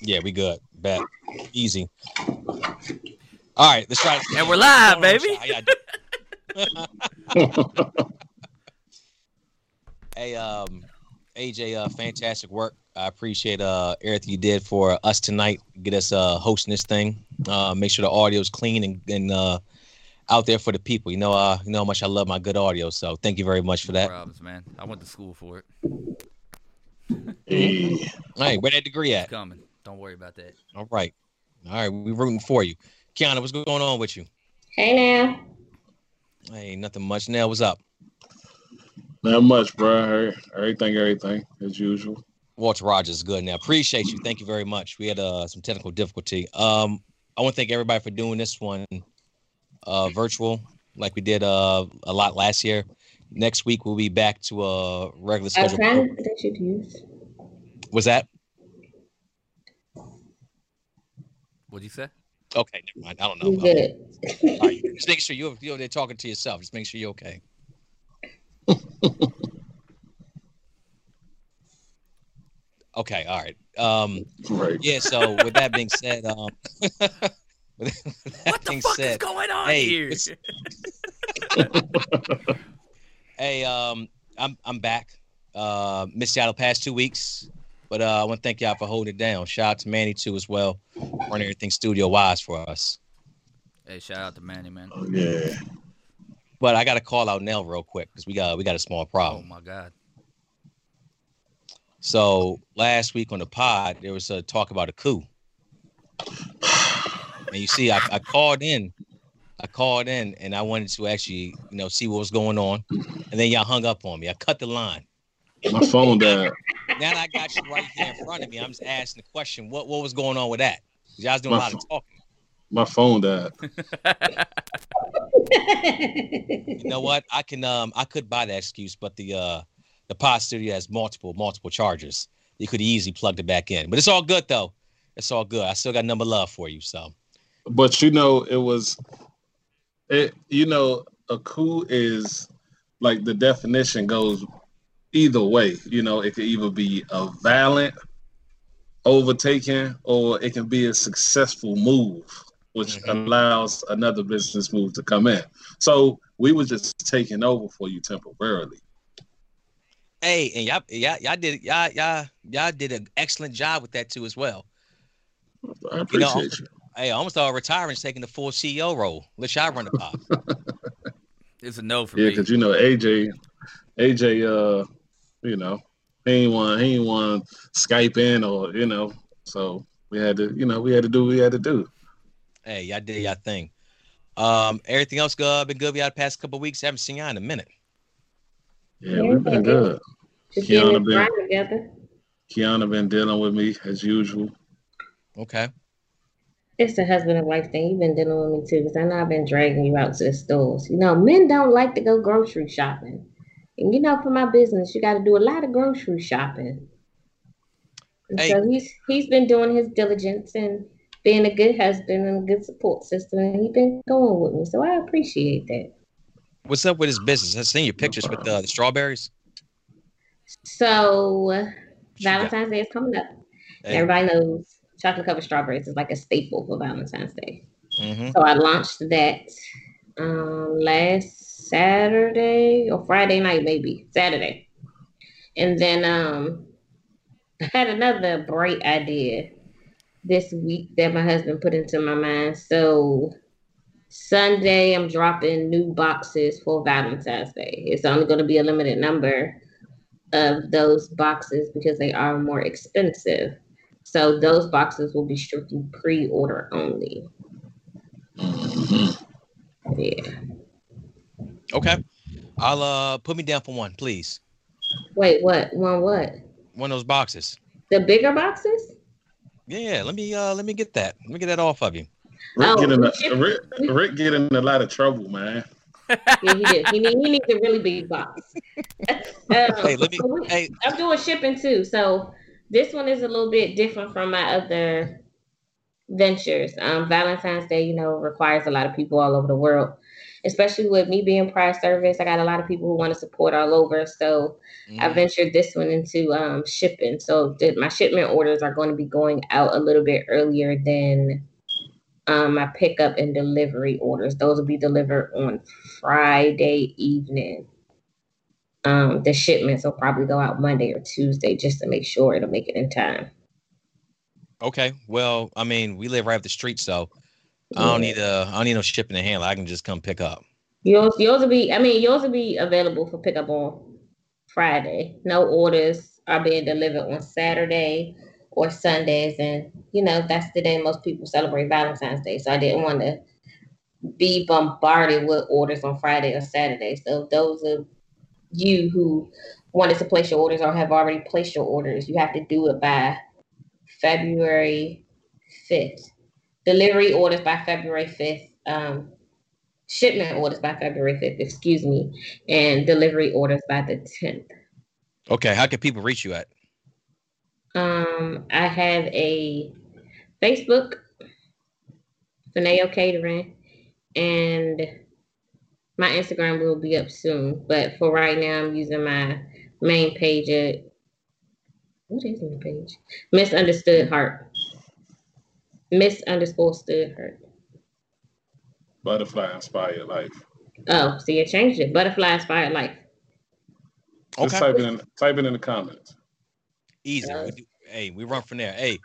Yeah, we good. Bet. Easy. All right, let's try. This And we're live, baby. hey, um, AJ, uh, fantastic work. I appreciate uh everything you did for us tonight. Get us uh hosting this thing. Uh, make sure the audio is clean and, and uh out there for the people. You know, uh, you know how much I love my good audio. So thank you very much for that. No problems, man. I went to school for it. Hey, where that degree It's at? coming. Don't worry about that. All right, all right, We're rooting for you. Kiana, what's going on with you? Hey now. Hey, nothing much. Nell, what's up? Not much, bro. Everything, everything as usual. Walter Rogers good now. Appreciate you. Thank you very much. We had uh, some technical difficulty. Um, I want to thank everybody for doing this one uh, virtual, like we did uh, a lot last year. Next week we'll be back to a regular schedule. trying to that you use. Was that What'd you say? okay? Never mind. I don't know. You good. All right, just make sure you're you're there talking to yourself. Just make sure you're okay. okay. All right. Um, Right. yeah. So with that being said, um, with that What the being fuck said, is going on hey, here? Hey, um, I'm I'm back. Uh, missed y'all the past two weeks, but uh, I want to thank y'all for holding it down. Shout out to Manny too as well, running everything studio wise for us. Hey, shout out to Manny, man. Oh, yeah. But I got to call out Nell real quick because we got we got a small problem. Oh my god. So last week on the pod, there was a talk about a coup, and you see, I, I called in, I called in, and I wanted to actually, you know, see what was going on, and then y'all hung up on me. I cut the line. My phone died. Now that I got you right here in front of me, I'm just asking the question: what what was going on with that? Y'all was doing a My lot of talking. My phone died. You know what? I can um I could buy that excuse, but the uh the pod studio has multiple multiple chargers. You could easily plug it back in, but it's all good though. It's all good. I still got number love for you. So But you know, it was it you know, a coup is like the definition goes either way. You know, it could either be a violent overtaking or it can be a successful move, which Mhm. allows another business move to come in. So we were just taking over for you temporarily. hey, and y'all y'all, y'all did y'all y'all y'all did an excellent job with that too as well. I appreciate you. Hey, I almost thought retiring, taking the full CEO role. Let y'all run the pod. It's a no for Yeah, me. because you know AJ, AJ, uh, you know, he ain't want he ain't want Skype in or you know, so we had to, you know, we had to do what we had to do. hey, y'all did y'all thing. Um, everything else good, been good. We had the past couple of weeks. Haven't seen y'all in a minute. Yeah, Yeah, we've been good. Just Kiana been- together. Kiana been dealing with me as usual. Okay. It's a husband and wife thing. You've been dealing with me too, because I know I've been dragging you out to the stores. You know, men don't like to go grocery shopping. And you know, for my business, you got to do a lot of grocery shopping. And Hey. so he's he's been doing his diligence and being a good husband and a good support system, and he's been going with me. So I appreciate that. What's up with his business? I've seen your pictures with uh, the strawberries. So? Valentine's Day is coming up. Hey. Everybody knows chocolate covered strawberries is like a staple for Valentine's Day. Mhm. So I launched that um, last Saturday or Friday night, maybe Saturday. And then um, I had another bright idea this week that my husband put into my mind. So Sunday, I'm dropping new boxes for Valentine's Day. It's only going to be a limited number of those boxes because they are more expensive. So those boxes will be strictly pre-order only. Mhm. Yeah. Okay. I'll uh put me down for one, please. Wait, what? One what? One of those boxes. The bigger boxes? Yeah, let me uh let me get that. Let me get that off of you. Rick, Oh, getting we a, ship- Rick, Rick getting in a lot of trouble, man. Yeah, he did. He, need, he needs a really big box. Um, Hey, let me we- hey I'm doing shipping too. So this one is a little bit different from my other ventures. Um, Valentine's Day, you know, requires a lot of people all over the world. Especially with me being prior service. I got a lot of people who want to support all over. So I Mhm. ventured this one into um, shipping. So th- my shipment orders are going to be going out a little bit earlier than um, my pickup and delivery orders. Those will be delivered on Friday evening. Um, the shipments will probably go out Monday or Tuesday just to make sure it'll make it in time. Okay. Well, I mean, we live right up the street, so I don't need uh I don't need no shipping and handling. I can just come pick up. Yours, yours will be. I mean, yours will be available for pickup on Friday. No orders are being delivered on Saturday or Sundays, and you know that's the day most people celebrate Valentine's Day. So I didn't want to be bombarded with orders on Friday or Saturday. So those of you who wanted to place your orders or have already placed your orders, you have to do it by February fifth. Delivery orders by February fifth. Um, shipment orders by February 5th, excuse me, and delivery orders by the 10th. Okay. How can people reach you at? Um, I have a Facebook, Finao Catering, and my Instagram will be up soon. But for right now, I'm using my main page at what is my page? Misunderstood Heart. Miss underscore stood heart. Butterfly inspired life. Oh, see, you changed it. Butterfly Inspired Life. Just Okay. type it in. Type it in the comments. Easy. Uh, We do, hey, we run from there. Hey,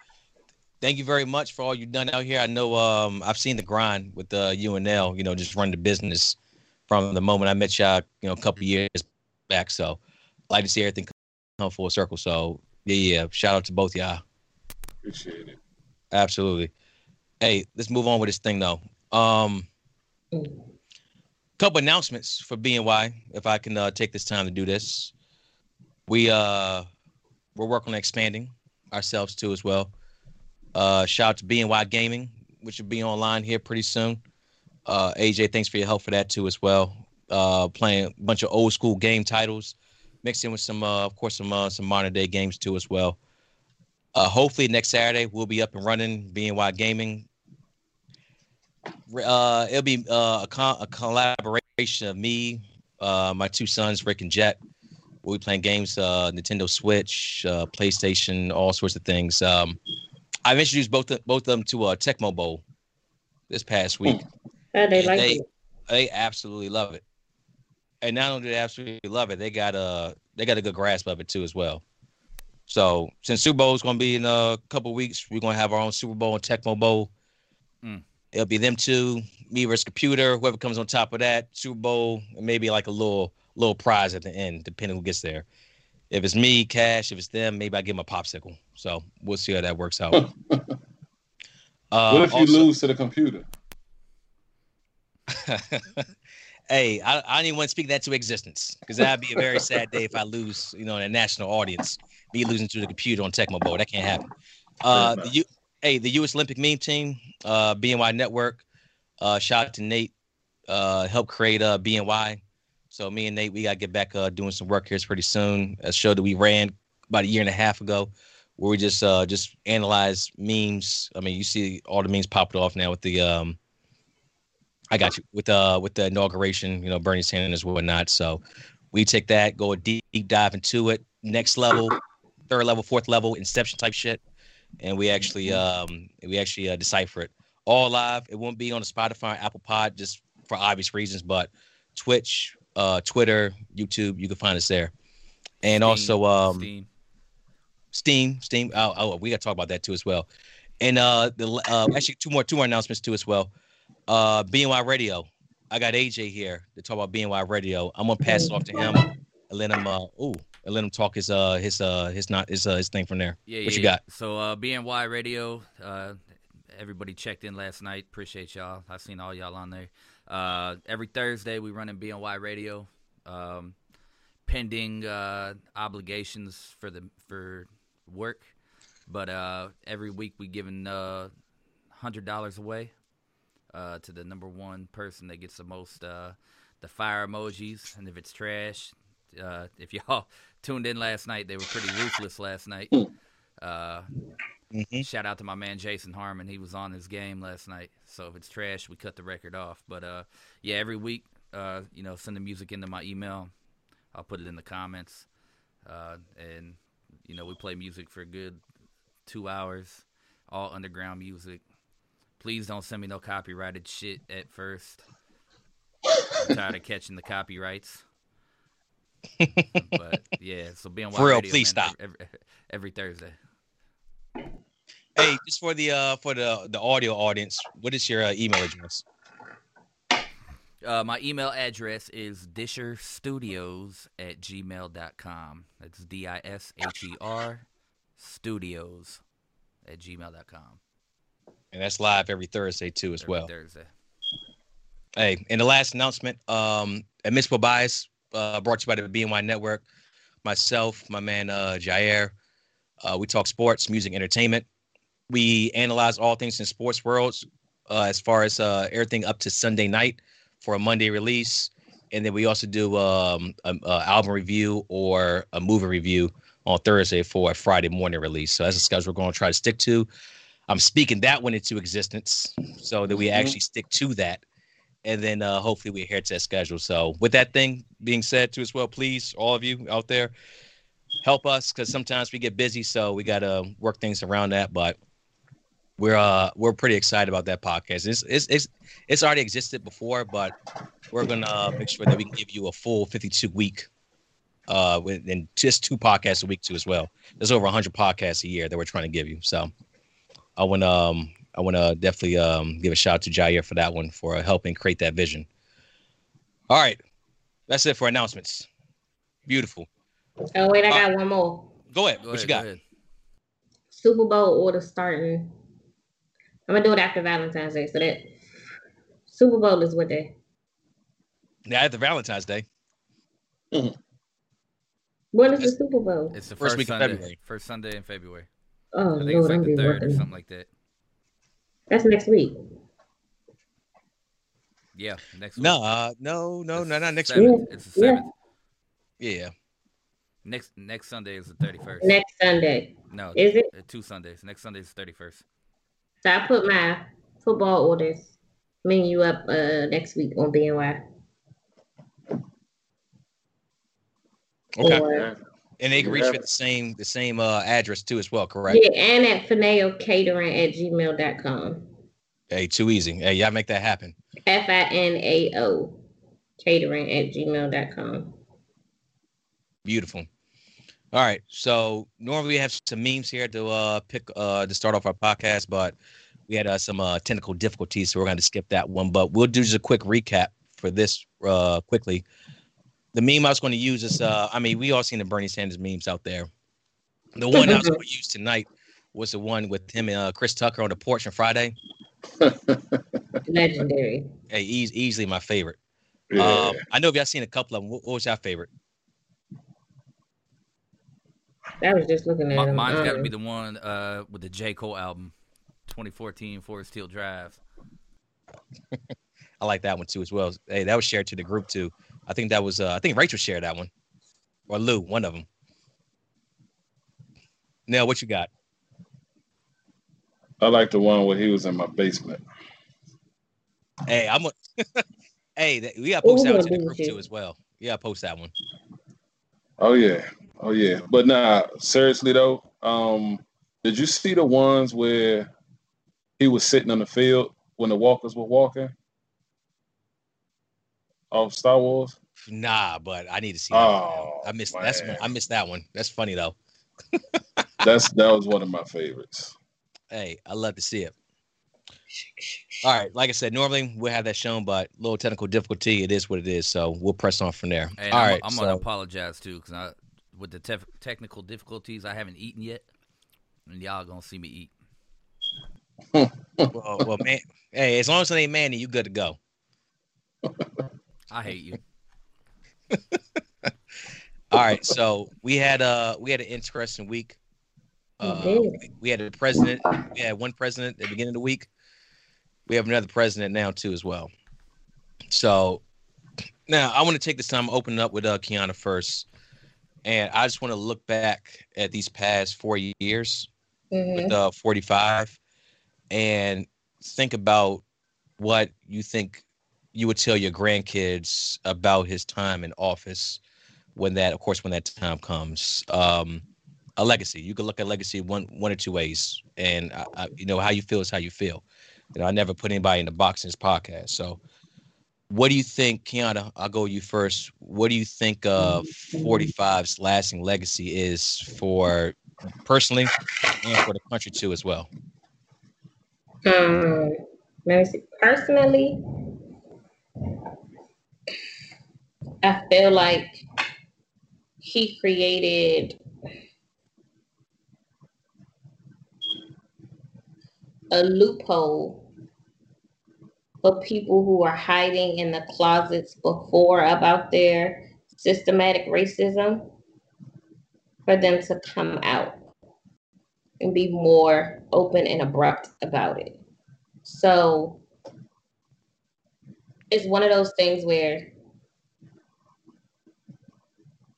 thank you very much for all you've done out here. I know um I've seen the grind with the uh, UNL, you know, just run the business from the moment I met y'all, you know, a couple years back. So I like to see everything come full circle. So yeah, yeah. Shout out to both y'all. Appreciate it. Absolutely. Hey, let's move on with this thing though. Um couple announcements for BNY, if I can uh, take this time to do this. We uh we're working on expanding ourselves too as well. Uh shout out to BNY Gaming, which will be online here pretty soon. Uh AJ, thanks for your help for that too as well. Uh playing a bunch of old school game titles, mixed in with some uh of course some uh, some modern day games too as well. Uh hopefully next Saturday we'll be up and running BNY Gaming uh, it'll be uh, a, co- a collaboration of me, uh, my two sons, Rick and Jet. We'll be playing games, uh, Nintendo Switch, uh, PlayStation, all sorts of things. Um, I've introduced both of, both of them to uh, Tecmo Bowl this past week. Oh, they And like they, it. they absolutely love it, and not only do they absolutely love it, they got a they got a good grasp of it too as well. So since Super Bowl is going to be in a couple weeks, we're going to have our own Super Bowl and Tecmo Bowl. Mm. It'll be them two, me versus computer. Whoever comes on top of that, Super Bowl, and maybe like a little little prize at the end, depending who gets there. If it's me, cash. If it's them, maybe I give them a popsicle. So we'll see how that works out. uh, what if you also- lose to the computer? hey, I, I don't even want to speak that to existence because that'd be a very sad day if I lose, you know, in a national audience, me losing to the computer on Tecmo Bowl. That can't happen. Uh, the U, hey, the U.S. Olympic meme team, uh, BNY Network. Uh, shout out to Nate, uh, helped create uh BNY. So me and Nate, we gotta get back uh doing some work here pretty soon. A show that we ran about a year and a half ago, where we just uh just analyze memes. I mean, you see all the memes popped off now with the um I got you with uh with the inauguration, you know, Bernie Sanders and whatnot. So we take that, go a deep, deep dive into it, next level, third level, fourth level, inception type shit, and we actually um we actually uh, decipher it all live. It won't be on the Spotify, Apple Pod, just for obvious reasons, but Twitch, uh, Twitter, YouTube, you can find us there, and Steam, also um Steam. Steam, Steam. Oh, oh, we got to talk about that too as well. And uh, the uh, actually two more two more announcements too as well. Uh, BNY Radio. I got AJ here to talk about BNY Radio. I'm gonna pass it off to him and let him uh ooh and let him talk his uh his uh his not his uh his thing from there. Yeah, what yeah. you got? So uh, BNY Radio, uh, everybody checked in last night. Appreciate y'all. I seen all y'all on there. Uh, every Thursday we run in BNY Radio. Um, pending uh, obligations for the for work, but uh, every week we giving uh, hundred dollars away uh, to the number one person that gets the most uh, the fire emojis, and if it's trash, uh, if y'all tuned in last night, they were pretty ruthless last night. Uh, Mhm. shout out to my man Jason Harmon. He was on his game last night. So if it's trash, we cut the record off. But uh, yeah, every week, uh, you know, send the music into my email. I'll put it in the comments. Uh, and you know, we play music for a good two hours, all underground music. Please don't send me no copyrighted shit at first. I'm tired of catching the copyrights. But yeah, so being For real, Radio, please man, stop. every, every Thursday. Hey, just for the uh for the the audio audience, what is your uh, email address? Uh, my email address is disherstudios at gmail.com. That's D I S H E R studios at gmail.com. And that's live every Thursday too, as Every well. Thursday. Hey, and the last announcement, um, Admissible Bias, uh, brought to you by the BNY Network. Myself, my man uh, Jair, uh, we talk sports, music, entertainment. We analyze all things in sports worlds, uh, as far as uh, everything up to Sunday night for a Monday release, and then we also do um, a, a album review or a movie review on Thursday for a Friday morning release. So that's the schedule we're going to try to stick to. I'm speaking that one into existence so that we Mhm. actually stick to that and then uh, hopefully we adhere to that schedule. So, with that thing being said, too, as well, please, all of you out there, help us because sometimes we get busy, so we got to work things around that. But we're uh we're pretty excited about that podcast. It's it's it's, it's already existed before, but we're gonna uh, make sure that we can give you a full 52 week. Uh, and just two podcasts a week too as well. There's over 100 podcasts a year that we're trying to give you. So, I want um I want to definitely um, give a shout out to Jair for that one for uh, helping create that vision. All right, that's it for announcements. Beautiful. Oh wait, I got one more. Go ahead. Go what ahead, you got? ahead. Super Bowl order starting. I'm gonna do it after Valentine's Day. So that Super Bowl is what day? Yeah, after Valentine's Day. When is the It's- Super Bowl? It's the First first, week of February. First Sunday in February. Oh I think Lord, it's I'm like be the third or working. something like that. That's next week. Yeah, next week. No, uh, no, no, It's no, not next seventh. week. It's the Yeah. seventh. Yeah. Next next Sunday is the thirty first. Next Sunday. No, Is it? uh, two Sundays. Next Sunday is thirty first. So I put my football orders menu up uh next week on BNY. Okay. Or- Yeah. And they can reach Yeah. you at the same the same uh, address too as well, correct? Yeah, and at Finao Catering at gmail.com. Hey, too easy. Hey, y'all make that happen. F I N A O catering at gmail.com. Beautiful. All right. So normally we have some memes here to uh pick uh to start off our podcast, but we had uh, some uh technical difficulties, so we're going to skip that one. But we'll do just a quick recap for this uh quickly. The meme I was going to use is uh I mean we all seen the Bernie Sanders memes out there. The one I was going to use tonight was the one with him and uh, Chris Tucker on the porch on Friday. Legendary. Hey, eas easily my favorite. Yeah. Um, I know if y'all seen a couple of them. What, what was your favorite? I was just looking at Mi- him. mine's got to um, be the one uh, with the J Cole album, 2014 Forest Hill Drive. I like that one too as well. Hey, that was shared to the group too. I think that was uh, I think Rachel shared that one, or Lou, one of them. Now, what you got? I like the one where he was in my basement. Hey, I'm. A, hey, that, we got to post that one to the group too as well. Yeah, post that one. Oh yeah, oh yeah. But nah, seriously though, um, did you see the ones where he was sitting on the field when the walkers were walking? Of Star Wars? Nah, but I need to see. That Oh, one. I missed. That's. I missed that one. That's funny though. That's that was one of my favorites. Hey, I love to see it. All right, like I said, normally we'll have that shown, but little technical difficulty. It is what it is. So we'll press on from there. And All I'm, right, I'm so- gonna apologize too, because I, with the tef- technical difficulties, I haven't eaten yet, and y'all gonna see me eat. well, well, man. Hey, as long as it ain't Manny, you good to go. I hate you. All right, so we had uh we had an interesting week. We Uh, did. we had a president. We had one president at the beginning of the week. We have another president now too, as well. So now I want to take this time open up with uh Kiana first, and I just want to look back at these past four years Mhm. with uh, 45 and think about what you think you would tell your grandkids about his time in office when that of course when that time comes. Um a legacy. You can look at legacy one one or two ways and I, I, you know how you feel is how you feel. You know i never put anybody in the box in this podcast. So what do you think kiana i'll go with you first. What do you think uh 45's lasting legacy is for personally and for the country too as well? Um. Personally, I feel like he created a loophole for people who are hiding in the closets before about their systematic racism for them to come out and be more open and abrupt about it. So it's one of those things where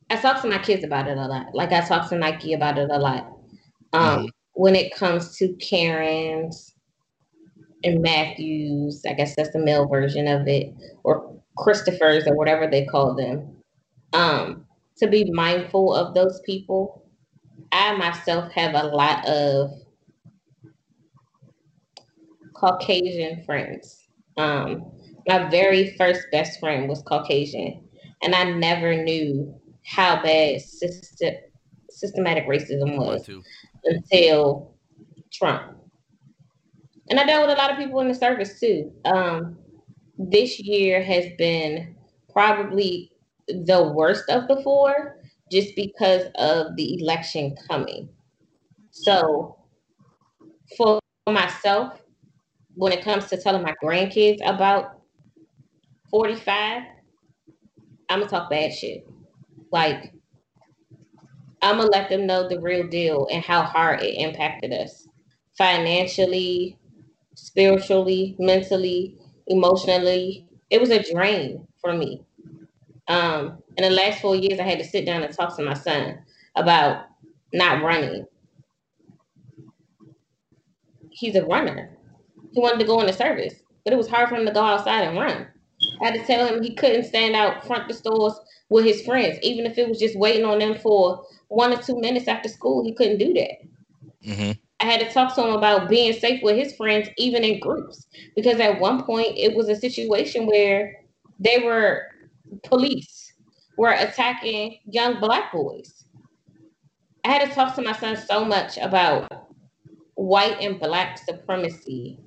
I talk to my kids about it a lot. Like I talk to Nike about it a lot. Um, When it comes to Karen's and Matthews, I guess that's the male version of it, or Christopher's or whatever they call them. Um, to be mindful of those people I myself have a lot of Caucasian friends. Um, my very first best friend was Caucasian, and I never knew how bad system, systematic racism was until Trump. And I dealt with a lot of people in the service too. Um, this year has been probably the worst of the four just because of the election coming. So, for myself, when it comes to telling my grandkids about 45, I'm gonna talk bad shit. Like, I'm gonna let them know the real deal and how hard it impacted us financially, spiritually, mentally, emotionally. It was a drain for me. Um, in the last four years, I had to sit down and talk to my son about not running. He's a runner. He wanted to go into service, but it was hard for him to go outside and run. I had to tell him he couldn't stand out front the stores with his friends, even if it was just waiting on them for one or two minutes after school. He couldn't do that. hmm I had to talk to him about being safe with his friends, even in groups, because at one point it was a situation where they were police were attacking young black boys. I had to talk to my son so much about white and black supremacy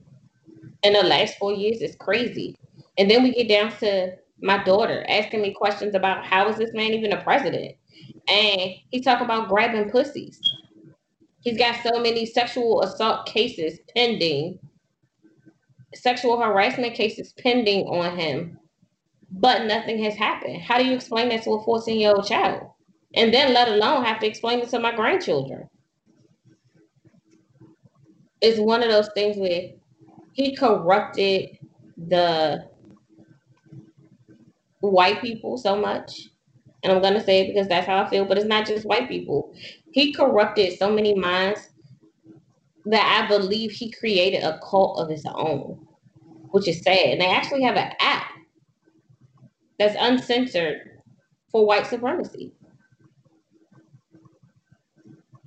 in the last four years. It's crazy. And then we get down to my daughter asking me questions about how is this man even a president? And he's talking about grabbing pussies. He's got so many sexual assault cases pending, sexual harassment cases pending on him, but nothing has happened. How do you explain that to a 14 year old child? And then let alone have to explain it to my grandchildren. It's one of those things where he corrupted the white people so much. And I'm gonna say it because that's how I feel, but it's not just white people. He corrupted so many minds that I believe he created a cult of his own, which is sad. And they actually have an app that's uncensored for white supremacy.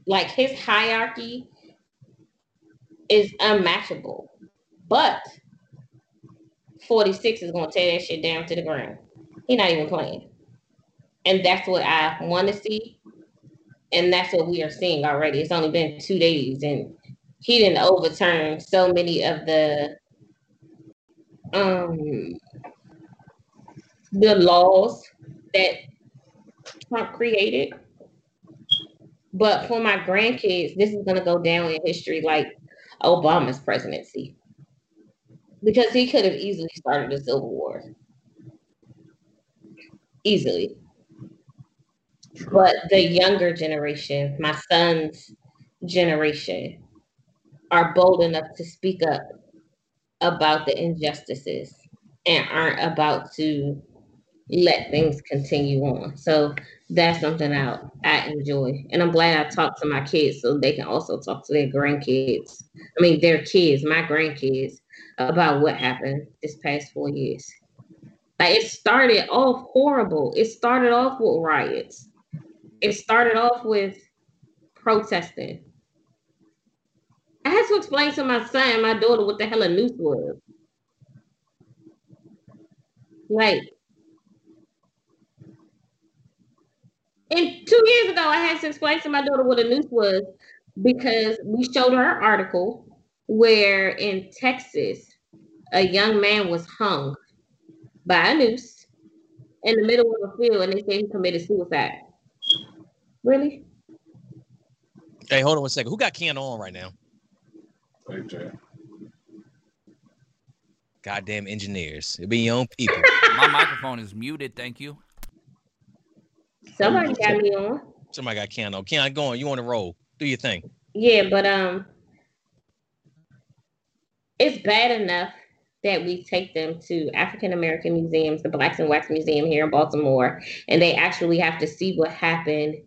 Like his hierarchy is unmatchable. But 46 is gonna tear that shit down to the ground. He's not even playing. And that's what I want to see. And that's what we are seeing already. It's only been two days, and he didn't overturn so many of the um the laws that Trump created. But for my grandkids, this is gonna go down in history like Obama's presidency. Because he could have easily started a civil war. Easily. But the younger generation, my son's generation, are bold enough to speak up about the injustices and aren't about to let things continue on. So that's something I I enjoy, and I'm glad I talked to my kids so they can also talk to their grandkids. I mean, their kids, my grandkids, about what happened this past four years. Like it started off horrible. It started off with riots. It started off with protesting. I had to explain to my son my daughter what the hell a noose was. Like, and two years ago, I had to explain to my daughter what a noose was because we showed her an article where in Texas, a young man was hung by a noose in the middle of a field and they say he committed suicide. Really? Hey, hold on one second. Who got Ken on right now? AJ. Goddamn engineers. It'll be your own people. My microphone is muted. Thank you. Somebody got me on. Somebody got Ken on. Ken, go on. You on the roll. Do your thing. Yeah, but um, it's bad enough that we take them to African American museums, the Blacks in Wax Museum here in Baltimore, and they actually have to see what happened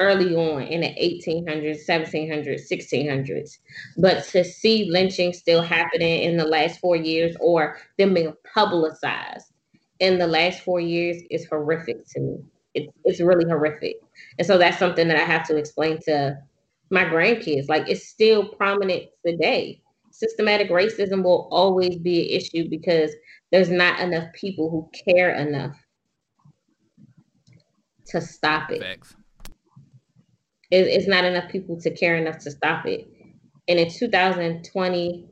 early on in the 1800s, 1700s, 1600s. But to see lynching still happening in the last four years or them being publicized in the last four years is horrific to me. It's, it's really horrific. And so that's something that I have to explain to my grandkids. Like it's still prominent today. Systematic racism will always be an issue because there's not enough people who care enough to stop it. Facts. It, it's not enough people to care enough to stop it. And in 2020,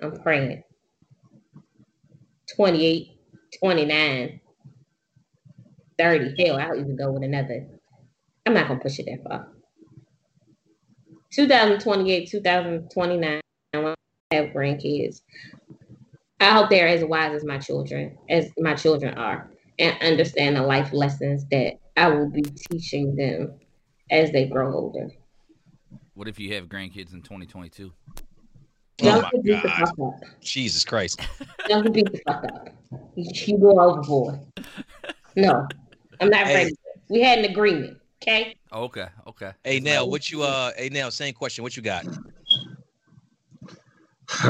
I'm praying 28, 29, 30. Hell, I'll even go with another. I'm not going to push it that far. 2028, 2029, I want to have grandkids. I hope they're as wise as my children, as my children are, and understand the life lessons that I will be teaching them as they grow older. What if you have grandkids in 2022? Oh Don't my beat the God. fuck up. Jesus Christ. Don't beat the fuck up. You, you go overboard. No, I'm not Hey. ready. We had an agreement. Okay. Okay, okay. Hey now, what you uh hey now, same question. What you got?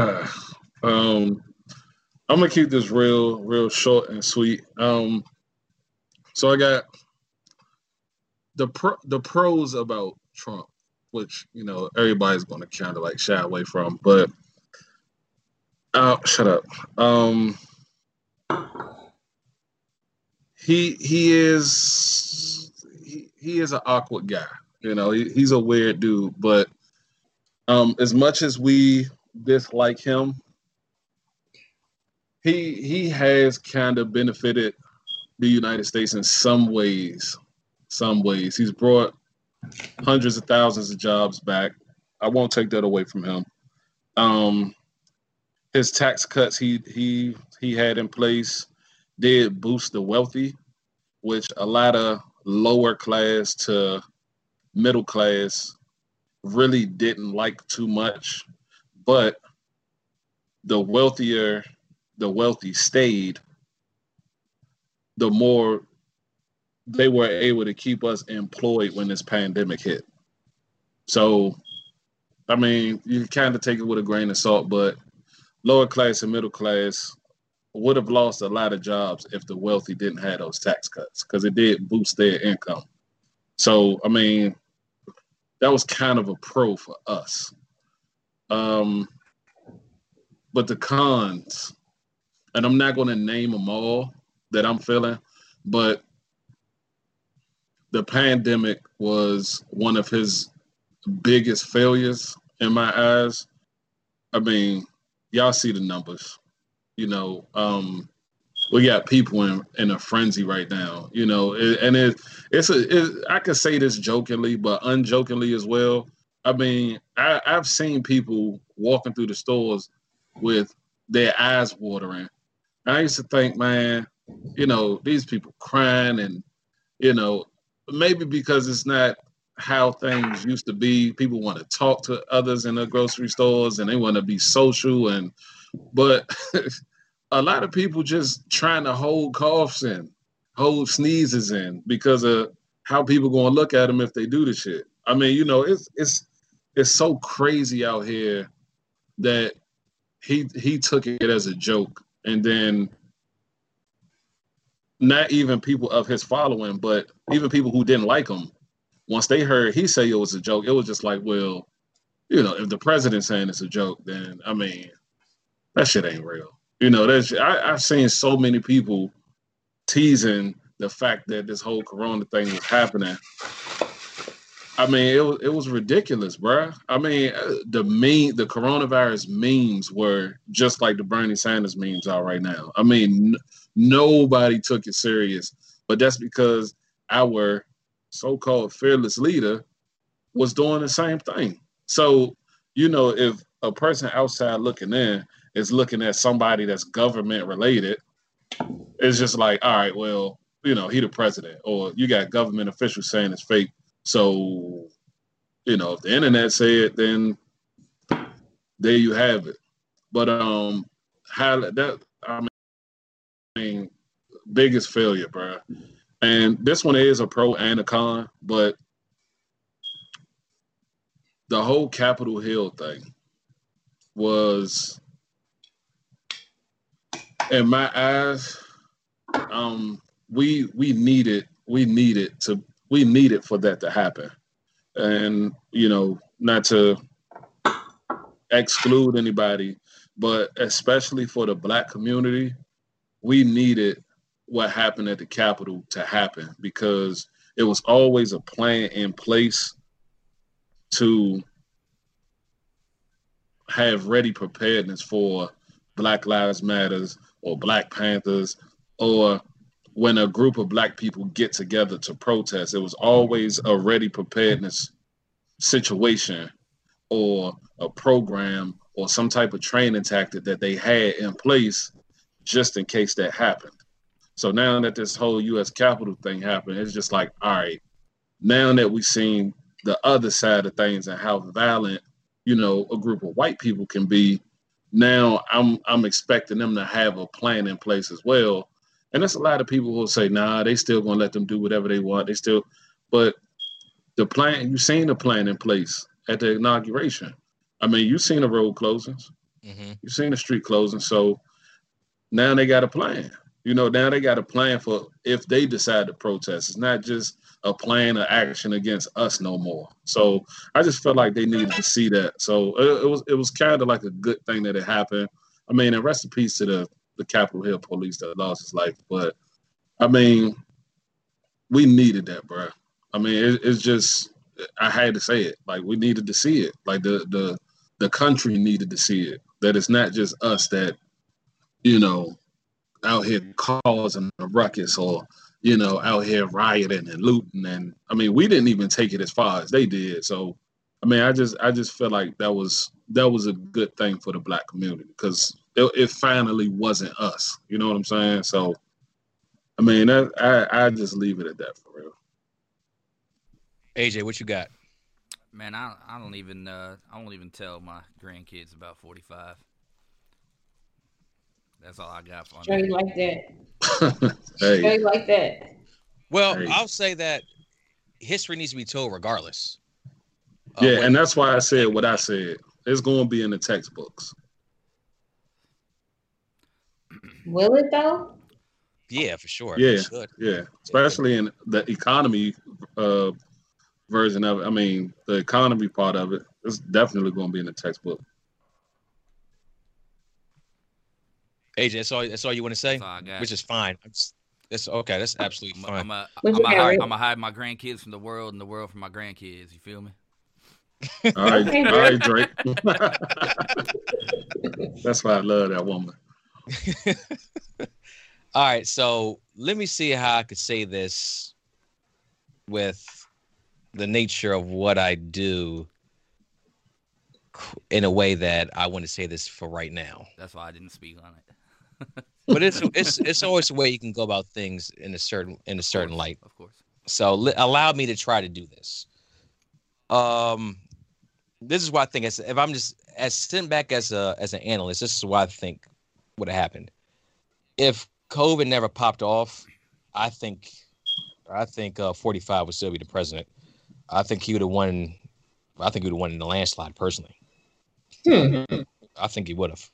um, I'm gonna keep this real, real short and sweet. Um, so I got the pro, the pros about Trump, which you know everybody's gonna kind of like shy away from, but uh, shut up. Um, he he is he, he is an awkward guy. You know, he, he's a weird dude, but um, as much as we dislike him, he he has kind of benefited the United States in some ways. Some ways he's brought hundreds of thousands of jobs back. I won't take that away from him. Um, his tax cuts he he he had in place did boost the wealthy, which a lot of lower class to middle class really didn't like too much but the wealthier the wealthy stayed the more they were able to keep us employed when this pandemic hit. So i mean you kind of take it with a grain of salt but lower class and middle class would have lost a lot of jobs if the wealthy didn't have those tax cuts because it did boost their income. So i mean that was kind of a pro for us um, but the cons, and I'm not going to name them all that I'm feeling, but the pandemic was one of his biggest failures in my eyes. I mean, y'all see the numbers. You know, um, we got people in, in a frenzy right now. You know, and it it's a it, I could say this jokingly, but unjokingly as well. I mean, I, I've seen people walking through the stores with their eyes watering. I used to think, man, you know, these people crying and, you know, maybe because it's not how things used to be. People want to talk to others in the grocery stores and they want to be social and, but a lot of people just trying to hold coughs in. hold sneezes in because of how people gonna look at them if they do the shit. I mean, you know, it's it's it's so crazy out here that he he took it as a joke, and then not even people of his following, but even people who didn't like him, once they heard he say it was a joke, it was just like, well, you know, if the president's saying it's a joke, then I mean, that shit ain't real. You know, there's I, I've seen so many people teasing the fact that this whole corona thing was happening. I mean, it was it was ridiculous, bro. I mean, uh, the meme, the coronavirus memes were just like the Bernie Sanders memes are right now. I mean, n- nobody took it serious, but that's because our so-called fearless leader was doing the same thing. So, you know, if a person outside looking in is looking at somebody that's government related, it's just like, all right, well, you know, he the president, or you got government officials saying it's fake. So, you know, if the internet say it, then there you have it. But um, how that I mean, biggest failure, bro. And this one is a pro and a con, but the whole Capitol Hill thing was, in my eyes, um, we we needed we needed to we needed for that to happen, and you know, not to exclude anybody, but especially for the black community, we needed what happened at the Capitol to happen because it was always a plan in place to have ready preparedness for Black Lives Matters or Black Panthers or when a group of black people get together to protest. It was always a ready preparedness situation or a program or some type of training tactic that they had in place just in case that happened. So now that this whole US Capitol thing happened, it's just like, all right, now that we've seen the other side of things and how violent, you know, a group of white people can be, now I'm I'm expecting them to have a plan in place as well. And that's a lot of people who will say, nah, they still gonna let them do whatever they want. They still but the plan, you've seen the plan in place at the inauguration. I mean, you've seen the road closings, hmm you've seen the street closing. So now they got a plan. You know, now they got a plan for if they decide to protest. It's not just a plan of action against us no more. So I just felt like they needed to see that. So it, it was it was kind of like a good thing that it happened. I mean, and rest in peace to the the Capitol Hill police that lost his life. But I mean, we needed that, bro. I mean, it, it's just I had to say it. Like we needed to see it. Like the the the country needed to see it. That it's not just us that you know out here causing a ruckus or you know out here rioting and looting and I mean we didn't even take it as far as they did. So I mean I just I just feel like that was that was a good thing for the black community because it, it finally wasn't us. You know what I'm saying? So I mean that, I I just leave it at that for real. AJ, what you got? Man, I I don't even uh, I won't even tell my grandkids about 45. That's all I got for Straight them. like that. hey, Straight like that. Well, Hey. I'll say that history needs to be told regardless. yeah, and that's why I said what I said. It's going to be in the textbooks. Will it though? yeah, for sure. Yeah. Yeah, especially in the economy uh, version of it. I mean, the economy part of it. It's definitely going to be in the textbook. AJ, that's all. That's all you want to say, That's all I got. which is fine. That's, that's okay. That's absolutely I'm fine. I'm a, What I'm you a got, hide, I'm a hide my grandkids from the world and the world from my grandkids. You feel me? all right, all right, Drake. That's why I love that woman. All right, so let me see how I could say this with the nature of what I do in a way that I want to say this for right now. That's why I didn't speak on it. But it's it's it's always a way you can go about things in a certain in a certain Of course, light. Of course. So li- allow me to try to do this. Um, this is what I think. As if I'm just as sitting back as a as an analyst, this is what I think would have happened if COVID never popped off. I think, I think uh, 45 would still be the president. I think he would have won. I think he would have won in the landslide personally. Hmm. I think he would have.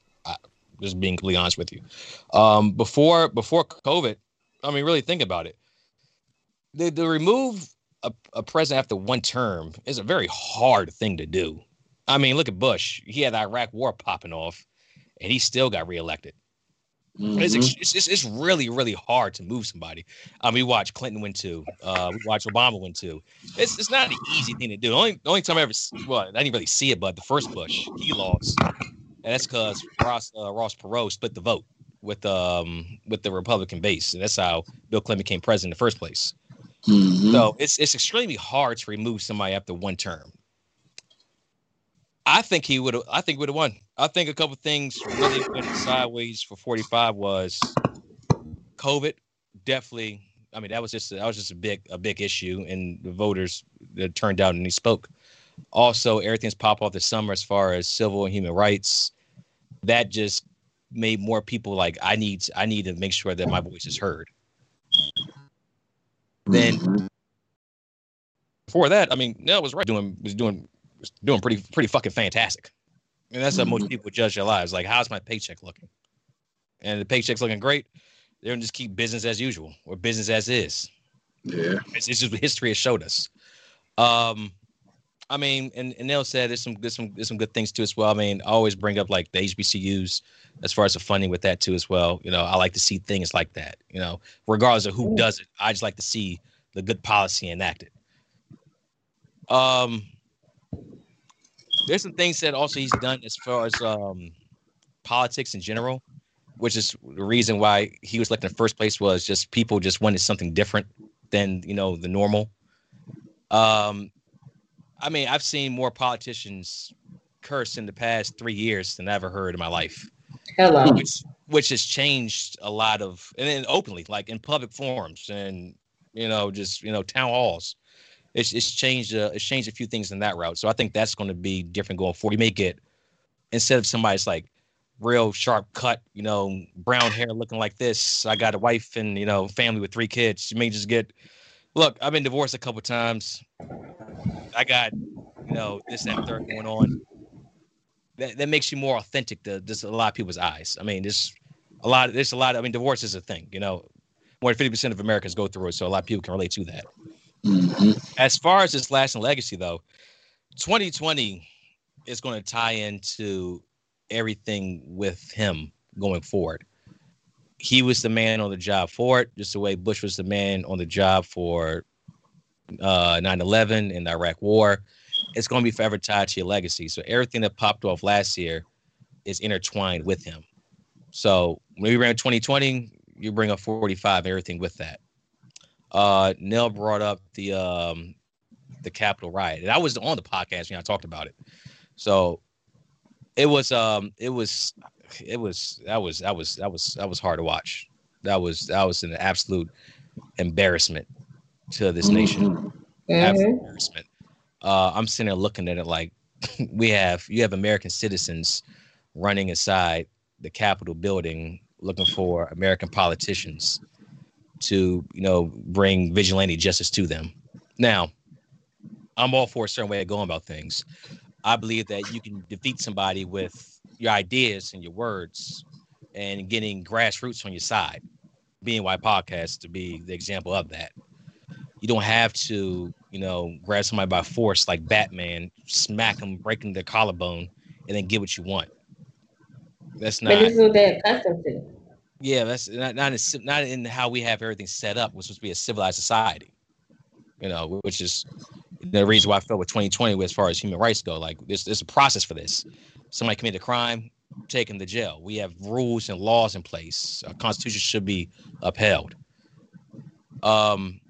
Just being completely honest with you. Um, before before COVID, I mean, really think about it. The to remove a, a president after one term is a very hard thing to do. I mean, look at Bush. He had the Iraq War popping off, and he still got reelected. Mhm. It's, it's, it's it's really really hard to move somebody. Um, we watched Clinton win two. Uh, we watched Obama win two. It's it's not an easy thing to do. The only the only time I ever well I didn't really see it, but the first Bush he lost, and that's because Ross uh, Ross Perot split the vote with um with the Republican base, and that's how Bill Clinton became president in the first place. Mhm. So it's it's extremely hard to remove somebody after one term. I think he would have. I think would have won. I think a couple things really went sideways for 45 was COVID. Definitely. I mean, that was just that was just a big a big issue, and the voters that turned out and he spoke. Also, everything's pop off this summer as far as civil and human rights. That just made more people like I need I need to make sure that my voice is heard. Then before that, I mean, Nell was right. Doing was doing was doing pretty pretty fucking fantastic. And that's how most Mhm. people judge their lives. Like, how's my paycheck looking? And the paycheck's looking great. They're gonna just keep business as usual or business as is. yeah. It's, it's just what history has showed us. Um, I mean, and, and Neil said there's some there's some there's some good things too as well. I mean, I always bring up like the HBCUs as far as the funding with that too as well. You know, I like to see things like that. You know, regardless of who does it, I just like to see the good policy enacted. Um, there's some things that also he's done as far as um politics in general, which is the reason why he was elected in the first place was just people just wanted something different than you know the normal. Um, I mean, I've seen more politicians curse in the past three years than I ever heard in my life, Hello. which which has changed a lot of and then openly, like in public forums and you know just you know town halls. It's it's changed uh, it's changed a few things in that route. So I think that's going to be different going forward. You may get instead of somebody's like real sharp cut, you know, brown hair looking like this. I got a wife and you know family with three kids. You may just get. Look, I've been divorced a couple times. I got, you know, this and that third going on. That that makes you more authentic to just a lot of people's eyes. I mean, there's a lot. There's a lot. I mean, divorce is a thing. You know, more than fifty percent of Americans go through it, so a lot of people can relate to that. Mhm. As far as this lasting legacy, though, 2020 is going to tie into everything with him going forward. He was the man on the job for it, just the way Bush was the man on the job for uh, 9/11 and the Iraq War. It's going to be forever tied to your legacy. So everything that popped off last year is intertwined with him. So when we ran 2020, you bring up 45, everything with that. Uh, Nell brought up the um, the Capitol riot, and I was on the podcast when I talked about it. So it was um it was it was that was that was that was that was hard to watch. That was that was an absolute embarrassment to this nation. Mhm. Absolute Mhm. embarrassment. Uh, I'm sitting there looking at it like we have you have American citizens running inside the Capitol building looking for American politicians to you know bring vigilante justice to them. Now, I'm all for a certain way of going about things. I believe that you can defeat somebody with your ideas and your words and getting grassroots on your side. Being White Podcast to be the example of that. You don't have to, you know, grab somebody by force like Batman, smack them, breaking their collarbone, and then get what you want. That's But not. this is what they're accustomed to. Yeah, that's not not in, not in how we have everything set up. We're supposed to be a civilized society, you know, which is the reason why I felt with 2020 as far as human rights go. Like, there's there's a process for this. Somebody committed a crime, take them to jail. We have rules and laws in place. Our constitution should be upheld. Um,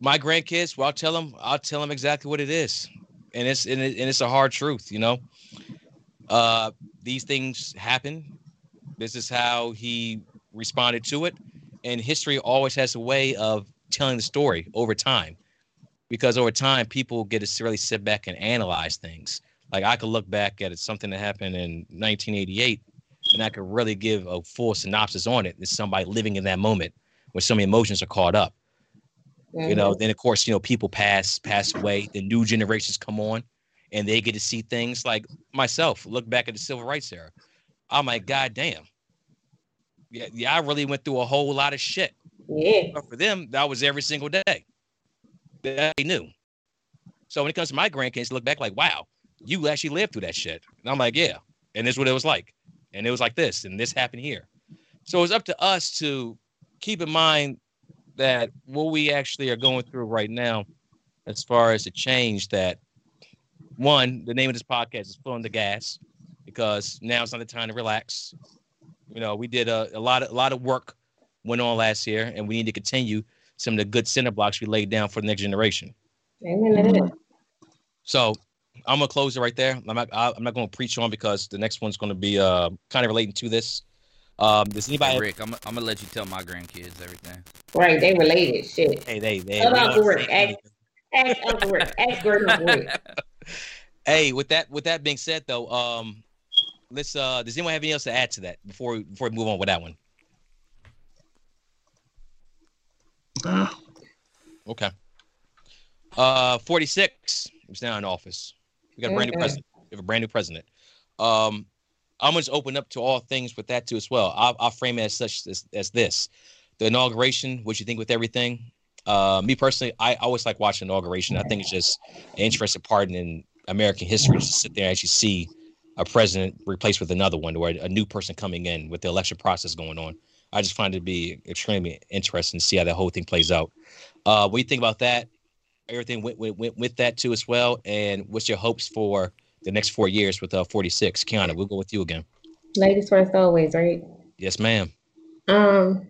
my grandkids, well, I'll tell them, I'll tell them exactly what it is, and it's and, it, and it's a hard truth, you know. Uh, these things happen. This is how he responded to it, and history always has a way of telling the story over time, because over time people get to really sit back and analyze things. Like I could look back at it, something that happened in 1988, and I could really give a full synopsis on it. As somebody living in that moment, when so many emotions are caught up. Mm-hmm. You know, mm-hmm. then of course, you know, people pass pass away, the new generations come on and they get to see things like myself, look back at the civil rights era. I'm like, God damn. Yeah, yeah, I really went through a whole lot of shit. Yeah. But for them, that was every single day. That they knew. So when it comes to my grandkids, look back like, wow, you actually lived through that shit. And I'm like, yeah. And this is what it was like. And it was like this, and this happened here. So it's up to us to keep in mind that what we actually are going through right now, as far as the change that one, the name of this podcast is Filling the Gas, because now it's not the time to relax. You know, we did a, a lot of a lot of work went on last year, and we need to continue some of the good center blocks we laid down for the next generation. Amen. So I'm gonna close it right there. I'm not I'm not gonna preach on because the next one's gonna be uh kind of relating to this. Um, does anybody? Hey, Rick, I'm, I'm gonna let you tell my grandkids everything. Right, they related. Shit. Hey, they they. Hold Uncle Rick. Ask, ask Uncle Rick. Ask Uncle Rick. hey, with that with that being said, though, um, let's. uh Does anyone have anything else to add to that before we, before we move on with that one? Uh. Okay. Uh, 46 is now in office. We got a brand new president. We have a brand new president. Um, I'm going to open up to all things with that too as well. I'll, I'll frame it as such as, as this: the inauguration. What you think with everything? Uh, me personally, I always like watching inauguration. I think it's just an interesting part in American history to sit there and actually see a president replaced with another one, or a new person coming in with the election process going on. I just find it to be extremely interesting to see how that whole thing plays out. Uh, what do you think about that? Everything went, went, went with that too as well. And what's your hopes for the next four years with uh, 46? Kiana, we'll go with you again. Ladies first, always, right? Yes, ma'am. Um.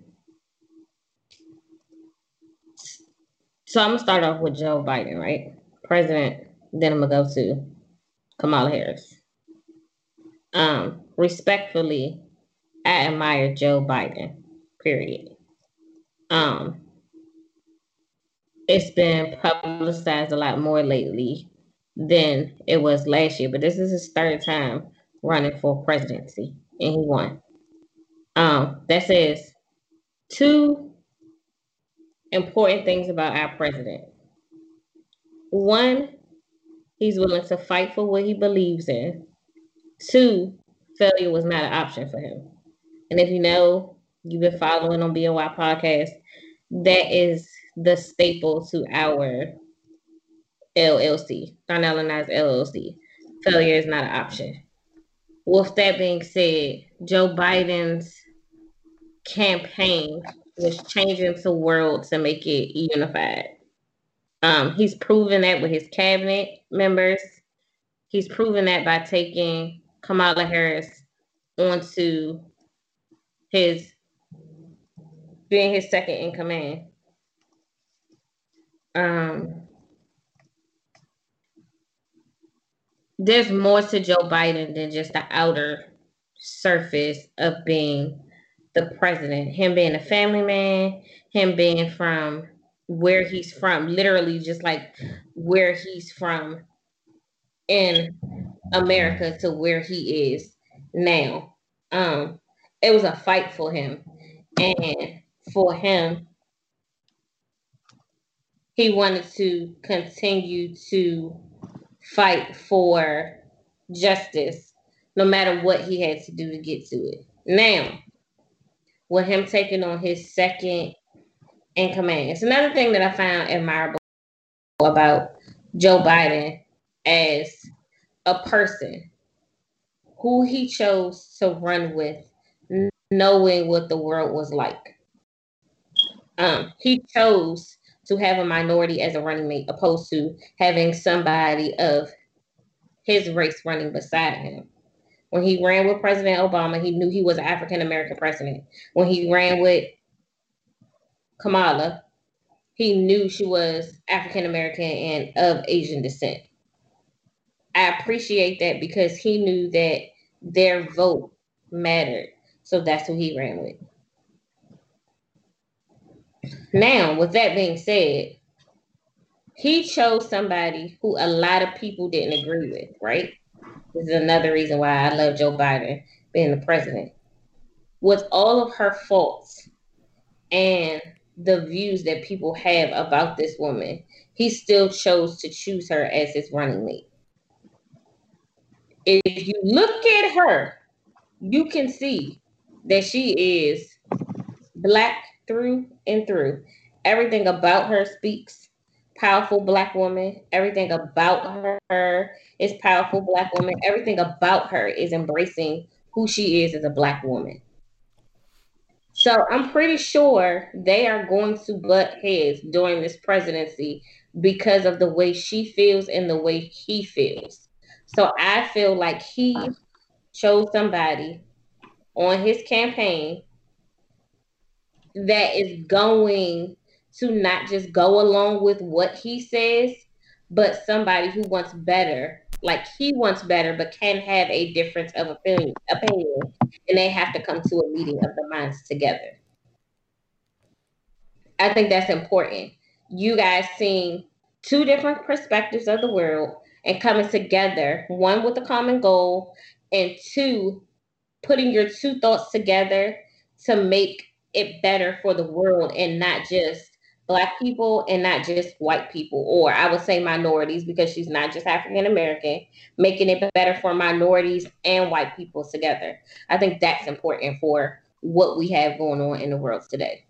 So I'm gonna start off with Joe Biden, right? President. Then I'm gonna go to Kamala Harris. Um, respectfully, I admire Joe Biden. Period. Um, it's been publicized a lot more lately than it was last year, but this is his third time running for presidency, and he won. Um, that says two important things about our president. One, he's willing to fight for what he believes in. Two, failure was not an option for him. And if you know, you've been following on BNY podcast, that is the staple to our LLC, Darnell and LLC. Failure is not an option. With that being said, Joe Biden's campaign was changing the world to make it unified. Um, he's proven that with his cabinet members. He's proven that by taking Kamala Harris onto his being his second in command. Um, there's more to Joe Biden than just the outer surface of being the president. Him being a family man, him being from where he's from, literally just like where he's from in America to where he is now. Um, it was a fight for him. And for him, he wanted to continue to fight for justice no matter what he had to do to get to it. Now, with him taking on his second in command, it's another thing that I found admirable about Joe Biden as a person who he chose to run with knowing what the world was like. Um, he chose to have a minority as a running mate opposed to having somebody of his race running beside him. When he ran with President Obama, he knew he was an African American president. When he ran with Kamala, he knew she was African American and of Asian descent. I appreciate that because he knew that their vote mattered. So that's who he ran with. Now, with that being said, he chose somebody who a lot of people didn't agree with, right? This is another reason why I love Joe Biden being the president. With all of her faults, and the views that people have about this woman, he still chose to choose her as his running mate. If you look at her, you can see that she is black through and through. Everything about her speaks powerful black woman. Everything about her is powerful black woman. Everything about her is embracing who she is as a black woman. So I'm pretty sure they are going to butt heads during this presidency because of the way she feels and the way he feels. So I feel like he chose somebody on his campaign that is going to not just go along with what he says, but somebody who wants better, like he wants better, but can have a difference of opinion, opinion, and they have to come to a meeting of the minds together. I think that's important. You guys seeing two different perspectives of the world and coming together, one with a common goal, and two, putting your two thoughts together to make it better for the world and not just black people and not just white people, or I would say minorities because she's not just African American, making it better for minorities and white people together. I think that's important for what we have going on in the world today.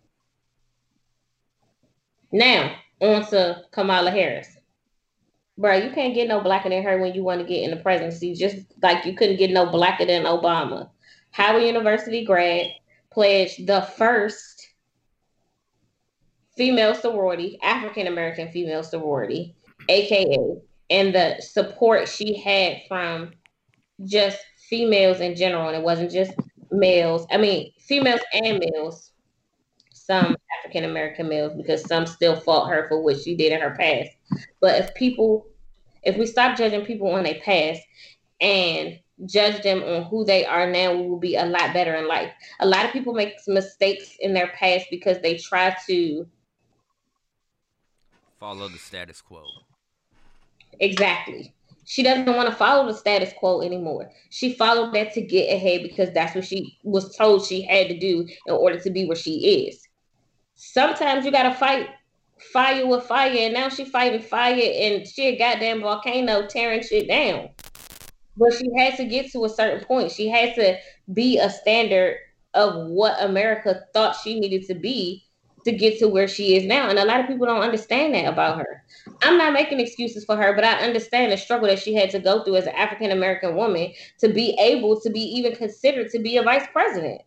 Now, on to Kamala Harris. Bro, you can't get no blacker than her when you want to get in the presidency, just like you couldn't get no blacker than Obama. Howard University grad, pledged the first female sorority, African American female sorority, aka, and the support she had from just females in general, and it wasn't just males. I mean, females and males, some African American males, because some still fought her for what she did in her past. But if people, if we stop judging people on their past and judge them on who they are now, we will be a lot better in life. A lot of people make mistakes in their past because they try to follow the status quo. Exactly. She doesn't want to follow the status quo anymore. She followed that to get ahead because that's what she was told she had to do in order to be where she is. Sometimes you gotta fight fire with fire, and now she fighting fire and she a goddamn volcano tearing shit down. But she had to get to a certain point. She had to be a standard of what America thought she needed to be to get to where she is now. And a lot of people don't understand that about her. I'm not making excuses for her, but I understand the struggle that she had to go through as an African American woman to be able to be even considered to be a vice president.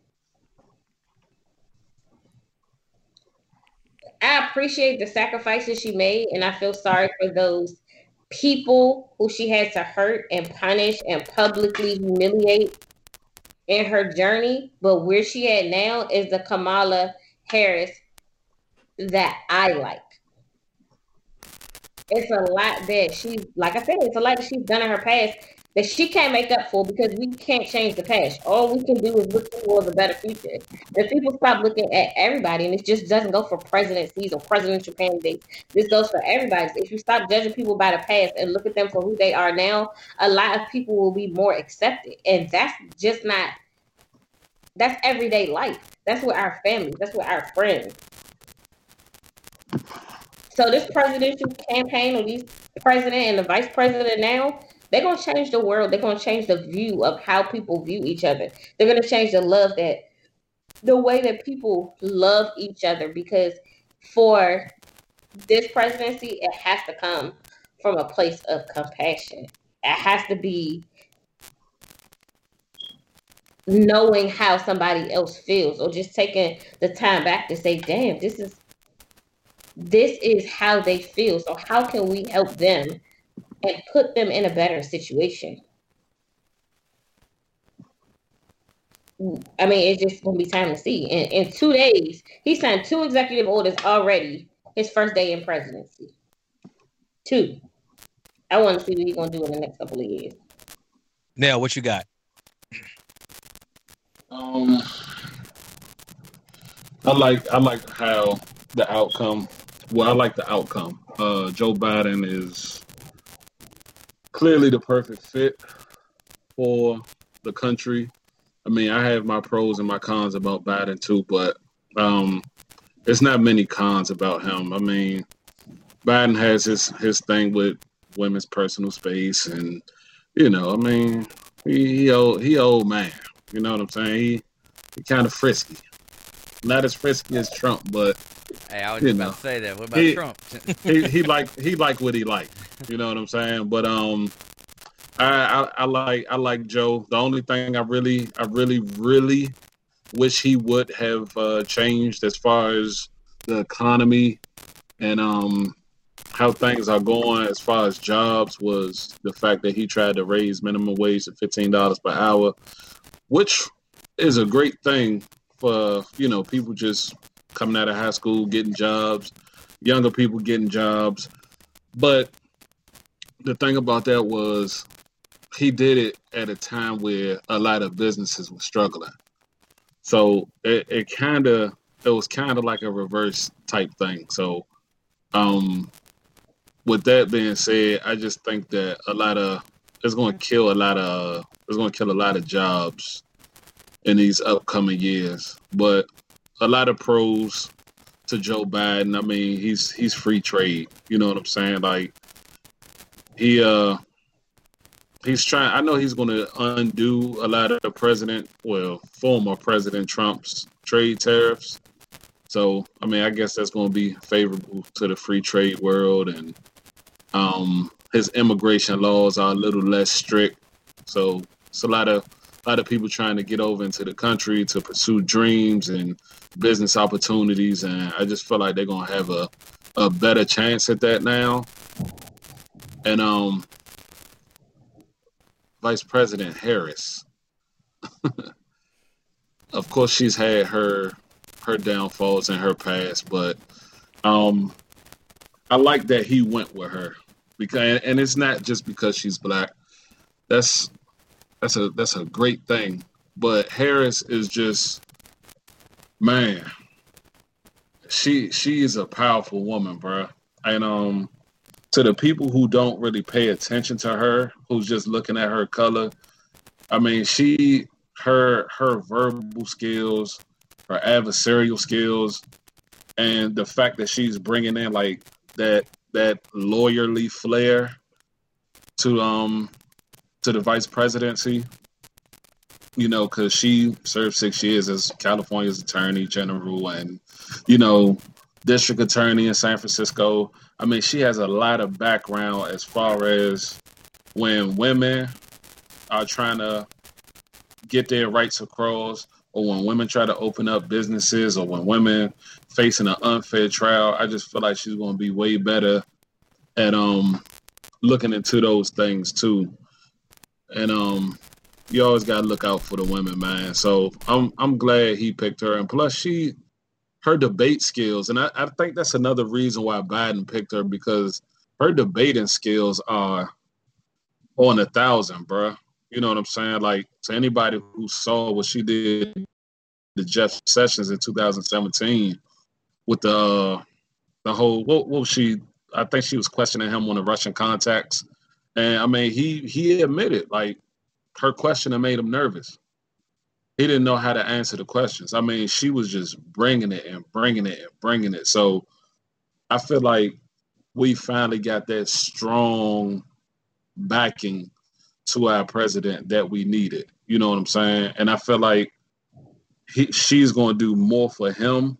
I appreciate the sacrifices she made, and I feel sorry for those people who she had to hurt and punish and publicly humiliate in her journey. But where she at now is the Kamala Harris that I like. It's a lot that she's, like I said, it's a lot that she's done in her past that she can't make up for because we can't change the past. All we can do is look towards a better future. If people stop looking at everybody, and it just doesn't go for presidencies or presidential candidates, this goes for everybody. If you stop judging people by the past and look at them for who they are now, a lot of people will be more accepted. And that's just not, that's everyday life. That's with our families, that's with our friends. So this presidential campaign or these president and the vice president now, they're gonna change the world. They're gonna change the view of how people view each other. They're gonna change the love that the way that people love each other because for this presidency, it has to come from a place of compassion. It has to be knowing how somebody else feels or just taking the time back to say, damn, this is this is how they feel. So how can we help them and put them in a better situation? I mean, it's just gonna be time to see. In, in two days, he signed two executive orders already. His first day in presidency. Two. I want to see what he's gonna do in the next couple of years. Now, what you got? Um, I like I like how the outcome well, I like the outcome. Uh, Joe Biden is clearly the perfect fit for the country. I mean, I have my pros and my cons about Biden too, but um, there's not many cons about him. I mean, Biden has his his thing with women's personal space, and you know, I mean, he he old, he old man. You know what I'm saying? He he kind of frisky, not as frisky as Trump, but Hey, I was just You about to say that. What about He- Trump? he he like he like what he like. You know what I'm saying? But um, I, I I like I like Joe. The only thing I really I really really wish he would have uh, changed as far as the economy and um how things are going as far as jobs was the fact that he tried to raise minimum wage to fifteen dollars per hour, which is a great thing you know people just coming out of high school getting jobs younger people getting jobs. But the thing about that was he did it at a time where a lot of businesses were struggling. So it, it kind of it was kind of like a reverse type thing. So um with that being said, I just think that a lot of it's going to kill a lot of it's going to kill a lot of jobs in these upcoming years. But a lot of pros to Joe Biden. I mean, he's he's free trade. You know what I'm saying? Like he uh he's trying I know he's gonna undo a lot of the president well, former President Trump's trade tariffs. So I mean I guess that's gonna be favorable to the free trade world and um his immigration laws are a little less strict. So it's a lot of a lot of people trying to get over into the country to pursue dreams and business opportunities, and I just feel like they're gonna have a a better chance at that now. And um, Vice President Harris, of course, she's had her her downfalls in her past, but um, I like that he went with her because, and it's not just because she's black. That's that's a that's a great thing. But Harris is just man, she she is a powerful woman, bruh. And um, to the people who don't really pay attention to her, who's just looking at her color, I mean, she her her verbal skills, her adversarial skills, and the fact that she's bringing in like that that lawyerly flair to um to the vice presidency you know, because she served six years as California's attorney general and, you know, district attorney in San Francisco. I mean, she has a lot of background as far as when women are trying to get their rights across, or when women try to open up businesses, or when women facing an unfair trial. I just feel like she's going to be way better at um looking into those things too. And um you always gotta look out for the women, man. So I'm I'm glad he picked her, and plus she, her debate skills, and I, I think that's another reason why Biden picked her because her debating skills are on a thousand, bruh. You know what I'm saying? Like to anybody who saw what she did to Jeff Sessions in 2017 with the uh, the whole what, what was she? I think she was questioning him on the Russian contacts, and I mean he he admitted like her question made him nervous. He didn't know how to answer the questions. I mean, she was just bringing it and bringing it and bringing it. So I feel like we finally got that strong backing to our president that we needed. You know what I'm saying? And I feel like he, she's going to do more for him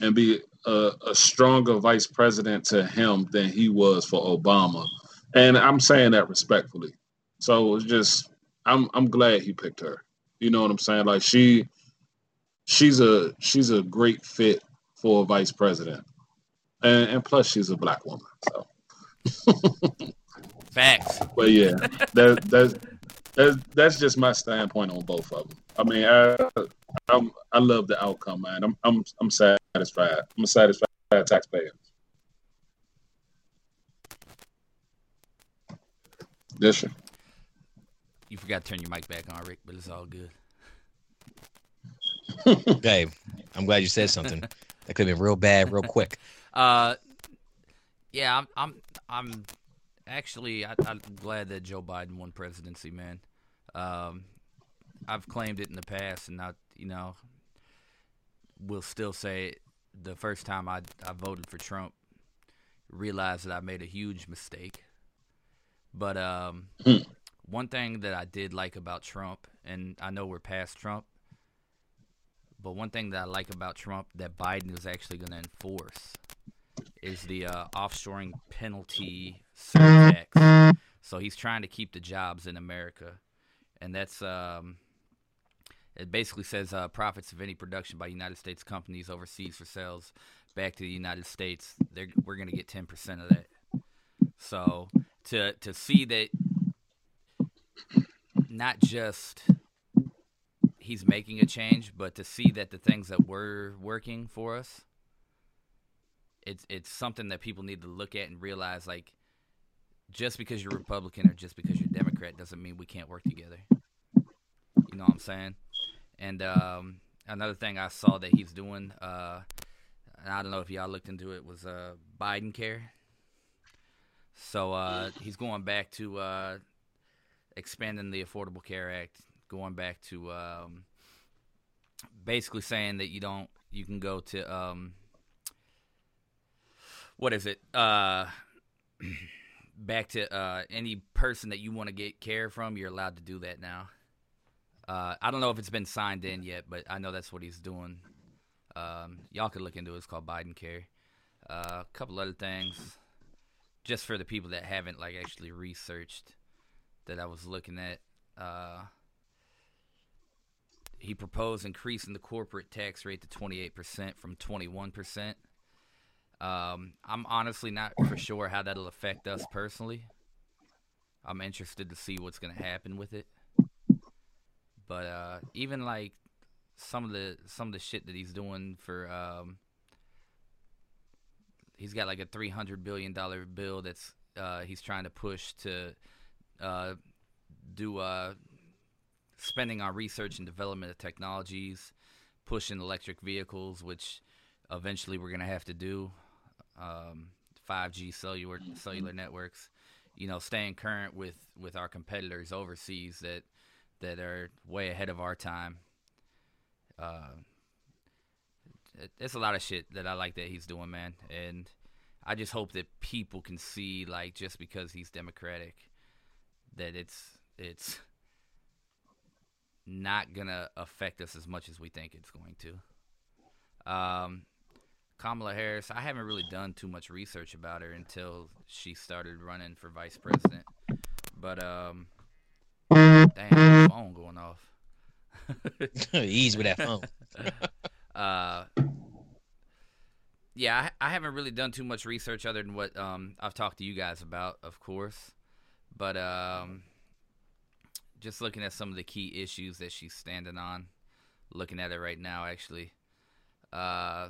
and be a, a stronger vice president to him than he was for Obama. And I'm saying that respectfully. So it's just I'm I'm glad he picked her. You know what I'm saying? Like she she's a she's a great fit for a vice president. And and plus she's a black woman. So Facts. but yeah, that that's that's that's just my standpoint on both of them. I mean, I I'm, I love the outcome, man. I'm I'm I'm satisfied. I'm a satisfied taxpayer. This year. You forgot to turn your mic back on, Rick, but it's all good. Hey, I'm glad you said something. That could have been real bad, real quick. Uh, yeah, I'm, I'm, I'm actually, I, I'm glad that Joe Biden won presidency, man. Um, I've claimed it in the past, and I, you know, will still say it. the first time I I voted for Trump, realized that I made a huge mistake. But um, Hmm. one thing that I did like about Trump, and I know we're past Trump, but one thing that I like about Trump that Biden is actually going to enforce is the uh, offshoring penalty surtax. So he's trying to keep the jobs in America, and that's um, it. Basically says uh, profits of any production by United States companies overseas for sales back to the United States, they're, we're going to get ten percent of that. So to to see that not just he's making a change, but to see that the things that were working for us, it's it's something that people need to look at and realize like just because you're Republican or just because you're Democrat doesn't mean we can't work together. You know what I'm saying? And um, another thing I saw that he's doing, uh, I don't know if y'all looked into it, was uh, Biden Care. So uh, he's going back to uh, expanding the Affordable Care Act, going back to um, basically saying that you don't, you can go to, um, what is it? Uh, back to uh, any person that you want to get care from, you're allowed to do that now. Uh, I don't know if it's been signed in yet, but I know that's what he's doing. Um, y'all could look into it. It's called Biden Care. Uh, a couple other things, just for the people that haven't like actually researched that I was looking at. Uh, he proposed increasing the corporate tax rate to 28% from 21%. Um, I'm honestly not for sure how that'll affect us personally. I'm interested to see what's going to happen with it. But uh, even like some of the some of the shit that he's doing for um, he's got like a 300 billion dollar bill that's uh, he's trying to push to uh, do uh, spending on research and development of technologies, pushing electric vehicles, which eventually we're gonna have to do. Um, 5G cellular cellular networks, you know, staying current with with our competitors overseas that that are way ahead of our time. Uh, it's a lot of shit that I like that he's doing, man, and I just hope that people can see, like, just because he's Democratic, that it's it's not gonna affect us as much as we think it's going to. Um, Kamala Harris, I haven't really done too much research about her until she started running for vice president. But um, damn, phone going off. Ease with that phone. uh, yeah, I, I haven't really done too much research other than what um, I've talked to you guys about, of course. But um, just looking at some of the key issues that she's standing on, looking at it right now, actually. Uh,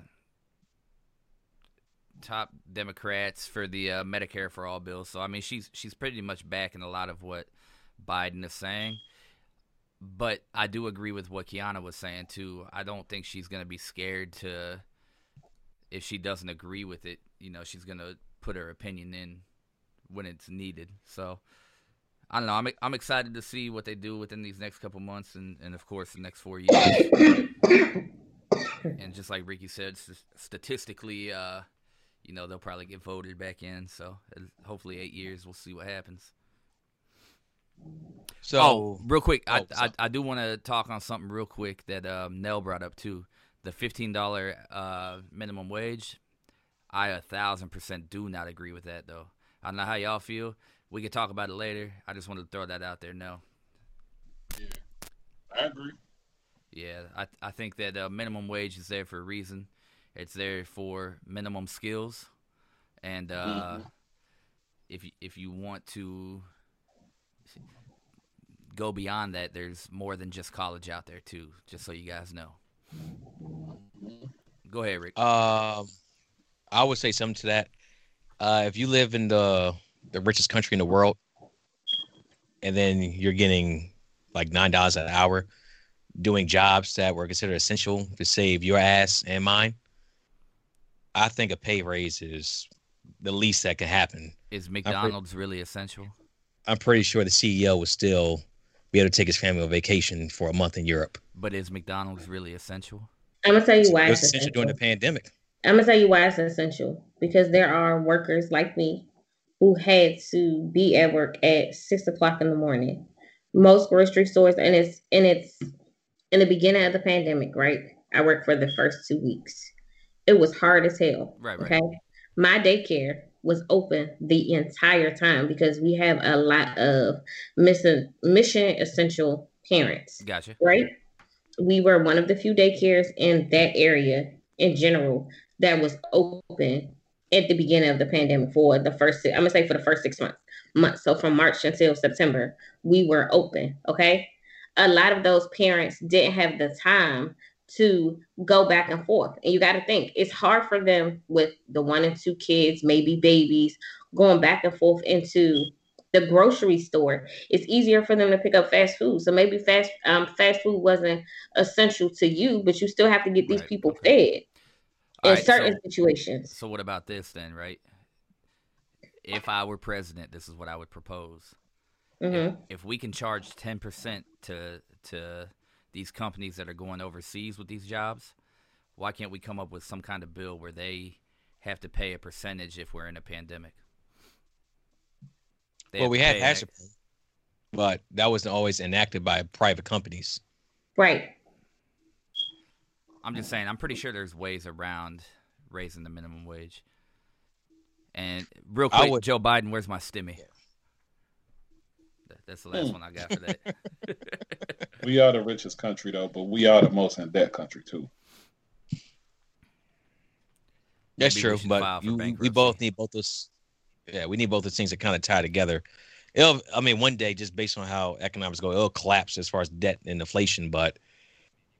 top Democrats for the uh, Medicare for All bill. So I mean, she's she's pretty much backing a lot of what Biden is saying. But I do agree with what Kiana was saying too. I don't think she's gonna be scared to, if she doesn't agree with it, you know, she's gonna put her opinion in when it's needed. So I don't know. I'm I'm excited to see what they do within these next couple months, and and of course the next four years. and just like Ricky said, statistically, uh, you know, they'll probably get voted back in. So hopefully, eight years, we'll see what happens. So, oh, real quick, I, oh, I sorry. I do want to talk on something real quick that um, Nell brought up too. The fifteen dollar uh, minimum wage. I a thousand percent do not agree with that though. I don't know how y'all feel. We can talk about it later. I just wanted to throw that out there. No. Yeah, I agree. Yeah, I I think that uh, minimum wage is there for a reason. It's there for minimum skills, and uh, if you, if you want to go beyond that, there's more than just college out there too. Just so you guys know. Go ahead, Rick. Um, I would say something to that. Uh, if you live in the the richest country in the world, and then you're getting like nine dollars an hour, doing jobs that were considered essential to save your ass and mine, I think a pay raise is the least that could happen. Is McDonald's really essential? I'm pretty sure the CEO was still be able to take his family on vacation for a month in Europe. But is McDonald's really essential? I'm gonna tell you why It was it's essential during the pandemic. I'm gonna tell you why it's essential because there are workers like me who had to be at work at six o'clock in the morning. Most grocery stores, and it's and it's in the beginning of the pandemic, right? I worked for the first two weeks. It was hard as hell. Right, right. Okay. My daycare was open the entire time because we have a lot of mission mission essential parents. Gotcha. Right? We were one of the few daycares in that area in general that was open at the beginning of the pandemic for the first I'm gonna say for the first six months. Months. So from March until September, we were open. Okay. A lot of those parents didn't have the time to go back and forth. And you got to think it's hard for them with the one and two kids, maybe babies, going back and forth into the grocery store. It's easier for them to pick up fast food. So maybe fast um, fast food wasn't essential to you, but you still have to get these Right, people fed All in right, certain so- situations. So what about this then, right? If I were president, this is what I would propose. hmm If, if we can charge ten percent to to these companies that are going overseas with these jobs, why can't we come up with some kind of bill where they have to pay a percentage if we're in a pandemic? They well, we had pay hazard, pay, but that wasn't always enacted by private companies. Right. I'm just saying, I'm pretty sure there's ways around raising the minimum wage. And real quick, would- Joe Biden, where's my stimmy? That- That's the last one I got for that. We are the richest country though, but we are the most in debt country too. That's Maybe true, but you, we both need both those. Yeah, we need both those things to kind of tie together. It'll, I mean, one day, just based on how economics go, it'll collapse as far as debt and inflation. But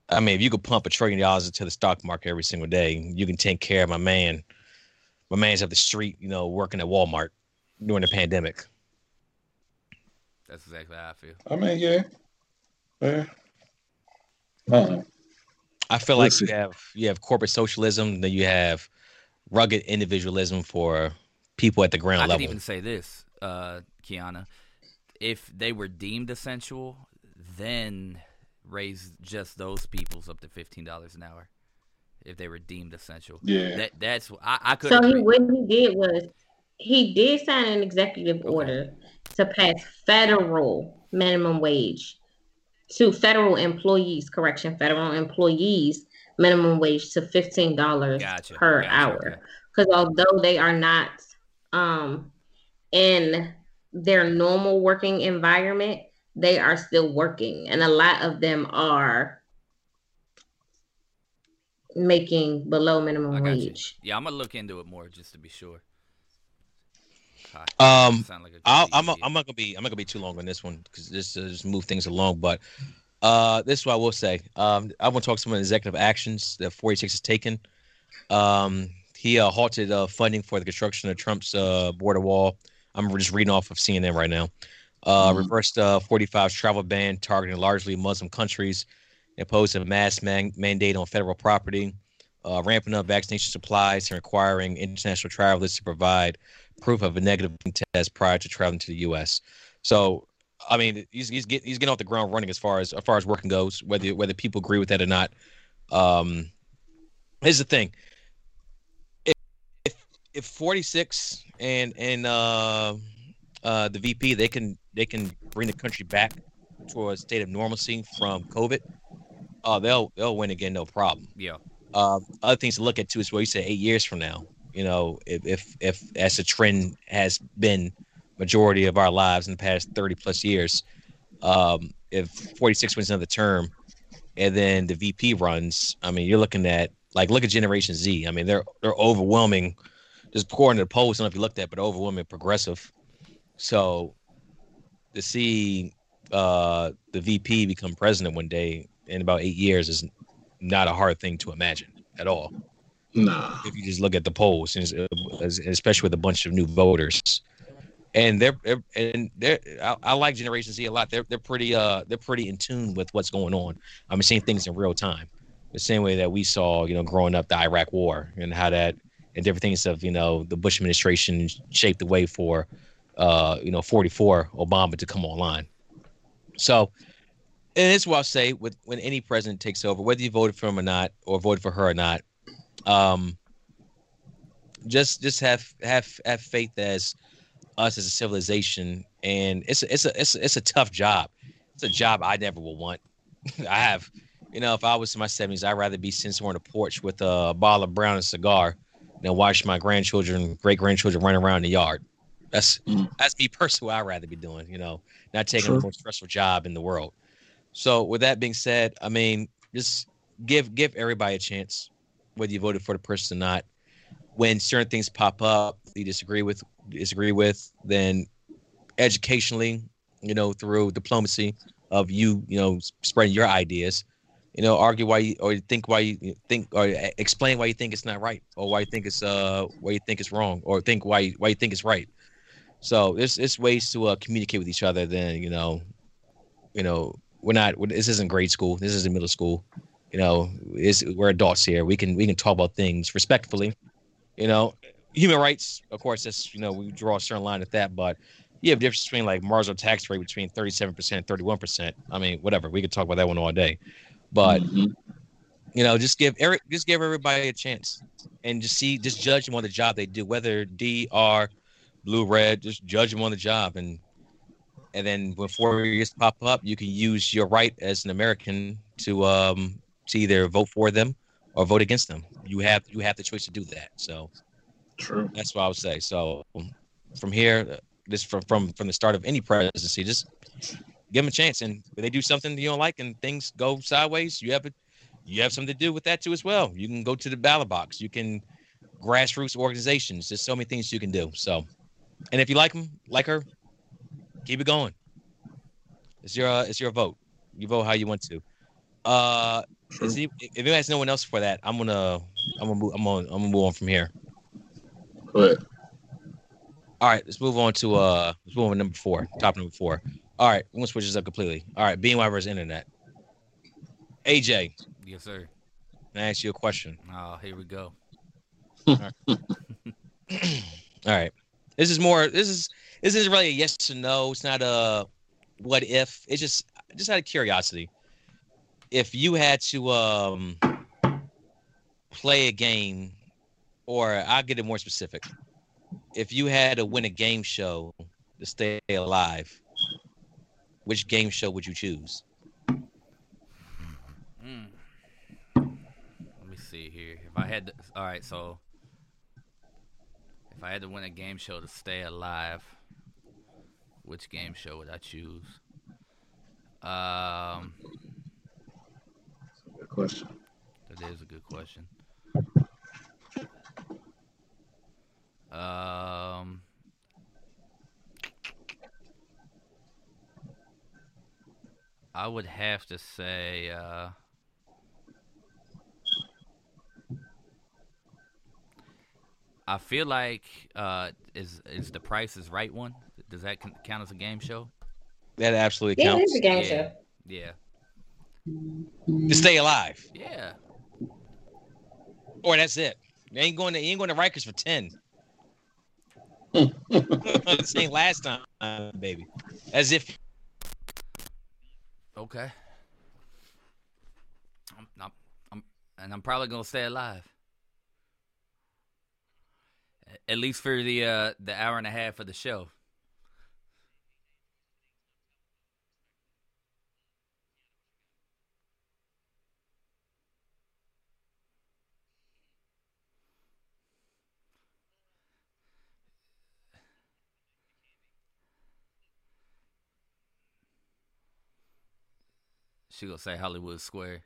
I mean, if you could pump a trillion dollars into the stock market every single day, you can take care of my man. My man's up the street, you know, working at Walmart during the pandemic. That's exactly how I feel. I mean, yeah, yeah. I feel like you have you have corporate socialism, then you have rugged individualism for people at the ground level. I could level. even say this, uh, Kiana. If they were deemed essential, then raise just those people's up to fifteen dollars an hour. If they were deemed essential, Yeah. that that's I, I could. So he, what he did was he did sign an executive order to pass federal minimum wage to federal employees. Correction, federal employees minimum wage to fifteen dollars Gotcha, per gotcha, hour. okay. Because although they are not um, in their normal working environment, they are still working, and a lot of them are making below minimum got you. wage. Yeah, I'm gonna look into it more just to be sure. Um, like a good I'll, I'm, idea. I'm not gonna be I'm not gonna be too long on this one because this uh, just move things along. But uh, this is what I will say. Um, I want to talk some of the executive actions that 46 has taken. Um, he uh, halted uh, funding for the construction of Trump's uh, border wall. I'm just reading off of CNN right now. Uh, Mhm. Reversed uh, 45's travel ban targeting largely Muslim countries. Imposed a mass man- mandate on federal property. Uh, ramping up vaccination supplies and requiring international travelers to provide proof of a negative test prior to traveling to the U.S. So, I mean, he's he's getting he's getting off the ground running as far as as far as working goes, whether whether people agree with that or not. Um, here's the thing: if if, if 46 and and uh, uh, the VP they can they can bring the country back to a state of normalcy from COVID, uh, they'll they'll win again, no problem. yeah, Um, other things to look at too is what you said eight years from now. You know, if if if as a trend has been majority of our lives in the past thirty plus years, um, if forty six wins another term, and then the VP runs, I mean, you're looking at like look at Generation Z. I mean, they're they're overwhelming. Just according to the polls, I don't know if you looked at, but overwhelming progressive. So to see uh, the VP become president one day in about eight years is not a hard thing to imagine at all. Nah. If you just look at the polls, especially with a bunch of new voters, and they're, and they're I, I like Generation Z a lot. They're they're pretty uh they're pretty in tune with what's going on. I'm seeing things in real time, the same way that we saw you know growing up the Iraq War and how that and different things of you know the Bush administration shaped the way for uh you know 44 Obama to come online. So and it's what I'll say with when any president takes over, whether you voted for him or not, or voted for her or not, um, just just have have have faith as us as a civilization, and it's a, it's a it's a, it's a tough job. It's a job I never will want. I have, you know, if I was in my seventies, I'd rather be sitting somewhere on the porch with a bottle of brown and cigar than watch my grandchildren, great grandchildren run around the yard. That's Mm. that's me personally. I'd rather be doing, you know, not taking True. the most stressful job in the world. So with that being said, I mean, just give give everybody a chance, whether you voted for the person or not. When certain things pop up you disagree with disagree with, then educationally, you know, through diplomacy of you, you know, spreading your ideas, you know, argue why you or think why you think or explain why you think it's not right or why you think it's uh why you think it's wrong or think why why you think it's right. So there's it's ways to uh, communicate with each other. Than you know, you know, we're not. This isn't grade school. This isn't middle school. You know, is we're adults here. We can we can talk about things respectfully. You know, human rights, of course. That's you know we draw a certain line at that, but you have a difference between like marginal tax rate between 37% and 31%. I mean, whatever. We could talk about that one all day. But Mhm. you know, just give Eric, just give everybody a chance, and just see, just judge them on the job they do, whether D, R, blue, red. Just judge them on the job, and and then when four years pop up, you can use your right as an American to um to either vote for them or vote against them. You have you have the choice to do that. So True. that's what I would say. So from here, uh, this from from from the start of any presidency, just give them a chance. And if they do something you don't like and things go sideways, you have a, you have something to do with that too as well. You can go to the ballot box. You can grassroots organizations. There's so many things you can do. So, and if you like them, like her, keep it going. It's your uh, it's your vote. You vote how you want to. Uh, True. is he, if anybody has no one else for that, I'm gonna I'm gonna move, I'm gonna I'm gonna move on from here. Go ahead. All right, let's move on to uh let's move on to number four, top number four. All right, we're gonna switch this up completely. All right, BNY versus internet. AJ, Yes, sir. can I ask you a question? Oh, here we go. All right. This is more this is this is really a yes or no. It's not a what if. It's just just out of curiosity. If you had to um play a game, or I'll get it more specific. If you had to win a game show to stay alive, which game show would you choose? Mm. Let me see here. If I had to, all right, so if I had to win a game show to stay alive, which game show would I choose? Um, question. that is a good question. Um, I would have to say, uh, I feel like uh, is is the Price is Right one? Does that count as a game show? That absolutely Yeah, counts. it's a game Yeah. show. Yeah, To stay alive. yeah. Or that's it. You ain't going to you ain't going to Rikers for ten. Same last time, baby. As if Okay. I'm, I'm, I'm, and I'm probably gonna stay alive. At least for the uh, the hour and a half of the show. She gonna say Hollywood Square.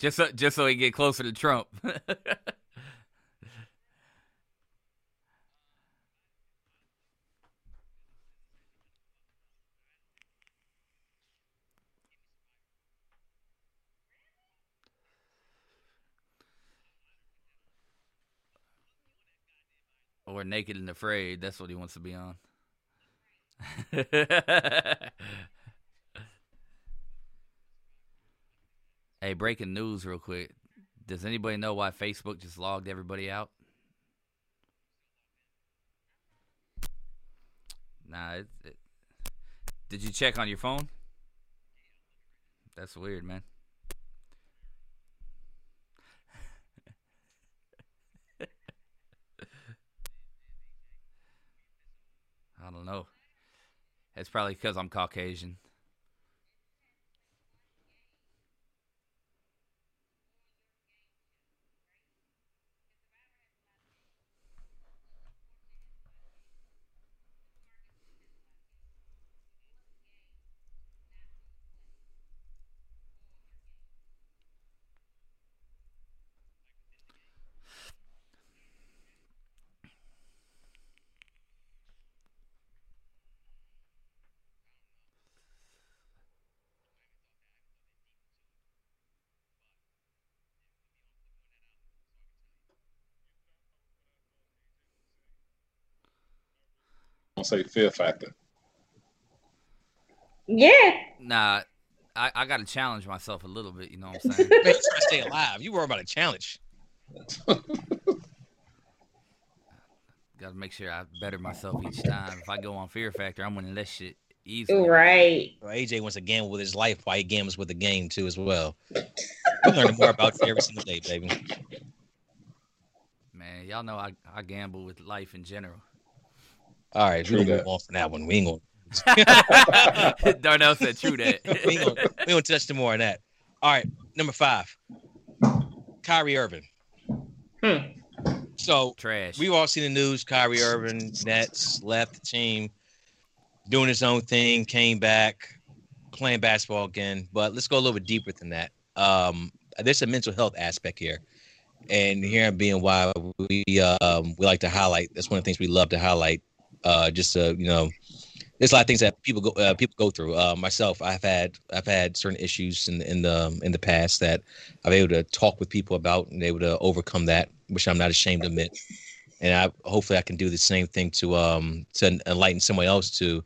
Just so, just so he get closer to Trump. or naked and afraid. That's what he wants to be on. hey, breaking news, real quick. Does anybody know why Facebook just logged everybody out? Nah, it, it, did you check on your phone? That's weird, man. I don't know. It's probably because I'm Caucasian. I'll say fear factor. Yeah. Nah, I, I got to challenge myself a little bit. You know what I'm saying? Man, to stay alive. You worry about a challenge. got to make sure I better myself each time. If I go on Fear Factor, I'm winning that shit easily. Right. Well, AJ wants to gamble with his life while he gambles with the game too as well. We're learning more about you every single day, baby. Man, y'all know I, I gamble with life in general. All right, True we're gonna that. move on from that one. We ain't gonna Darnell said true that. we ain't gonna, we ain't gonna touch no more on that. All right, number five, Kyrie Irving. Hmm. So Trash. we've all seen the news. Kyrie Irving, Nets left the team, doing his own thing, came back, playing basketball again. But let's go a little bit deeper than that. Um, there's a mental health aspect here, and here being why we um, we like to highlight. That's one of the things we love to highlight. Uh, just uh, you know, there's a lot of things that people go uh, people go through. Uh, myself, I've had I've had certain issues in in the in the past that I've been able to talk with people about and able to overcome that, which I'm not ashamed to admit. And I hopefully I can do the same thing to um to enlighten someone else to you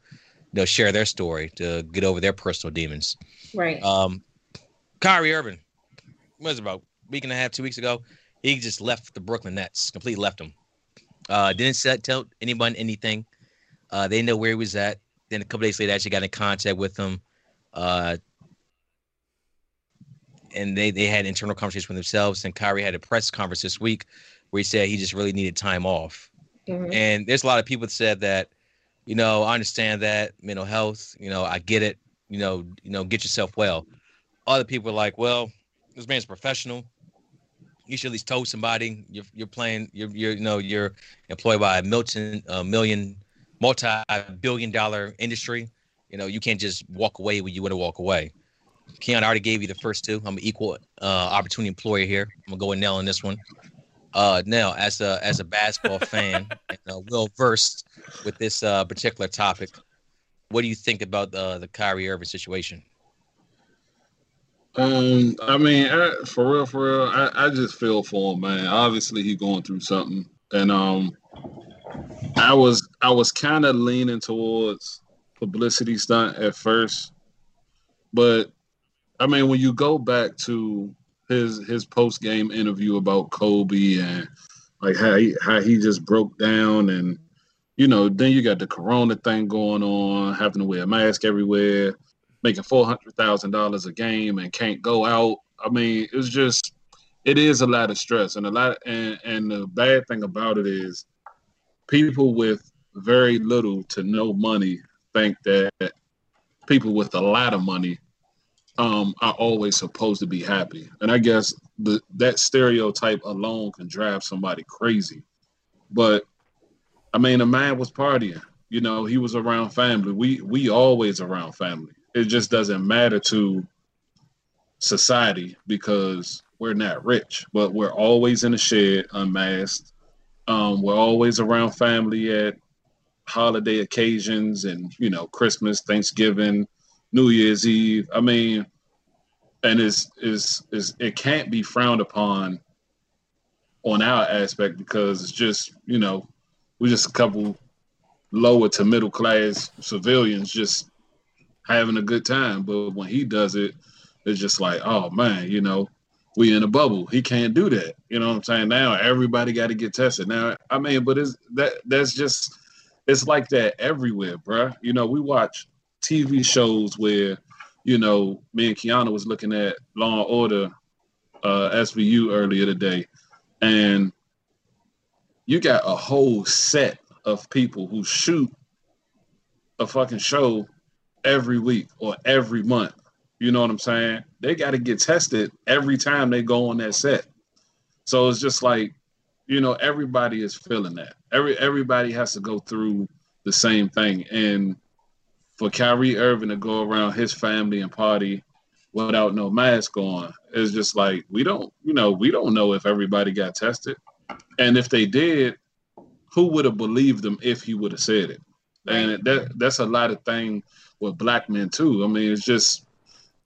know share their story to get over their personal demons. Right. Um, Kyrie Irving what was it about a week and a half, two weeks ago. He just left the Brooklyn Nets, completely left them. Uh, didn't set, tell anyone anything. Uh, they know where he was at. Then a couple days later, actually got in contact with him. Uh, and they, they had internal conversations with themselves. And Kyrie had a press conference this week where he said he just really needed time off. Mhm. And there's a lot of people that said that, you know, I understand that mental health, you know, I get it, you know, you know, get yourself well. Other people are like, well, this man's professional. You should at least told somebody you're you're playing you're you're you know you're employed by a million a million multi-billion dollar industry. You know, you can't just walk away when you want to walk away. Keon I already gave you the first two. I'm an equal uh, opportunity employer here. I'm gonna go with Nell on this one. Uh, Nell, as a as a basketball fan and uh, well versed with this uh, particular topic, what do you think about uh, the Kyrie Irving situation? Um, I mean, I, for real, for real, I, I just feel for him, man. Obviously, he going through something, and um, I was I was kind of leaning towards publicity stunt at first, but I mean, when you go back to his his post game interview about Kobe and like how he how he just broke down, and you know, then you got the Corona thing going on, having to wear a mask everywhere making four hundred thousand dollars a game and can't go out. I mean, it's just it is a lot of stress and a lot and and the bad thing about it is people with very little to no money think that people with a lot of money um, are always supposed to be happy. And I guess the that stereotype alone can drive somebody crazy. But I mean, a man was partying. You know, he was around family. We we always around family it just doesn't matter to society because we're not rich, but we're always in the shed unmasked. Um, we're always around family at holiday occasions and you know Christmas, Thanksgiving, New Year's Eve. I mean, and is is it can't be frowned upon on our aspect because it's just you know we're just a couple lower to middle class civilians just having a good time. But when he does it, it's just like, oh man, you know, we in a bubble. He can't do that. You know what I'm saying? Now everybody got to get tested. Now, I mean, but it's that that's just it's like that everywhere, bruh. You know, we watch TV shows where, you know, me and Kiana was looking at Law and Order uh, SVU earlier today, and you got a whole set of people who shoot a fucking show every week or every month. You know what I'm saying? They got to get tested every time they go on that set. So it's just like, you know, everybody is feeling that. Every everybody has to go through the same thing. And for Kyrie Irving to go around his family and party without no mask on, it's just like we don't, you know, we don't know if everybody got tested. And if they did, who would have believed them if he would have said it? And that that's a lot of thing with black men too. I mean, it's just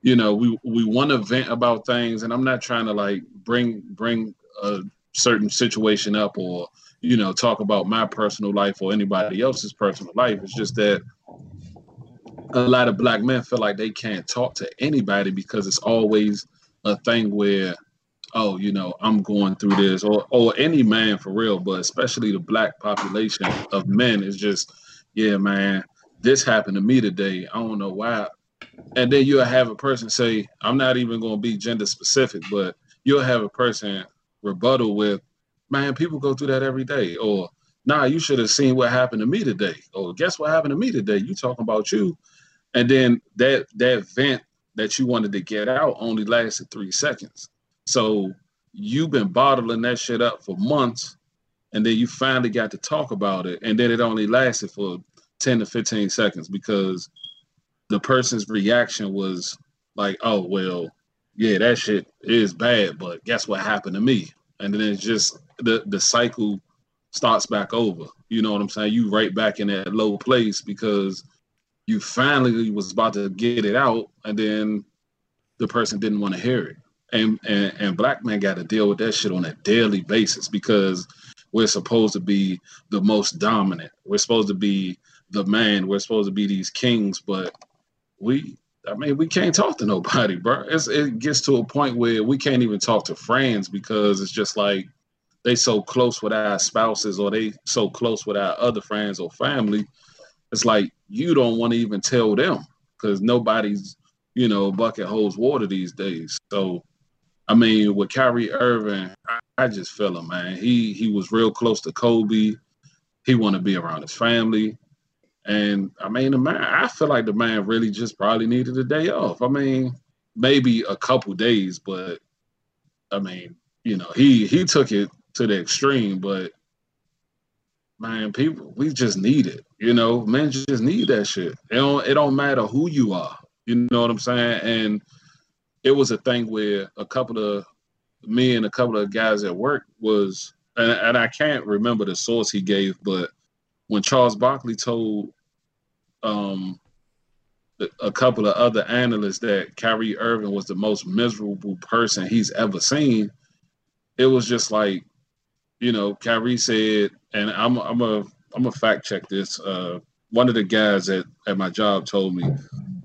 you know we we want to vent about things, and I'm not trying to like bring bring a certain situation up or you know talk about my personal life or anybody else's personal life. It's just that a lot of black men feel like they can't talk to anybody because it's always a thing where oh you know i'm going through this or or any man for real but especially the black population of men is just yeah man this happened to me today. I don't know why. And then you'll have a person say, I'm not even going to be gender specific, but you'll have a person rebuttal with, man, people go through that every day. Or, nah, you should have seen what happened to me today. Or, guess what happened to me today? You talking about you. And then that that vent that you wanted to get out only lasted three seconds. So you've been bottling that shit up for months and then you finally got to talk about it and then it only lasted for 10 to 15 seconds because the person's reaction was like, oh, well, yeah, that shit is bad, but guess what happened to me? And then it's just the, the cycle starts back over. You know what I'm saying? You right back in that low place because you finally was about to get it out and then the person didn't want to hear it. And, and and black men got to deal with that shit on a daily basis because we're supposed to be the most dominant. We're supposed to be the man. We're supposed to be these kings, but we, I mean, we can't talk to nobody, bro. It's, it gets to a point where we can't even talk to friends because it's just like they so close with our spouses or they so close with our other friends or family. It's like you don't want to even tell them because nobody's, you know, bucket holds water these days. So, I mean, with Kyrie Irving, I, I just feel him, man. He he was real close to Kobe. He want to be around his family. And I mean, the man, I feel like the man really just probably needed a day off. I mean, maybe a couple days, but I mean, you know, he he took it to the extreme, but man, people, we just need it. You know, men just need that shit. It don't it don't matter who you are. You know what I'm saying? And it was a thing where a couple of me and a couple of guys at work was, and, and I can't remember the source he gave, but when Charles Barkley told um, a couple of other analysts that Kyrie Irving was the most miserable person he's ever seen, it was just like, you know, Kyrie said, and I'm I'm a I'm a fact check this. Uh, one of the guys at, at my job told me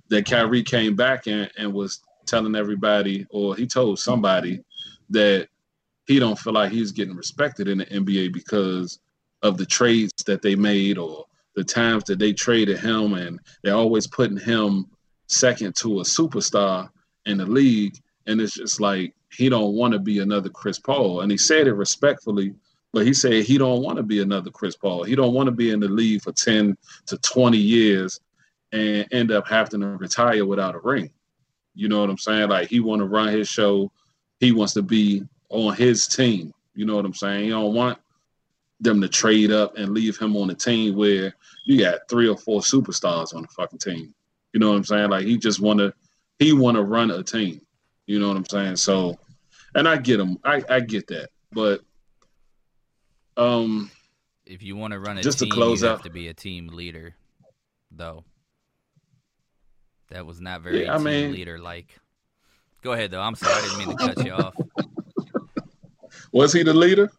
that Kyrie came back and, and was telling everybody, or he told somebody that he don't feel like he's getting respected in the NBA because of the trades that they made or the times that they traded him, and they're always putting him second to a superstar in the league. And it's just like he don't want to be another Chris Paul. And he said it respectfully, but he said he don't want to be another Chris Paul. He don't want to be in the league for 10 to 20 years and end up having to retire without a ring. You know what I'm saying? Like he want to run his show. He wants to be on his team. You know what I'm saying? He don't want them to trade up and leave him on a team where you got three or four superstars on the fucking team. You know what I'm saying? Like he just wanna he wanna run a team. You know what I'm saying? So, and I get him. I I get that, but um, if you want to run a Just to close you out- have to be a team leader, though. That was not very Yeah, I team mean- leader like. Go ahead though. I'm sorry, I didn't mean to cut you off. was he the leader?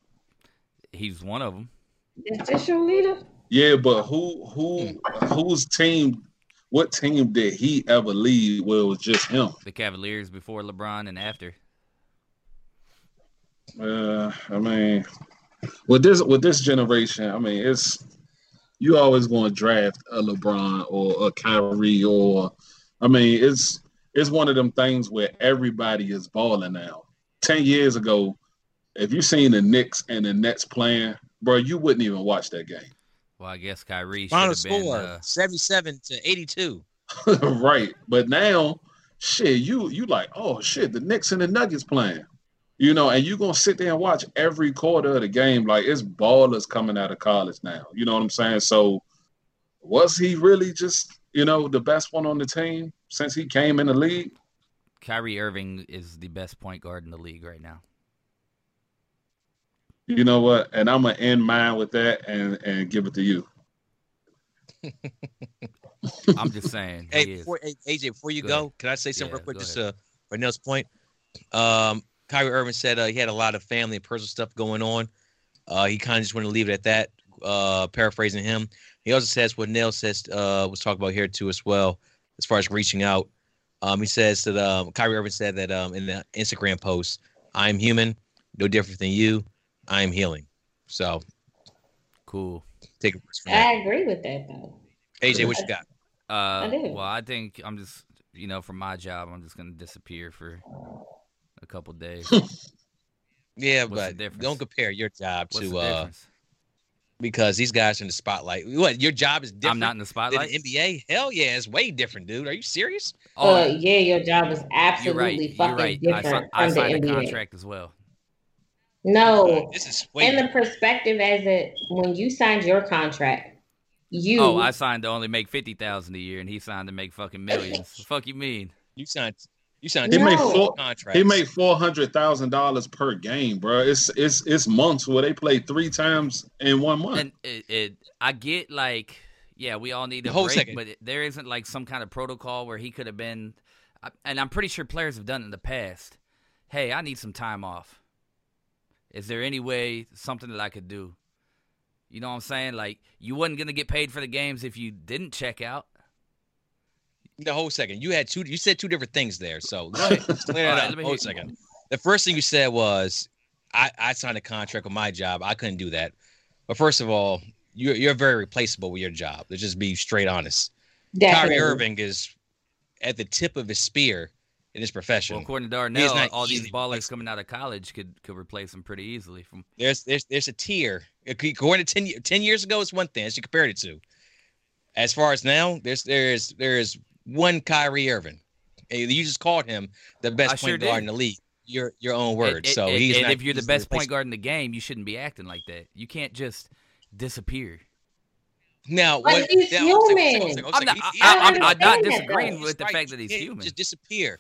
He's one of them. The your leader. Yeah, but who who whose team? What team did he ever lead where it was just him? The Cavaliers before LeBron and after. Uh, I mean, with this with this generation, I mean, it's you always going to draft a LeBron or a Kyrie or, I mean, it's it's one of them things where everybody is balling now. Ten years ago, if you seen the Knicks and the Nets playing, bro, you wouldn't even watch that game. Well, I guess Kyrie should Final have been. score Uh, 77 to 82. right. But now, shit, you you like, oh shit, the Knicks and the Nuggets playing. You know, and you're gonna sit there and watch every quarter of the game. Like it's ballers coming out of college now. You know what I'm saying? So was he really just, you know, the best one on the team since he came in the league? Kyrie Irving is the best point guard in the league right now. You know what? And I'm gonna end mine with that and and give it to you. I'm just saying. Hey, he before, hey, AJ, before you Go go, can I say something Yeah, real quick? Just uh, for Nell's point. Um, Kyrie Irving said uh, he had a lot of family and personal stuff going on. Uh, he kind of just wanted to leave it at that. Uh, paraphrasing him, he also says what Nell says uh, was talked about here too as well, as far as reaching out. Um, he says that um, Kyrie Irving said that um, in the Instagram post, "I'm human, no different than you. I'm healing." So cool. take a risk from that. I agree with that though. AJ, what you got? Uh, do. well, I think I'm just, you know, for my job, I'm just gonna disappear for a couple days. Yeah, What's but don't compare your job What's to the uh because these guys are in the spotlight. What your job is different I'm not in the than spotlight. the NBA? Hell yeah, it's way different, dude. Are you serious? Oh, uh, yeah, your job is you're absolutely right. You're fucking right. Different si- I from the signed a NBA. contract as well. No, This is way in the perspective as it when you signed your contract, you Oh, I signed to only make fifty thousand a year, and he signed to make fucking millions. the fuck you mean? you signed you signed He No. made two four contracts. he made four hundred thousand dollars per game, bro. It's it's it's months where they play three times in one month. And it, it, I get like, yeah, we all need a Hold break, second. but there isn't like some kind of protocol where he could have been. And I'm pretty sure players have done it in the past. Hey, I need some time off. Is there any way something that I could do? You know what I'm saying? Like you wasn't gonna get paid for the games if you didn't check out. the whole second. You had two you said two different things there. So go ahead. Let's clear that right, up. let me Hold a hear- second. The first thing you said was I, I signed a contract with my job. I couldn't do that. But first of all, you're you're very replaceable with your job. Let's just be straight honest. definitely. Kyrie Irving is at the tip of his spear in his profession. Well, according to He's Darnell, not all these ballers coming out of college could could replace him pretty easily. From there's there's there's a tier. According to 10, ye- 10 years ago, it's one thing as you compared it to. As far as now, there's there's there's one Kyrie Irving. You just called him the best I point sure guard did. in the league. Your your own word. And- so and- he's and not if you're the easily best point guard in the game, you shouldn't be acting like that. You can't just disappear. Now, But what? he's now, hold on a second, hold on a human. I'm not disagreeing with the fact that he's human. Just disappear.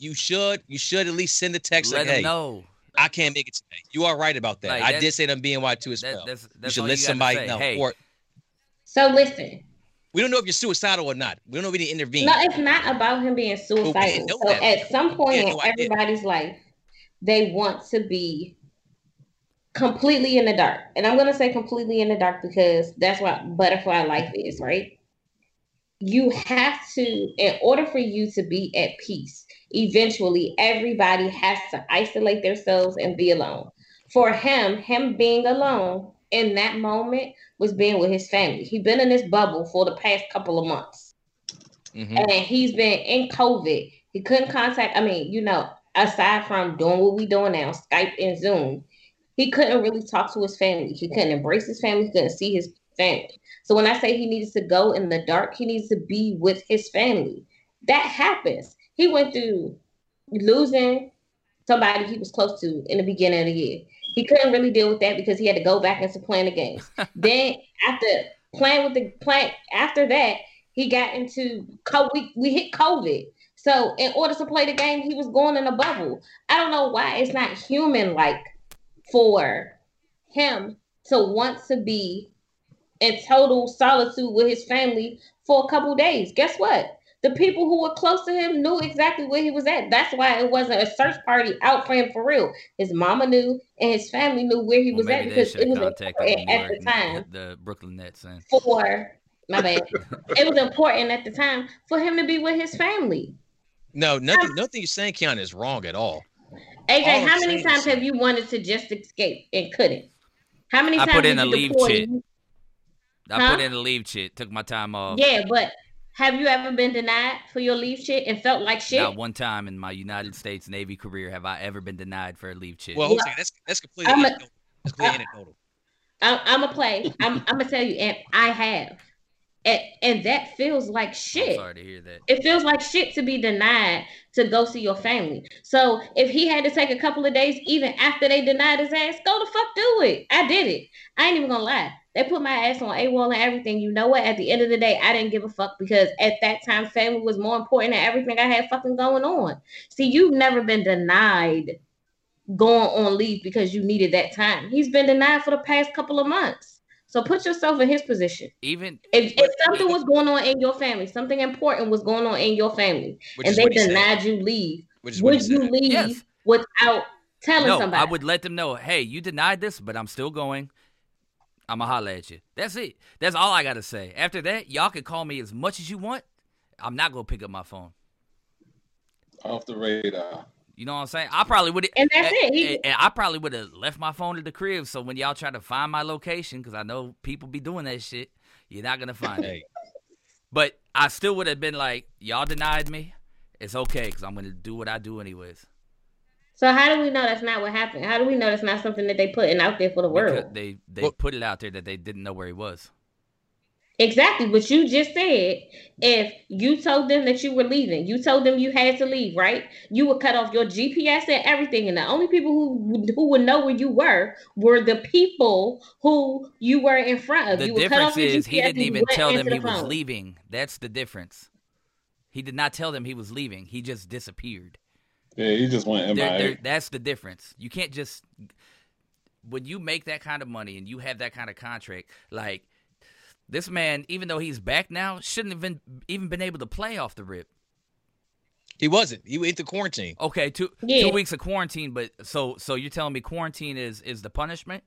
You should you should at least send a text Let like, him "Hey, know. I can't make it today." You are right about that. Like, I did say that on BNY too as That, well. that's you should let you somebody know. Hey, Or So listen, we don't know if you're suicidal or not. We don't know if we need to intervene. no, it's not about him being suicidal. So that. at some point in no, everybody's life, they want to be completely in the dark. And I'm gonna say completely in the dark because that's what butterfly life is, right? You have to, in order for you to be at peace, eventually everybody has to isolate themselves and be alone. For him, him being alone in that moment was being with his family. He's been in this bubble for the past couple of months Mhm. and he's been in COVID. He couldn't contact. I mean, you know, aside from doing what we doing now, Skype and Zoom, he couldn't really talk to his family. He couldn't embrace his family. He couldn't see his family. So when I say he needs to go in the dark, he needs to be with his family. That happens. He went through losing somebody he was close to in the beginning of the year. He couldn't really deal with that because he had to go back into playing the games. then after playing with the playing after that, he got into we, we hit COVID. So in order to play the game, he was going in a bubble. I don't know why it's not human like for him to want to be in total solitude with his family for a couple days. Guess what? The people who were close to him knew exactly where he was at. That's why it wasn't a search party out for him for real. His mama knew and his family knew where he Well, was at maybe because should it was important the, at the time the Brooklyn Nets. And for my bad. it was important at the time for him to be with his family. No, nothing. Nothing you're saying, Keanu, is wrong at all. AJ, All how many times have you wanted to just escape and couldn't? How many I times I put in a leave deploy chit. and I Huh? put in a leave shit. Took my time off. Yeah, but have you ever been denied for your leave shit and felt like shit? Not one time in my United States Navy career have I ever been denied for a leave shit. Well, hold Yeah. that's that's completely I'm a- anecdotal. That's completely anecdotal. I'm, I'm gonna play. I'm, I'm gonna tell you, and I have, and and that feels like I'm shit. sorry to hear that. It feels like shit to be denied to go see your family. So if he had to take a couple of days, even after they denied his ass, go the fuck do it. I did it. I ain't even gonna lie. They put my ass on AWOL and everything. You know what? At the end of the day, I didn't give a fuck because at that time, family was more important than everything I had fucking going on. See, you've never been denied going on leave because you needed that time. He's been denied for the past couple of months. So put yourself in his position. Even If, if something was going on in your family, something important was going on in your family, and they he said. denied you leave, Which would you said. leave Yes. without telling no, somebody? I would let them know. Hey, you denied this, but I'm still going. I'ma holler at you. That's it. That's all I gotta say. After that, y'all can call me as much as you want. I'm not gonna pick up my phone. Off the radar. You know what I'm saying? I probably would. And that's it. He- and I probably would have left my phone at the crib. So when y'all try to find my location, because I know people be doing that shit, you're not gonna find it. But I still would have been like, y'all denied me. It's okay, because I'm gonna do what I do anyways. So how do we know that's not what happened? How do we know that's not something that they putting out there for the Because world? they they Well- put it out there that they didn't know where he was. Exactly. what you just said if you told them that you were leaving, you told them you had to leave, right? You would cut off your GPS and everything, and the only people who who would know where you were were the people who you were in front of. The you would cut difference off your is he didn't even tell them answer he the was leaving. That's the difference. He did not tell them he was leaving. He just disappeared. Yeah, he just went There- MIA. there- that's the difference. You can't just when you make that kind of money and you have that kind of contract, like this man, even though he's back now, shouldn't have been even been able to play off the rip. he wasn't. He went to quarantine. Okay, two Yeah. two weeks of quarantine, but so so you're telling me quarantine is is the punishment?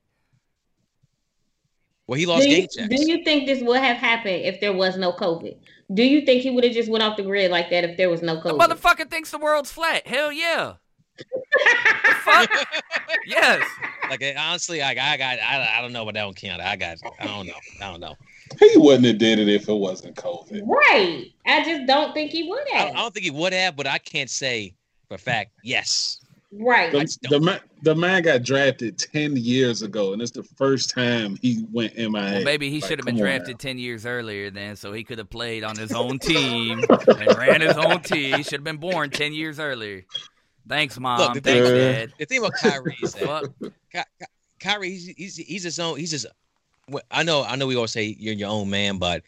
Well, he lost Do you, checks. do you think this would have happened if there was no COVID? Do you think he would have just went off the grid like that if there was no The COVID? motherfucker thinks the world's flat. Hell yeah. Fuck. yes. Like eh, honestly, like I got, I, I don't know about that one, Keanu. I got, I don't know, I don't know. He wouldn't have did it if it wasn't COVID. right. I just don't think he would I, have. I don't think he would have, but I can't say for a fact. Yes, right. The, the, man, the man got drafted 10 years ago, and it's the first time he went MIA. Well, maybe he Like, should have been come on drafted 10 years earlier then, so he could have played on his own team and ran his own team. He should have been born 10 years earlier. Thanks, Mom. Look, the Thanks, thing- Dad. the thing about Kyrie is that Fuck. Ky- Ky- Kyrie, he's, he's he's his own. He's just. well, I know, I know. We always say you're your own man, but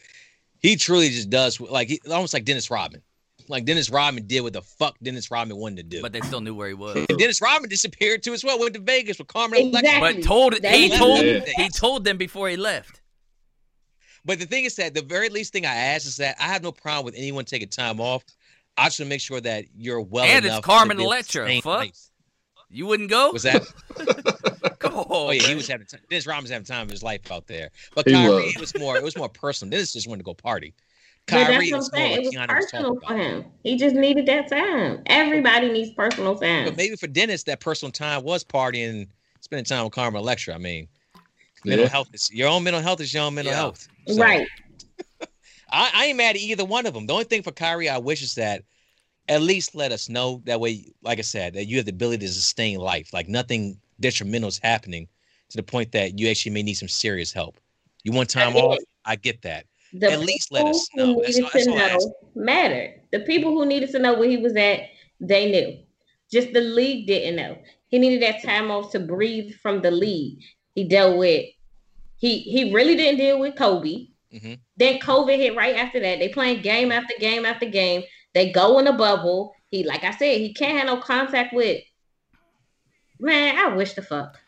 he truly just does like he, almost like Dennis Rodman. Like Dennis Rodman did what the fuck Dennis Rodman wanted to do. But they still knew where he was. and Dennis Rodman disappeared too as well. Went to Vegas with Carmen Electra. Exactly. But told he told Yeah. he told them before he left. But the thing is that the very least thing I ask is that I have no problem with anyone taking time off. I just want to make sure that you're well And it's enough to Carmen be Electra, fuck. life. You wouldn't go? Was that? Come on. Oh yeah, he was having time. Dennis Rodman was having time of his life out there. But Kyrie, was. it was more. It was more personal. Dennis just wanted to go party. But Kyrie that's what I'm more saying. what It was Keanu was personal for him. He just needed that time. Everybody needs personal time. But maybe for Dennis, that personal time was partying, spending time with Carmen Electra. I mean, mental Yeah. health is your own mental health is your own mental Yeah. health. So, right. I, I ain't mad at either one of them. The only thing for Kyrie, I wish is that at least let us know that way. Like I said, that you have the ability to sustain life. Like nothing detrimental is happening to the point that you actually may need some serious help. You want time off? I get that. The At least let us people who know. That's needed that's to know mattered. The people who needed to know where he was at, they knew. Just the league didn't know. He needed that time off to breathe from the league. He dealt with. He he really didn't deal with Kobe. Mhm. Then COVID hit right after that. They playing game after game after game. They go in a bubble. He, like I said, he can't have no contact with. Man, I wish the fuck.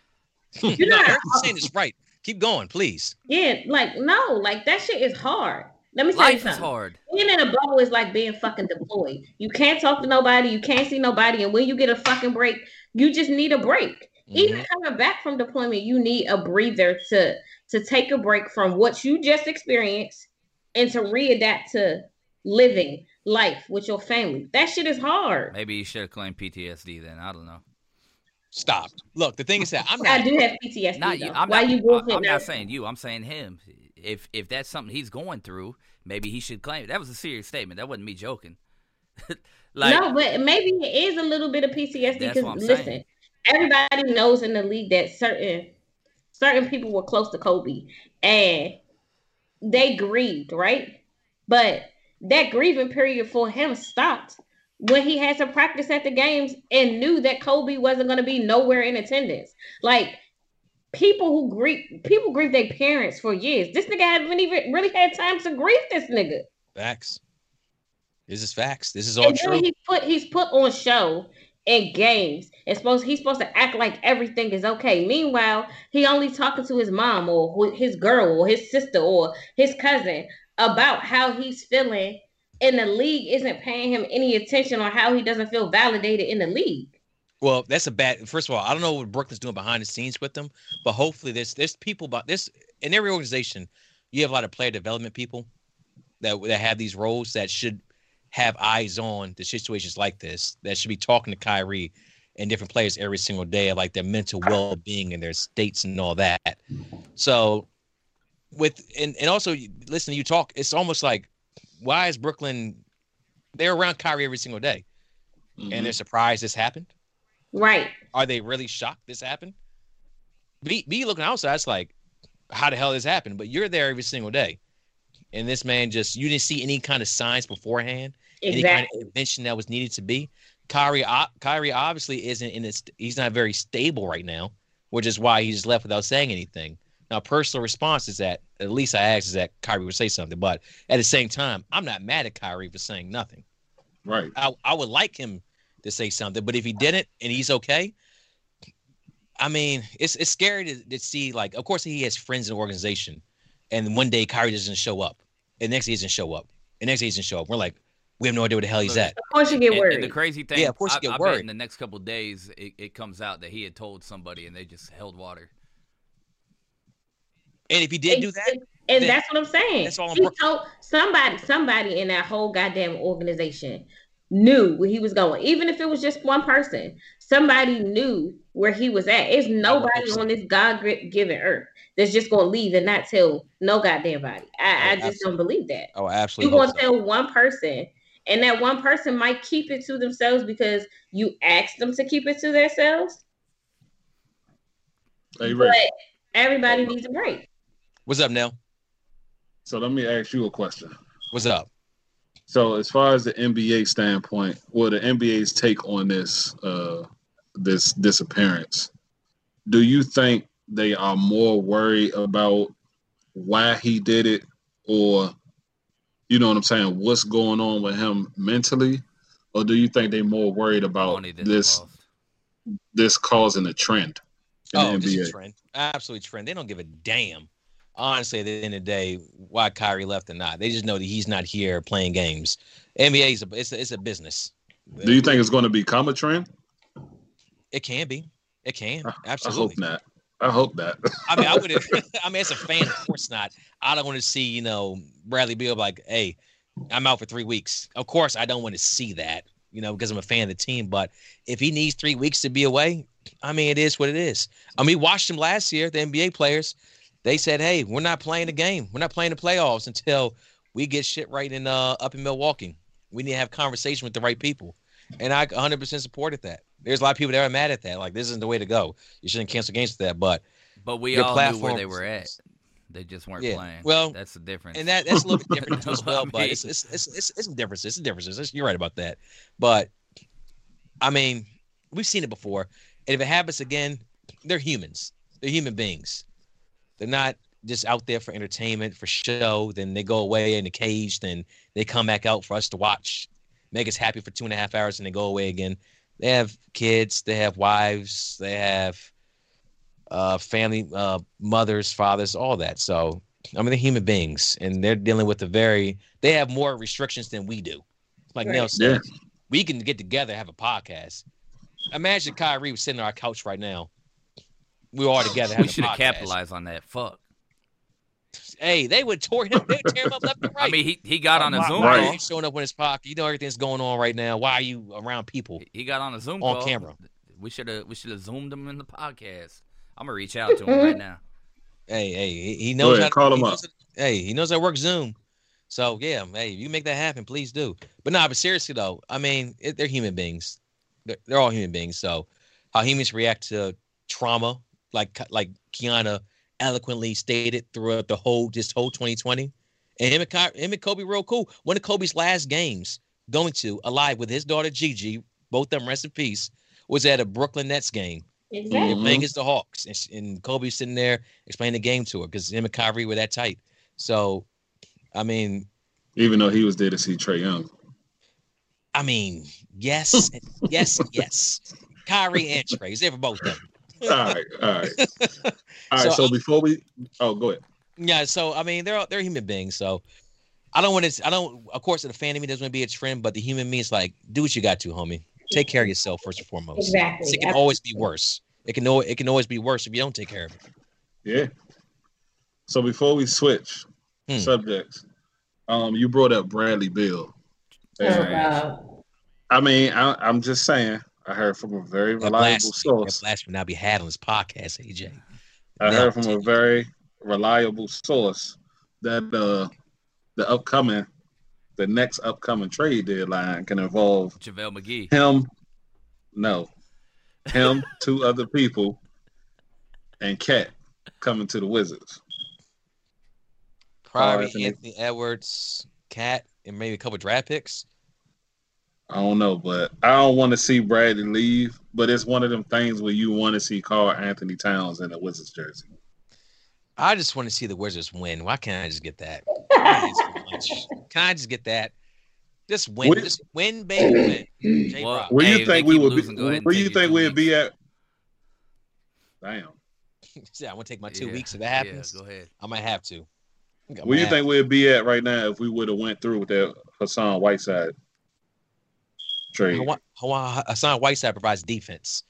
You know, no, saying is right. Keep going, please. Yeah, like no, like that shit is hard. Let me tell Life you something. is hard. Being in a bubble is like being fucking deployed. You can't talk to nobody. You can't see nobody. And when you get a fucking break, you just need a break. Mm-hmm. Even coming back from deployment, you need a breather to to take a break from what you just experienced and to readapt to living life with your family. That shit is hard. Maybe you should have claimed PTSD then. I don't know. Stop. Look, the thing is that I'm not. I do have PTSD. Not you. I'm Why not, you I'm not saying you. I'm saying him. If if that's something he's going through, maybe he should claim it. That was a serious statement. That wasn't me joking. like, no, but maybe it is a little bit of PTSD because listen, saying. everybody knows in the league that certain certain people were close to Kobe and they grieved, right? But that grieving period for him stopped when he had to practice at the games and knew that Kobe wasn't going to be nowhere in attendance. Like people who grieve, people grieve their parents for years. This nigga haven't even really had time to grieve this nigga. Facts. This is facts. This is all true. He put he's put on show in games. It's supposed he's supposed to act like everything is okay. Meanwhile, he only talking to his mom or his girl or his sister or his cousin about how he's feeling and the league isn't paying him any attention on how he doesn't feel validated in the league. Well, that's a bad. First of all, I don't know what Brooklyn's doing behind the scenes with them, but hopefully, there's there's people about this in every organization. You have a lot of player development people that that have these roles that should have eyes on the situations like this. That should be talking to Kyrie and different players every single day, like their mental well being and their states and all that. So, with and and also listen, you talk. It's almost like why is Brooklyn? They're around Kyrie every single day, mm-hmm. and they're surprised this happened. Right? Are they really shocked this happened? Be be looking outside, it's like, how the hell this happened? But you're there every single day, and this man just you didn't see any kind of signs beforehand, exactly. any kind of intervention that was needed to be. Kyrie, Kyrie obviously isn't in this. He's not very stable right now, which is why he's left without saying anything. Now, personal response is that at least I asked is that Kyrie would say something, but at the same time, I'm not mad at Kyrie for saying nothing. Right. I, I would like him to say something, but if he didn't and he's okay, I mean, it's it's scary to, to see. Like, of course, he has friends in the organization, and one day Kyrie doesn't show up, and next day he doesn't show up, and next day he doesn't show up. We're like, we have no idea where the hell he's at. Of course, you get worried. And, and the crazy thing, yeah, of course, you get I, worried. I in the next couple days, it, it comes out that he had told somebody, and they just held water. And if he did do that, and that's what I'm saying. That's all I'm he told somebody, somebody in that whole goddamn organization knew where he was going, even if it was just one person. Somebody knew where he was at. It's nobody on this God given earth that's just gonna leave and not tell no goddamn body. I, oh, I just don't believe that. Oh, absolutely. You're gonna so. tell one person, and that one person might keep it to themselves because you asked them to keep it to themselves. Hey, but everybody needs a break. What's up, Nell? So let me ask you a question. What's up? So as far as the NBA standpoint, what the NBA's take on this uh this disappearance, do you think they are more worried about why he did it or you know what I'm saying, what's going on with him mentally? Or do you think they're more worried about this this causing a trend? oh, this is a trend. Absolutely trend. They don't give a damn honestly, at the end of the day, why Kyrie left or not. They just know that he's not here playing games. NBA is a it's a, it's a business. Do you think it's going to become a trend? It can be. It can. Absolutely. I hope not. I hope not. I mean, I would. I mean, as a fan, of course not. I don't want to see you know Bradley Beal like, hey, I'm out for three weeks. Of course, I don't want to see that. You know, because I'm a fan of the team. But if he needs three weeks to be away, I mean, it is what it is. I mean, we watched him last year. The NBA players they said, "Hey, we're not playing the game. We're not playing the playoffs until we get shit right in uh up in Milwaukee. We need to have conversation with the right people." And I 100% supported that. There's a lot of people that are mad at that. Like, this isn't the way to go. You shouldn't cancel games for that. But but we all knew where they were at. They just weren't yeah, playing. Well, that's the difference. And that that's a little bit different as well. But it's it's it's it's, it's a difference. It's a difference. You're right about that. But I mean, we've seen it before. And if it happens again, they're humans. They're human beings. They're not just out there for entertainment, for show. Then they go away in the cage. Then they come back out for us to watch. make us happy for two and a half hours and they go away again. They have kids, they have wives, they have uh, family, uh, mothers, fathers, all that. So I mean, they're human beings, and they're dealing with a very. They have more restrictions than we do. Like Right. Nell said, Yeah. we can get together, have a podcast. Imagine Kyrie was sitting on our couch right now. We all together. having We should have capitalized on that. Fuck. Hey, they would tore him. They would tear him up left and right. I mean, he, he got on a Right. Zoom why are call. you showing up in his pocket? You know everything's going on right now. Why are you around people? He got on a Zoom On call. camera. We should have we should have zoomed him in the podcast. I'm gonna reach out to him right mm-hmm. now. Hey, hey, he- he knows ahead, how to call he him knows- Hey, he knows how to work Zoom. So yeah, hey, if you make that happen, please do. But nah, but seriously though, I mean, it, they're human beings. They're, they're all human beings. So how humans react to trauma, like like Kiana eloquently stated throughout the whole this whole 2020, and him and, Ky- him and Kobe real cool. One of Kobe's last games going to alive with his daughter Gigi, both of them rest in peace, was at a Brooklyn Nets game. They're Exactly. Playing against the Hawks, and, sh- and Kobe sitting there explaining the game to her because him and Kyrie were that tight. So, I mean, Even though he was there to see Trae Young. I mean, yes, yes, yes. Kyrie and Trey, he's there for both of them. All right, all right, all right. So, So, before we, oh, go ahead. Yeah, so I mean, they're they're human beings. So, I don't want to. I don't. Of course, the fan of me doesn't want to be its friend, but the human me is like, do what you got to, homie. Take care of yourself first and foremost. Exactly. It can always be worse. It can al- it can always be worse if you don't take care of it. Yeah. So before we switch Hmm. subjects, um, you brought up Bradley Beal. Oh, And, God. I mean, I, I'm just saying. I heard from a very reliable blasphemy, that source. blasphemy not be had on this podcast, AJ. I Now heard from a continue. very reliable source that uh, the upcoming, the next upcoming trade deadline can involve JaVale McGee. him, no, him, two other people, and Cat coming to the Wizards. Probably Anthony. Anthony Edwards, Cat, and maybe a couple draft picks. I don't know, but I don't want to see Bradley leave. But it's one of them things where you want to see Karl-Anthony Towns in a Wizards jersey. I just want to see the Wizards win. Why can't I just get that? Why is it so much? Can I just get that? Just win. What- Just win, baby, win. Well, Where Hey, you think we would losing, be? ahead Where take you think we'd be at? Damn. Yeah, I want to take my two Yeah, weeks if it happens. Yeah, go ahead. I might have to. I might Where you think we'd be at right now if we would have went through with that Hassan Whiteside trade? Hawa- Hawa- Hassan Whiteside provides defense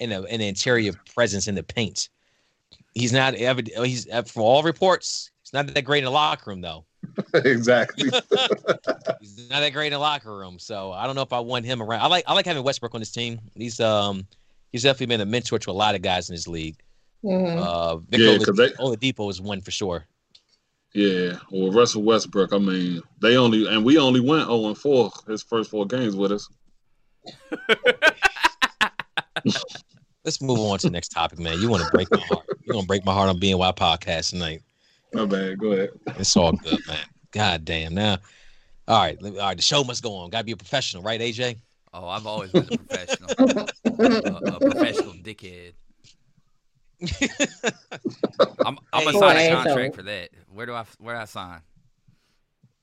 and a, an interior presence in the paint. He's not ever. He's from all reports. He's not that great in the locker room though. exactly. he's not that great in the locker room. So I don't know if I want him around. I like I like having Westbrook on this team. He's um he's definitely been a mentor to a lot of guys in this league. Mhm. Uh, Yeah, Victor 'cause they- Oladipo is one for sure. Yeah. Well, Russell Westbrook. I mean, they only and we only went 0 and 4 his first four games with us. Let's move on to the next topic, man. You want to break my heart. You want to break my heart on BNY podcast tonight. My bad. Go ahead. It's all good, man. God damn. Now, all right, let- all right. The show must go on. Got to be a professional, right, AJ? Oh, I've always been a professional, a, a professional dickhead. I'm, I'm gonna sign a Boy, contract for that. Where do I where do I sign?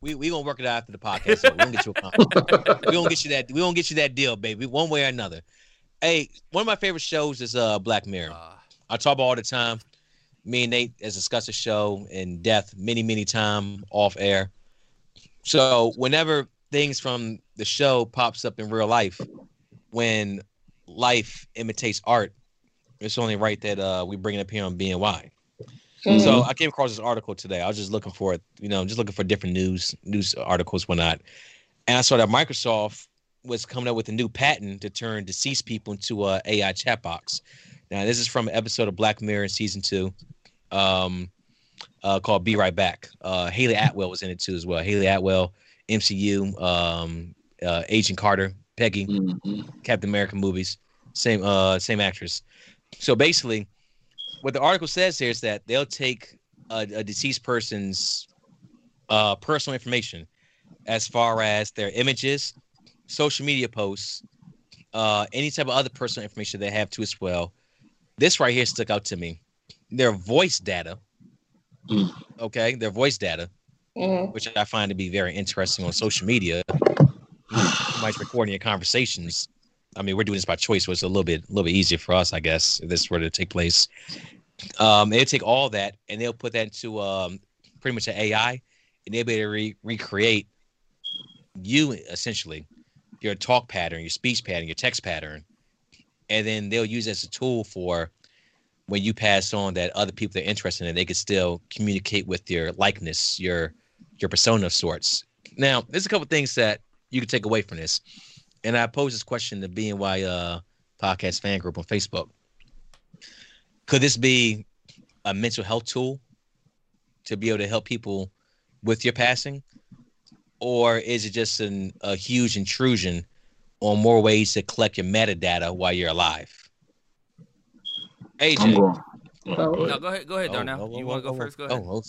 We we gonna work it out after the podcast. So we gonna get you a contract. we gonna get you that. We gonna get you that deal, baby, one way or another. Hey, one of my favorite shows is uh Black Mirror. Uh, I talk about all the time. Me and Nate has discussed the show in depth many, many time off air. So whenever things from the show pops up in real life, when life imitates art, it's only right that uh we bring it up here on BNY. Mhm. So I came across this article today. I was just looking for it, you know, just looking for different news, news articles, whatnot. And I saw that Microsoft was coming up with a new patent to turn deceased people into a AI chat box. Now, this is from an episode of Black Mirror season two, um, uh, called "Be Right Back." Uh, Hayley Atwell was in it too as well. Hayley Atwell, MCU, um, uh, Agent Carter, Peggy, Mhm. Captain America movies, same uh same actress. So basically, what the article says here is that they'll take a, a deceased person's uh personal information as far as their images, social media posts, uh any type of other personal information they have too as well. This right here stuck out to me. Their voice data. Mm. Okay, their voice data Mhm. which I find to be very interesting on social media. might recording your conversations. I mean, we're doing this by choice, so it's a little bit, a little bit easier for us, I guess, if this were to take place. Um, they'll take all that and they'll put that into um, pretty much an AI, and they'll be able to re- recreate you essentially, your talk pattern, your speech pattern, your text pattern, and then they'll use as a tool for when you pass on that other people that are interested in they could still communicate with your likeness, your your persona of sorts. Now, there's a couple things that you can take away from this, and I posed this question to BNY uh, podcast fan group on Facebook. Could this be a mental health tool to be able to help people with your passing, or is it just an, a huge intrusion on more ways to collect your metadata while you're alive? AJ. I'm going. Oh, No, go ahead. Go ahead, Oh, Darnell. oh, you oh, want to oh, go oh, first? Go ahead. Oh, well,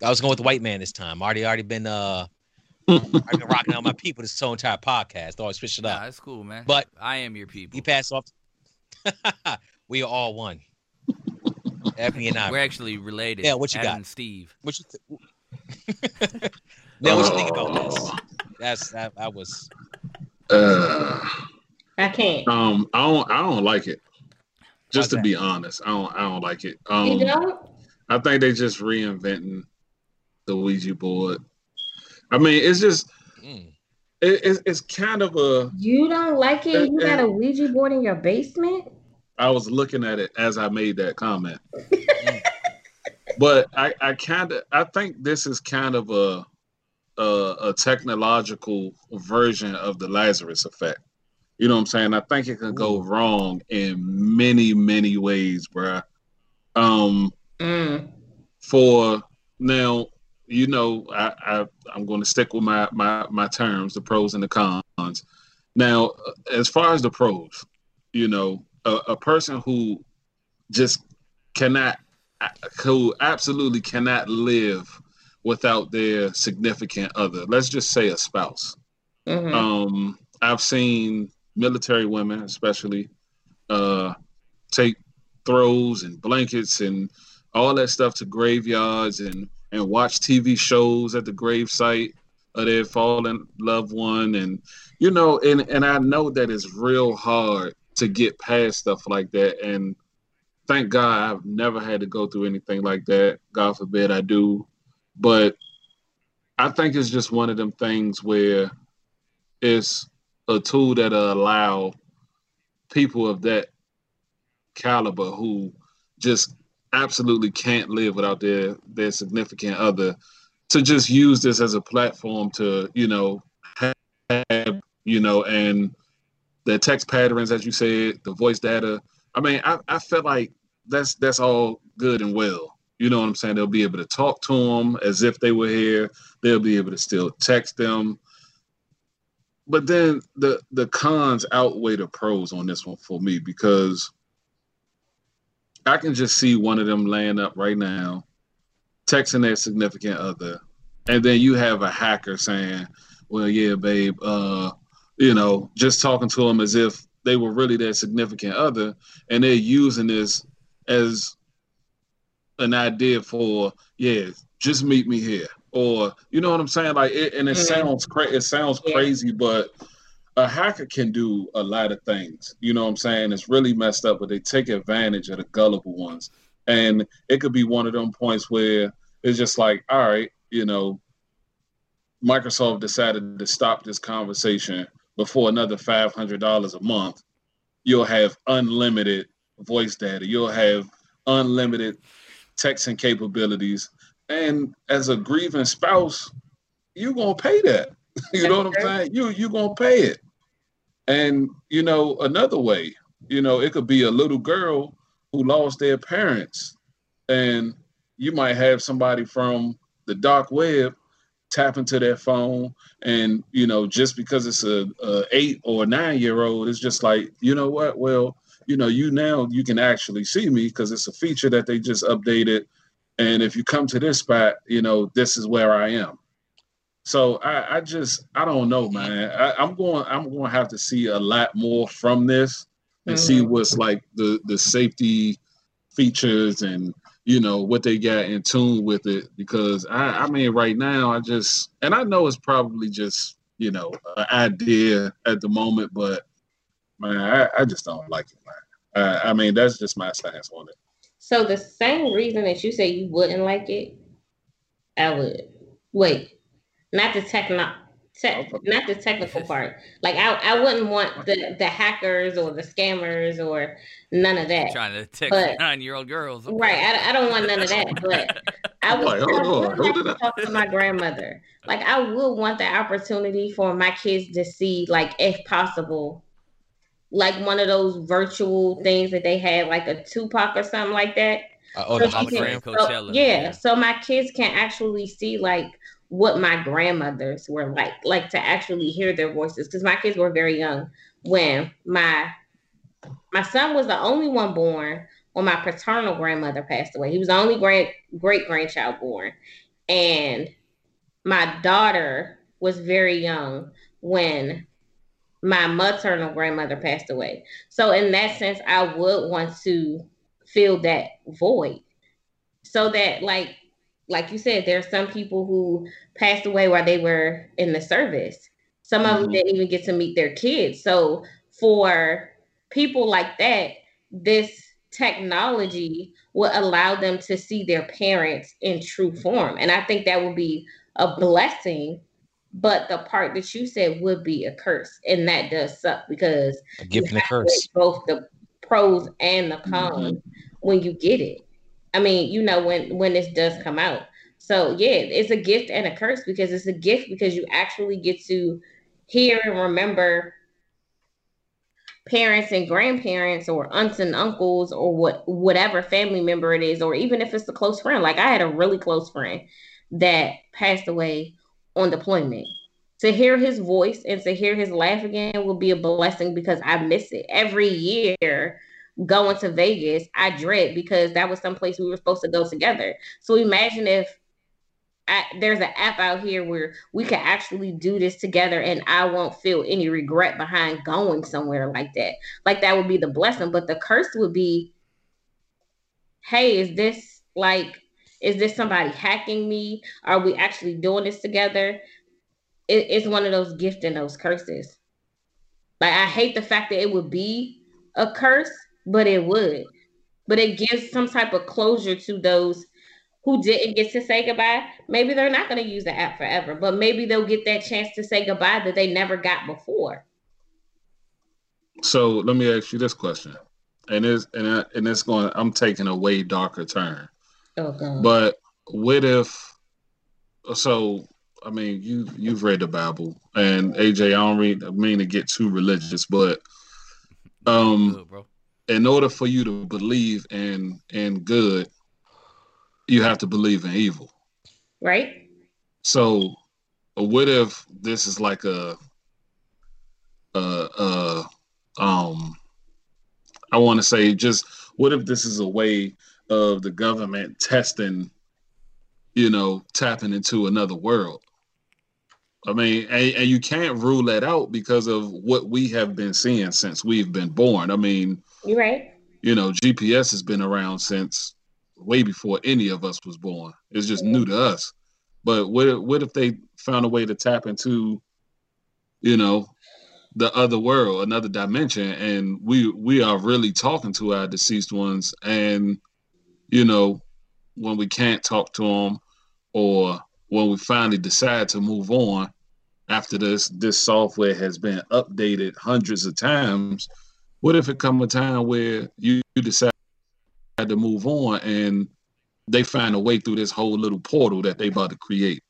was going with the white man this time. Already, already been uh, I've been rocking out my people this whole entire podcast. Always switch it Nah, up. that's cool, man. But- I am your people. He passed off. we are all one. Ebony and I. We're actually related. Yeah, what you Adam got? and Steve. What you th- now, what you think about this? That's that. I was. Uh, I can't. um, I don't. I don't like it. Just Why's to be honest, I don't. I don't like it. you Um, don't? I think they just reinventing the Ouija board. I mean, it's just Mm, it, it's, it's kind of a. You don't like it? You got a Ouija board in your basement? I was looking at it as I made that comment, but I, I kind of, I think this is kind of a, a, a technological version of the Lazarus effect. You know what I'm saying? I think it could go wrong in many, many ways, bruh. Um, Mm. for now, you know, I, I I'm going to stick with my my my terms, the pros and the cons. Now, as far as the pros, you know, a, a person who just cannot, who absolutely cannot live without their significant other. Let's just say a spouse. Mhm. Um, I've seen military women, especially, uh, take throws and blankets and all that stuff to graveyards and and watch TV shows at the gravesite of their fallen loved one, and you know, and and I know that it's real hard to get past stuff like that, and thank God I've never had to go through anything like that. God forbid I do, but I think it's just one of them things where it's a tool that allow people of that caliber who just absolutely can't live without their their significant other to just use this as a platform to you know have you know and the text patterns as you said the voice data. I mean i, I feel like that's that's all good and well. You know what i'm saying? They'll be able to talk to them as if they were here. They'll be able to still text them. But then the the cons outweigh the pros on this one for me because I can just see one of them laying up right now, texting their significant other, and then you have a hacker saying, "Well, yeah, babe, uh, you know, just talking to them as if they were really their significant other, and they're using this as an idea for, yeah, just meet me here." Or you know what I'm saying? Like, it, and it Mhm. sounds crazy. It sounds Yeah. crazy, but a hacker can do a lot of things. You know what I'm saying? It's really messed up, but they take advantage of the gullible ones. And it could be one of them points where it's just like, all right, you know, Microsoft decided to stop this conversation before another $500 a month. You'll have unlimited voice data, you'll have unlimited texting capabilities. And as a grieving spouse, you're going to pay that. you know what I'm saying? You you're gonna pay it. And you know, another way, you know, it could be a little girl who lost their parents, and you might have somebody from the dark web tap into their phone, and you know, just because it's a, a eight or nine year old, it's just like, you know what? Well, you know, you now you can actually see me because it's a feature that they just updated. And if you come to this spot, you know, this is where I am. So I, I just I don't know, man. I, I'm going I'm going to have to see a lot more from this and see Mhm. what's like the the safety features and you know what they got in tune with it because I I mean right now I just and I know it's probably just you know, an idea at the moment, but man, I, I just don't like it, man. Uh, I mean, that's just my stance on it. So the same reason that you say you wouldn't like it, I would. Wait, not the techno, te- not the technical part. Like I, I wouldn't want the the hackers or the scammers or none of that. Trying to text But- nine year old girls. Right, I, I don't want none of that. But I would, Like, I would like to talk to my grandmother. Like I would want the opportunity for my kids to see, like if possible, like one of those virtual things that they had, like a Tupac or something like that. Uh, oh, the So she can- hologram. hologram. so- Coachella, yeah, yeah. so my kids can actually see like what my grandmothers were like, like to actually hear their voices. Because my kids were very young when my my son was the only one born when my paternal grandmother passed away. He was the only great great grandchild born, and my daughter was very young when my maternal grandmother passed away. So in that sense, I would want to fill that void so that like like you said there are some people who passed away while they were in the service some of them Mhm. didn't even get to meet their kids so for people like that this technology will allow them to see their parents in true form and i think that would be a blessing but the part that you said would be a curse and that does suck because A gift and a curse. both the pros and the cons when you get it. I mean, you know, when when this does come out. So yeah, it's a gift and a curse because it's a gift because you actually get to hear and remember parents and grandparents or aunts and uncles or what whatever family member it is or even if it's a close friend. Like i had a really close friend that passed away on deployment. To hear his voice and to hear his laugh again will be a blessing because i miss it. Every year going to vegas i dread because that was someplace we were supposed to go together so imagine if I, there's an app out here where we can actually do this together and I won't feel any regret behind going somewhere like that. Like that would be the blessing. But the curse would be, hey, is this like, is this somebody hacking me? Are we actually doing this together? It, it's one of those gifts and those curses. Like I hate the fact that it would be a curse, but it would. But it gives some type of closure to those who didn't get to say goodbye, maybe they're not going to use the app forever, but maybe they'll get that chance to say goodbye that they never got before. So let me ask you this question, and it's and I, and it's going. I'm taking a way darker turn. Oh God. But what if? So I mean, you you've read the Bible, and AJ, I don't read, I mean to get too religious, but um, Good, bro. In order for you to believe in in good, you have to believe in evil. right? So, what if this is like a, a, a um, I want to say just what if this is a way of the government testing, you know, tapping into another world? I mean, and, and you can't rule that out because of what we have been seeing since we've been born. I mean, You right? you know, GPS has been around since way before any of us was born. It's just new to us. But what if, what if they found a way to tap into, you know, the other world, another dimension, and we we are really talking to our deceased ones, and you know, when we can't talk to them, or when we finally decide to move on after this this software has been updated hundreds of times, what if it come a time where you, you decide to move on and they find a way through this whole little portal that they about to create?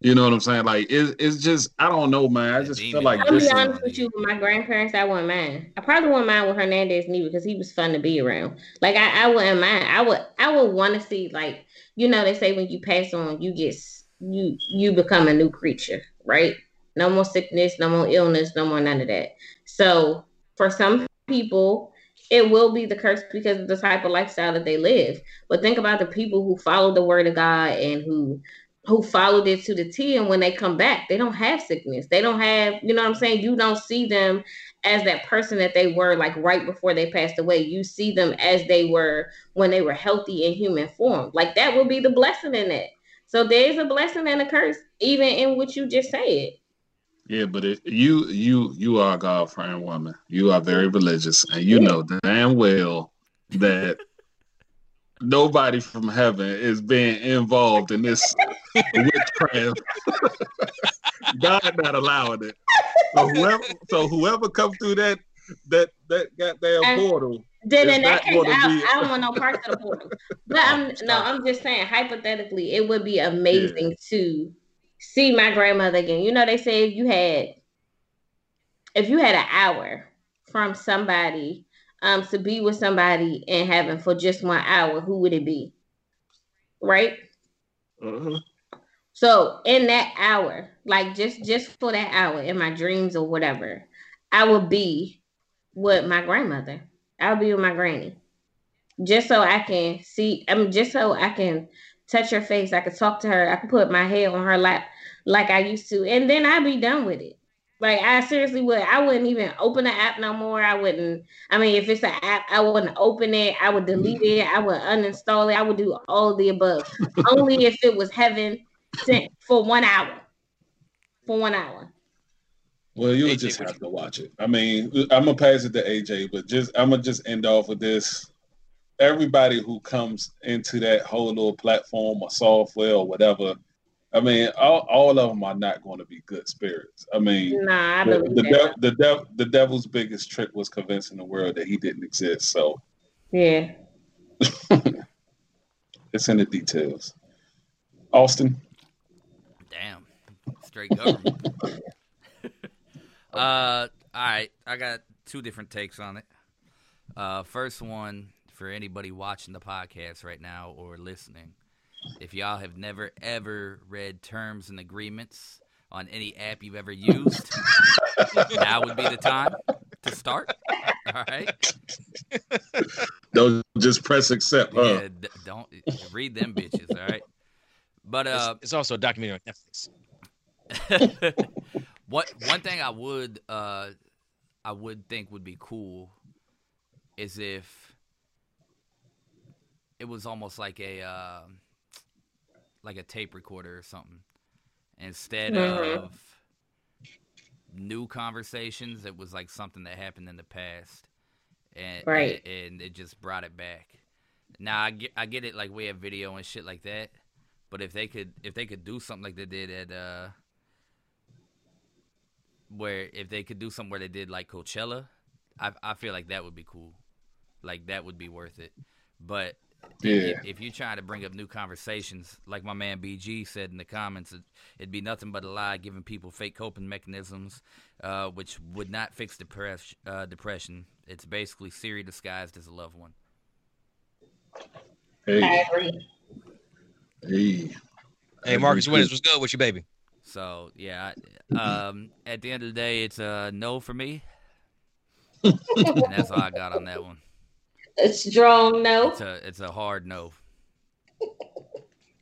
You know what I'm saying? Like it, it's just I don't know, man. I just feel like I'll be honest with you, with my grandparents, I wouldn't mind. I probably wouldn't mind with Hernandez neither because he was fun to be around. Like I, I wouldn't mind. I would I would want to see like you know they say when you pass on you get you you become a new creature, right? No more sickness, no more illness, no more none of that. So for some people, it will be the curse because of the type of lifestyle that they live. But think about the people who follow the word of God and who who followed it to the T and when they come back, they don't have sickness. They don't have, you know what I'm saying? You don't see them as that person that they were like right before they passed away. You see them as they were when they were healthy in human form. Like that will be the blessing in it. So there is a blessing and a curse, even in what you just said. Yeah, but you you you are a God fearing woman. You are very religious, and you know damn well that nobody from heaven is being involved in this witchcraft. God not allowing it. So whoever so whoever comes through that that that goddamn And- portal. Then in that case, I, I don't want no parts of the portal. But oh, I'm no, I'm just saying hypothetically, it would be amazing to see my grandmother again. You know, they say if you had if you had an hour from somebody um to be with somebody in heaven for just one hour, who would it be? Right? Uh-huh. So in that hour, like just just for that hour in my dreams or whatever, I would be with my grandmother. I would be with my granny. Just so I can see, I mean, just so I can touch her face, I could talk to her, I could put my head on her lap like I used to, and then I'd be done with it. Like I seriously would. I wouldn't even open the app no more. I wouldn't. I mean, if it's an app, I wouldn't open it. I would delete it. I would uninstall it. I would do all of the above. Only if it was heaven sent for one hour. For one hour. Well, you would AJ, just have to watch it. I mean, I'm gonna pass it to AJ, but just I'm gonna just end off with this. Everybody who comes into that whole little platform or software or whatever, I mean, all, all of them are not going to be good spirits. I mean, Nah, I the believe the, that. dev, the, dev, the devil's biggest trick was convincing the world that he didn't exist. So Yeah. it's in the details. Austin, Damn, straight government. uh, all right, I got two different takes on it. Uh, first one for anybody watching the podcast right now or listening. If y'all have never ever read terms and agreements on any app you've ever used, now would be the time to start. All right. don't just press accept. Huh? Yeah, d- don't read them bitches. All right. But It's, uh, it's also a documentary on Netflix. what one thing I would uh I would think would be cool is if it was almost like a uh, like a tape recorder or something instead Mhm. of new conversations it was like something that happened in the past and Right. and, it just brought it back now I get, I get it like we have video and shit like that but if they could if they could do something like they did at uh where if they could do something where they did like Coachella, I I feel like that would be cool. Like that would be worth it. But Yeah. if, if you're trying to bring up new conversations, like my man BG said in the comments, it, it'd be nothing but a lie, giving people fake coping mechanisms, uh, which would not fix depress, uh, depression. It's basically Siri disguised as a loved one. I Hey, agree. hey. Hey, Marcus Winners, what's good with you, baby? So yeah, um, at the end of the day, it's a no for me, and that's all I got on that one. It's a strong no. It's a it's a hard no.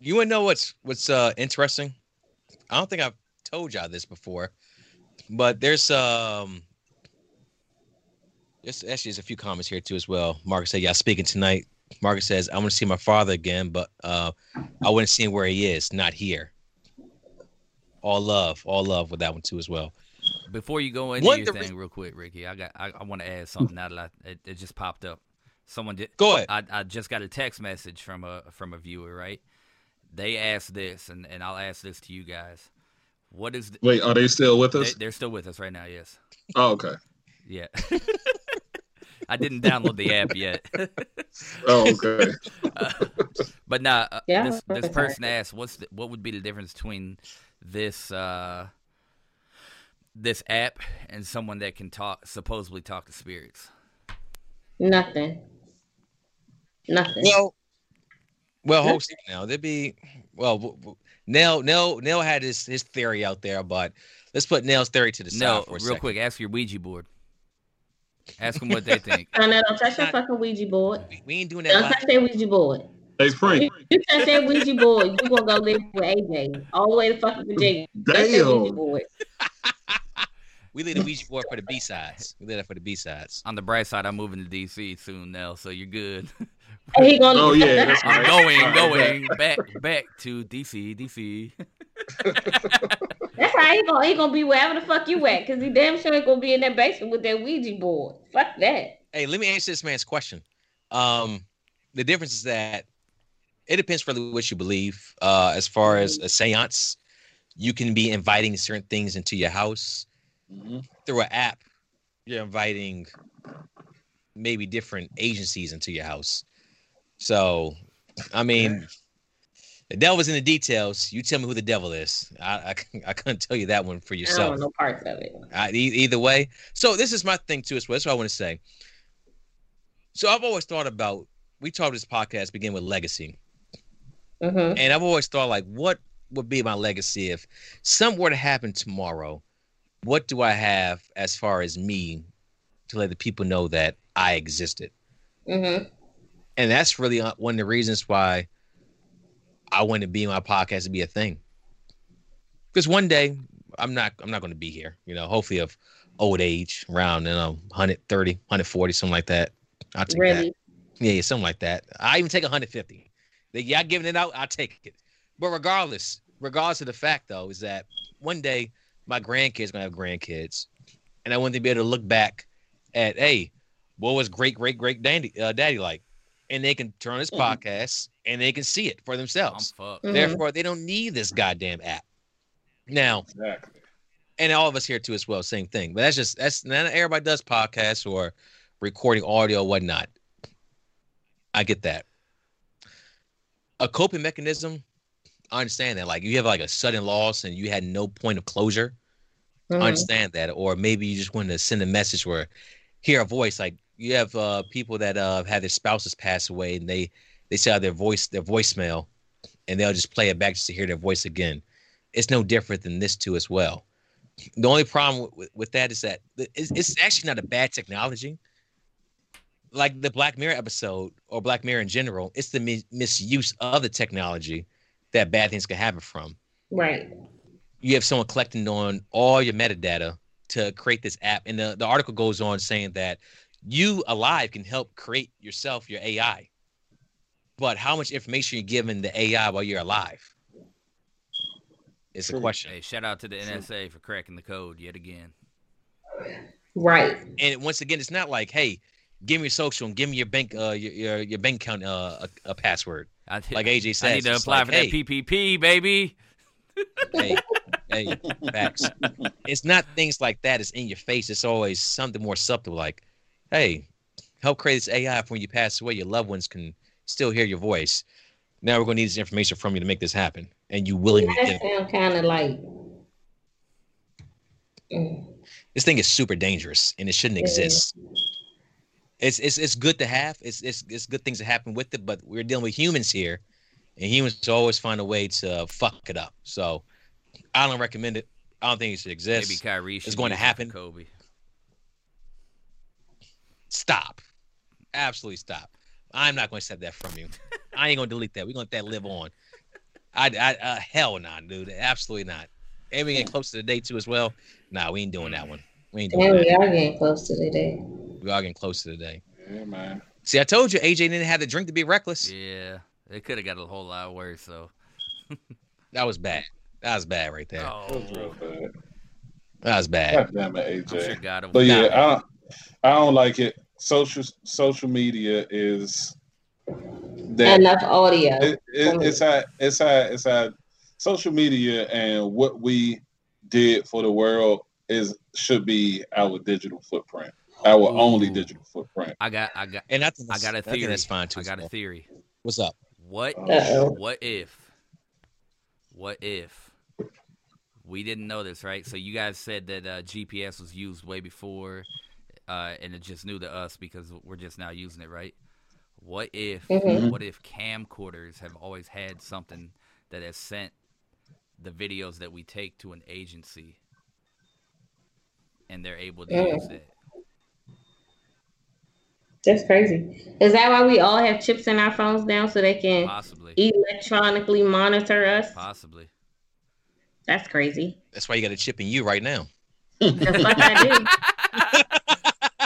You want to know what's what's uh interesting? I don't think I've told y'all this before, but there's um there's actually there's a few comments here too as well. Marcus said, "Yeah, speaking tonight." Marcus says, "I want to see my father again, but uh I wouldn't see him where he is, not here." All love, all love with that one too as well. Before you go into One your thing, re- real quick, Ricky, I got I, I want to add something now that I, it, it just popped up. Someone did. Go ahead. I, I just got a text message from a from a viewer. Right? They asked this, and, and I'll ask this to you guys. What is the, Wait, are they still with us? they're still with us right now? Yes. Oh, okay. Yeah. I didn't download the app yet. Oh, okay. but nah, uh, Yeah, this this that's person asked, "What's the, what would be the difference between this uh, this app and someone that can talk supposedly talk to spirits?" Nothing. Nothing. Well, well, hold still now. There'd be well, w- w- Nell, Nell, Nell had his his theory out there, but let's put Nell's theory to the No, side for a real second. quick, ask your Ouija board. Ask them what they think. I know, don't touch your fucking Ouija board. We, we ain't doing that. Don't live. touch that Ouija board. Hey, Frank. You touch that Ouija board, you gonna go live with AJ all the way to fucking Virginia. Touch Ouija Damn. board. We leave the Ouija board for the B sides. We leave that for the B sides. On the bright side, I'm moving to DC soon now, so you're good. And he gonna Oh, yeah, that's I'm right. going, going back, back to DC, DC. That's how he gonna he gonna be wherever the fuck you at, cause he damn sure ain't gonna be in that basement with that Ouija board. Fuck that. Hey, let me answer this man's question. Um, the difference is that it depends really what you believe. Uh, as far as a séance, you can be inviting certain things into your house Mhm. through an app. You're inviting maybe different agencies into your house. So, I mean, the devil's in the details. You tell me who the devil is. I I, I couldn't tell you that one for yourself. don't parts of it. I, e- either way. So this is my thing too as well. That's what I want to say. So I've always thought about. We talked this podcast begin with legacy, Mm-hmm. and I've always thought like, what would be my legacy if something were to happen tomorrow? What do I have as far as me to let the people know that I existed? Mm-hmm. And that's really uh, one of the reasons why I want to be my podcast to be a thing. Because one day I'm not I'm not going to be here. You know, hopefully of old age, around you know 130, 140, something like that. I'll take that. Yeah, yeah, something like that. I even take 150. They y'all giving it out, I'll take it. But regardless, regardless of the fact though, is that one day my grandkids gonna have grandkids, and I want them to be able to look back at, hey, what was great great great daddy uh, daddy like, and they can turn this Mhm. podcast and they can see it for themselves. fucked. Mhm. Therefore, they don't need this goddamn app. Now, Exactly. and all of us here too as well, same thing. But that's just that's not everybody does podcasts or recording audio, whatnot. I get that. A coping mechanism, I understand that. Like you have like a sudden loss and you had no point of closure. I Mhm. understand that. Or maybe you just want to send a message or hear a voice. Like you have uh people that uh had their spouses pass away and they they say their voice their voicemail and they'll just play it back just to hear their voice again. It's no different than this too as well. The only problem with, with that is that it's, it's actually not a bad technology. Like the Black Mirror episode or Black Mirror in general, it's the mi- misuse of the technology that bad things can happen from Right. you have someone collecting on all your metadata to create this app. And the, the article goes on saying that you alive can help create yourself, your AI. But how much information you're giving the AI while you're alive? It's a question. Hey, shout out to the NSA for cracking the code yet again. Right. And once again, it's not like, hey, give me your social and give me your bank uh your your, your bank account uh a, a password. I, Like AJ says. I need to apply like, for hey, that PPP, baby. hey, hey, facts. It's not things like that. It's in your face. It's always something more subtle, like, hey, help create this AI for when you pass away. Your loved ones can still hear your voice. Now we're gonna need this information from you to make this happen, and you willingly. That give- sound kind of like. Mm. This thing is super dangerous, and it shouldn't Yeah. exist. It's it's it's good to have. It's it's it's good things that happen with it, but we're dealing with humans here, and humans always find a way to fuck it up. So I don't recommend it. I don't think it should exist. Maybe Kyrie should going to use it for happen. Kobe. Stop. Absolutely stop. I'm not going to set that from you. I ain't going to delete that. We're going to let that live on. I, I uh, hell nah, dude. Absolutely not. And we getting close to the day too as well. Nah, we ain't doing that one. We ain't doing And we are getting close to the day. We are getting close to the day. Yeah, man. See, I told you AJ didn't have the drink to be reckless. Yeah, it could have got a whole lot worse. So. That was bad. That was bad right there. Oh. That was real bad. That was bad. God damn it, I'm sure AJ. God. But yeah, Nah. I don't, I don't like it. Social social media is that Enough audio. it, it, it's how it's how it's how social media and what we did for the world is should be our digital footprint, our only digital footprint. I got, I got, And I think I got a I think theory. that's fine too. I got a theory. What's up? What? Uh-oh. What if? What if? We didn't know this, right? So you guys said that uh, GPS was used way before, uh, and it's just new to us because we're just now using it, right? What if? Mhm. What if camcorders have always had something that has sent the videos that we take to an agency, and they're able to Mm. use it? That's crazy. Is that why we all have chips in our phones now so they can Possibly, electronically monitor us? possibly. That's crazy. That's why you got a chip in you right now. The fuck I do.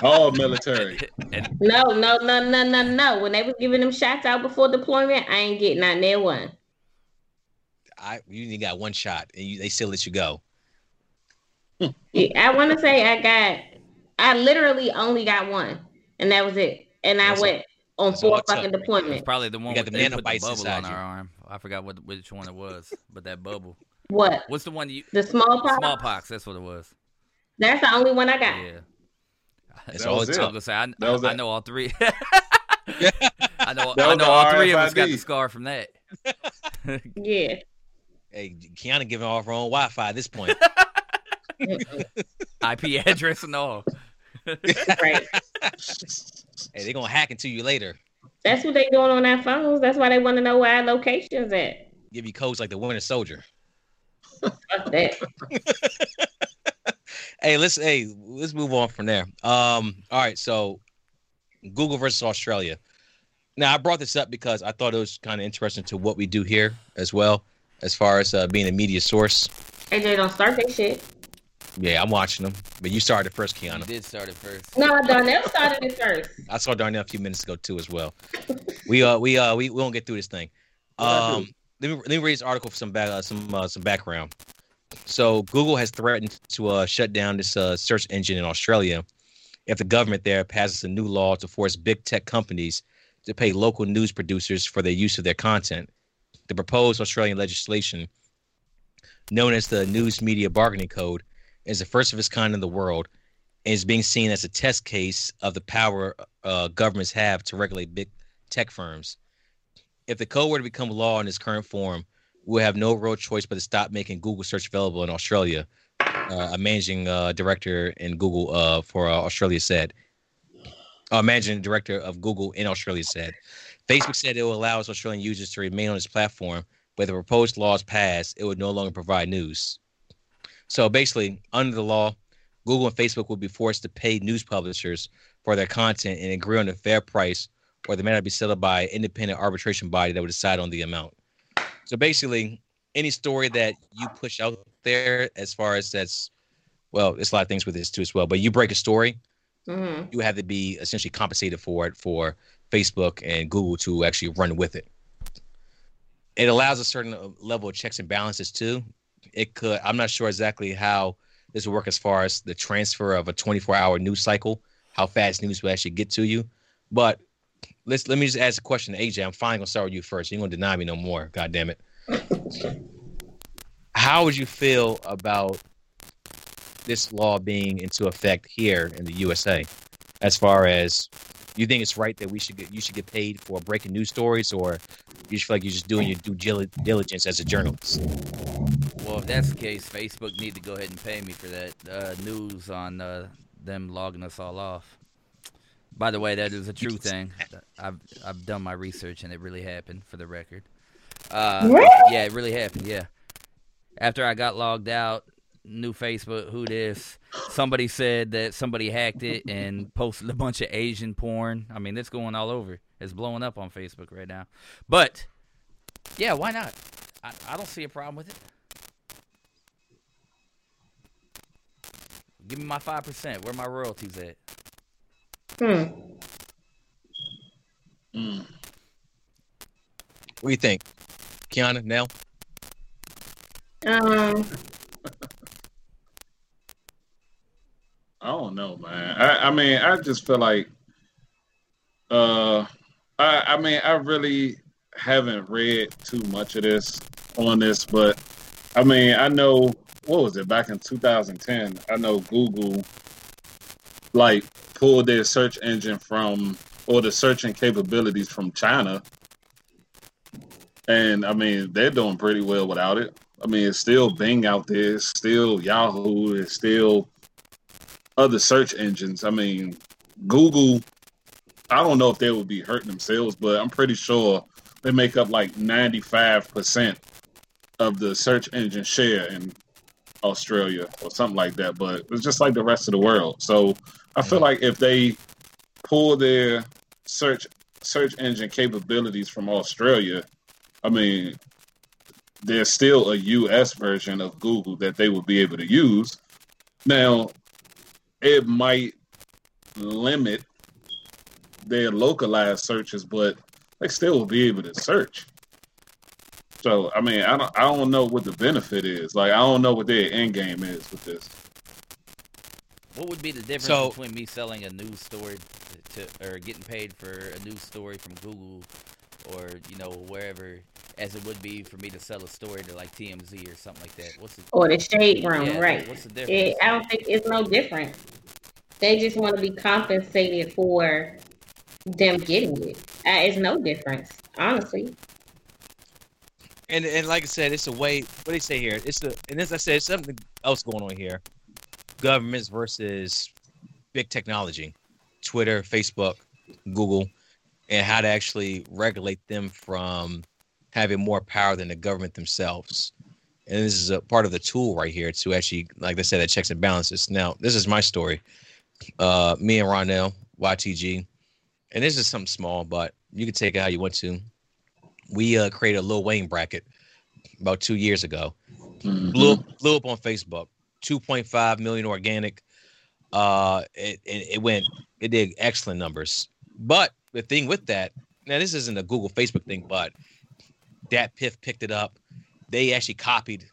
All military. and No, no, no, no, no, no. When they was giving them shots out before deployment, I ain't getting not near one. I you only got one shot, and you, they still let you go. Yeah, I want to say I got, I literally only got one, and that was it. And I That's went on four it took. fucking It's deployments. probably the one got with the they put the bubble inside on you. our arm. I forgot what which one it was, but that bubble. What? What's the one you? The smallpox? Smallpox. That's what it was. That's the only one I got. Yeah. That's That all was it it. I took. gonna say I, I, I know all three. I know I know all three of us got the scar from that. Yeah. Hey, Kiana giving off her own Wi-Fi at this point. IP address and all. right. hey, they're gonna hack into you later. That's what they doing on their phones. That's why they want to know where our location's at. Give you codes like the Winter Soldier. Fuck that. Hey, let's hey, let's move on from there. Um, all right, so Google versus Australia. Now I brought this up because I thought it was kind of interesting to what we do here as well, as far as uh, being a media source. AJ don't start that shit. Yeah, I'm watching them, but you started first, You Kiana. did start it first. No, Darnell started it first. I saw Darnell a few minutes ago too as well. We uh we uh we, we won't get through this thing. What'd I do? Um, let me let me read this article for some back uh, some uh, some background. So Google has threatened to uh, shut down this uh, search engine in Australia if the government there passes a new law to force big tech companies to pay local news producers for their use of their content. The proposed Australian legislation, known as the News Media Bargaining Code, is the first of its kind in the world and is being seen as a test case of the power uh, governments have to regulate big tech firms. If the code were to become law in its current form, we'll have no real choice but to stop making Google search available in Australia. Uh, a managing uh, director in Google uh, for uh, Australia said. Uh, managing director of Google in Australia said. Facebook said it will allow its Australian users to remain on its platform, but if the proposed laws pass, it would no longer provide news. So basically, under the law, Google and Facebook will be forced to pay news publishers for their content and agree on a fair price, or the matter be settled by an independent arbitration body that would decide on the amount. So basically, any story that you push out there, as far as that's, well, there's a lot of things with this too as well. But you break a story, hmm you have to be essentially compensated for it for Facebook and Google to actually run with it. It allows a certain uh, level of checks and balances too. It could. I'm not sure exactly how this will work as far as the transfer of a 24-hour news cycle, how fast news will actually get to you. But let's let me just ask a question to AJ. I'm finally gonna start with you first. You ain't gonna deny me no more. God damn it. How would you feel about this law being into effect here in the USA? As far as you think it's right that we should get you should get paid for breaking news stories, or you just feel like you're just doing your due diligence as a journalist? Well, if that's the case, Facebook need to go ahead and pay me for that uh, news on uh, them logging us all off. By the way, that is a true thing. I've I've done my research and it really happened. For the record, uh, Really? yeah, it really happened. Yeah, after I got logged out, new Facebook, who this? Somebody said that somebody hacked it and posted a bunch of Asian porn. I mean, it's going all over. It's blowing up on Facebook right now. But yeah, why not? I, I don't see a problem with it. Give me my five percent. Where my royalties at? Hmm. Mm. What do you think, Kiana? Nell? Um. I don't know, man. I, I mean, I just feel like, uh, I, I mean, I really haven't read too much of this on this, but I mean, I know what was it back in 2010? I know Google like pulled their search engine from or the searching capabilities from China, and I mean, they're doing pretty well without it. I mean, it's still Bing out there, it's still Yahoo, it's still other search engines. I mean, Google, I don't know if they would be hurting themselves, but I'm pretty sure they make up like 95% of the search engine share in Australia or something like that. But it's just like the rest of the world. So I feel mm-hmm. like if they pull their search search engine capabilities from Australia, I mean, there's still a US version of Google that they would be able to use. Now, it might limit their localized searches, but they still will be able to search. So I mean, I don't I don't know what the benefit is. Like I don't know what their end game is with this. What would be the difference So- between me selling a news story to, or getting paid for a news story from Google or you know wherever, as it would be for me to sell a story to like TMZ or something like that? What's the Or the shade room, yeah, right? What's the difference? It, I don't think it's no different. They just want to be compensated for them getting it. Uh, it's no difference, honestly. And and like I said, it's a way. What do they say here? It's the and as I said, something else going on here. Governments versus big technology, Twitter, Facebook, Google, and how to actually regulate them from having more power than the government themselves. And this is a part of the tool right here to actually, like I said, that checks and balances. Now, this is my story. Uh, me and Ronell, YTG, and this is something small, but you can take it how you want to we uh, created a Lil Wayne bracket about two years ago. Mhm. Blew up, blew up on Facebook. 2.5 million organic. Uh, it, it it went. It did excellent numbers. But the thing with that, now this isn't a Google Facebook thing, but that Piff picked it up. They actually copied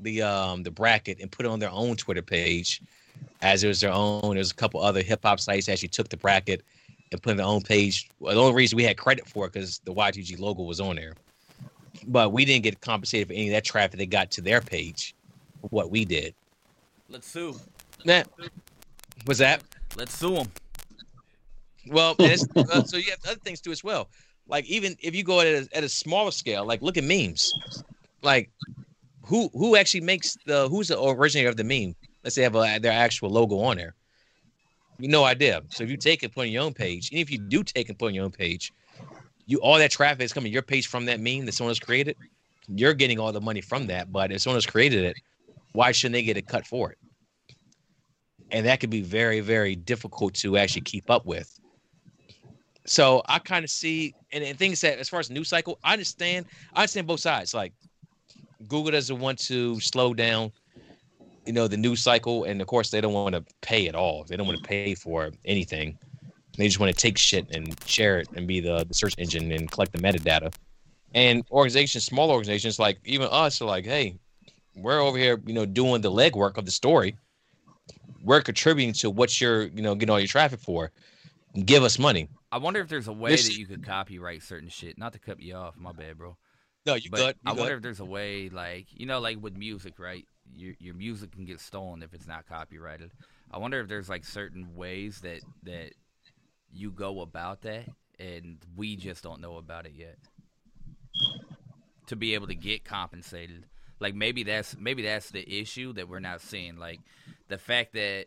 the um the bracket and put it on their own Twitter page, as it was their own. There's a couple other hip hop sites that actually took the bracket and put it on their own page. Well, the only reason we had credit for it because the YTG logo was on there, but we didn't get compensated for any of that traffic they got to their page. What we did. Let's sue. Nah, was that? Let's sue them. Well, uh, so you have other things too as well. Like even if you go at a, at a smaller scale, like look at memes. Like who who actually makes the who's the originator of the meme? Let's say have a, their actual logo on there. No idea. So if you take it, put on your own page, and if you do take and put on your own page, you all that traffic is coming your page from that meme that someone has created. You're getting all the money from that, but if someone has created it, why shouldn't they get a cut for it? And that could be very, very difficult to actually keep up with. So I kind of see, and, and things that as far as news cycle, I understand. I understand both sides. Like Google doesn't want to slow down, you know, the news cycle, and of course they don't want to pay at all. They don't want to pay for anything. They just want to take shit and share it and be the, the search engine and collect the metadata. And organizations, small organizations like even us, are like, hey, we're over here, you know, doing the legwork of the story. We're contributing to what you're, you know, getting all your traffic for. Give us money. I wonder if there's a way This- that you could copyright certain shit. Not to cut you off, my bad, bro. No, you But good. I You wonder if there's a way, like you know, like with music, right? Your your music can get stolen if it's not copyrighted. I wonder if there's like certain ways that that you go about that, and we just don't know about it yet. To be able to get compensated, like maybe that's maybe that's the issue that we're not seeing. Like the fact that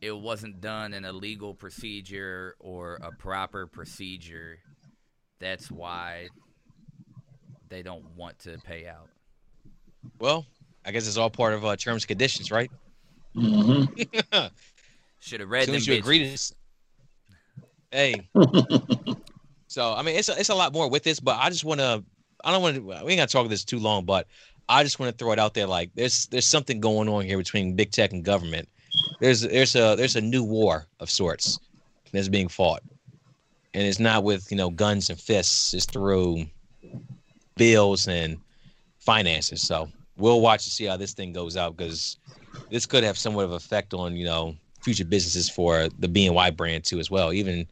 it wasn't done in a legal procedure or a proper procedure. That's why they don't want to pay out. Well, I guess it's all part of uh, terms and conditions, right? Mhm. Should have As read soon them. as you agree to this, hey. so I mean, it's a, it's a lot more with this, but I just want to. I don't want to. We ain't gonna talk this too long, but I just want to throw it out there. Like, there's there's something going on here between big tech and government. There's there's a there's a new war of sorts that's being fought, and it's not with you know guns and fists. It's through bills and finances. So we'll watch to see how this thing goes out because this could have somewhat of effect on you know future businesses for the BNY brand too as well. Even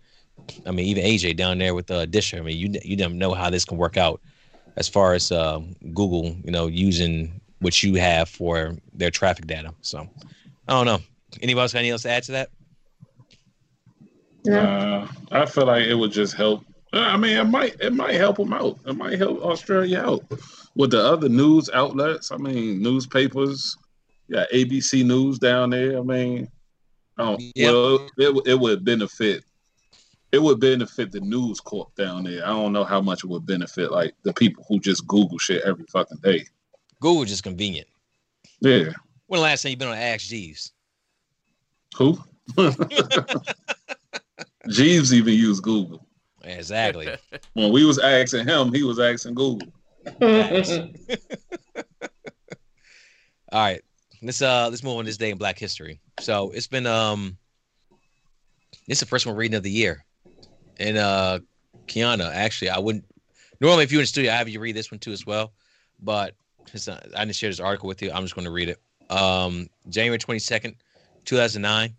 I mean even AJ down there with uh, Disher. I mean you you don't know how this can work out as far as uh, Google you know using what you have for their traffic data. So I don't know. Anybody else got anything else to add to that? No. Nah, I feel like it would just help. I mean, it might it might help them out. It might help Australia out with the other news outlets. I mean, newspapers. Yeah, ABC News down there. I mean, oh Yeah. well, it it would benefit. It would benefit the News Corp down there. I don't know how much it would benefit like the people who just Google shit every fucking day. Google is just convenient. Yeah, When the last time you been on Ask Jeeves? who? Jeeves even used Google. Exactly. When we was asking him, he was asking Google. All right. Let's uh let's move on this day in Black History. So it's been um it's the first one reading of the year. And uh Kiana, actually I wouldn't normally if you're in the studio, I have you read this one too as well. But not, I didn't share this article with you. I'm just gonna read it. Um January 22nd, 2009.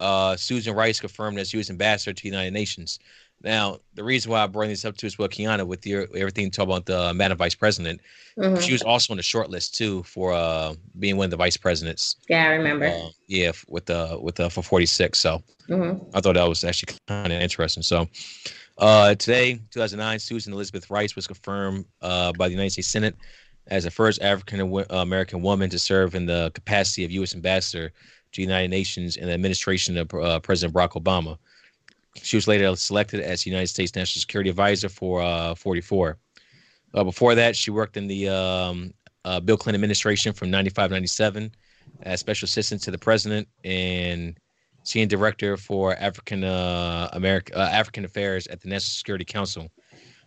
uh, Susan Rice confirmed as U.S. ambassador to the United Nations. Now, the reason why I bring this up to is well, Kiana, with your everything you talk about the Madam Vice President, Mhm. she was also on the short list too for uh, being one of the vice presidents. Yeah, I remember. Uh, yeah, with the with the for 46. So hmm I thought that was actually kind of interesting. So uh, today, 2009, Susan Elizabeth Rice was confirmed uh, by the United States Senate as the first African American woman to serve in the capacity of U.S. ambassador to the United Nations in the administration of uh, President Barack Obama. She was later selected as United States National Security Advisor for uh, 44. Uh, before that, she worked in the um, uh, Bill Clinton administration from 95 97 as special assistant to the president and senior director for African uh, American uh, African Affairs at the National Security Council.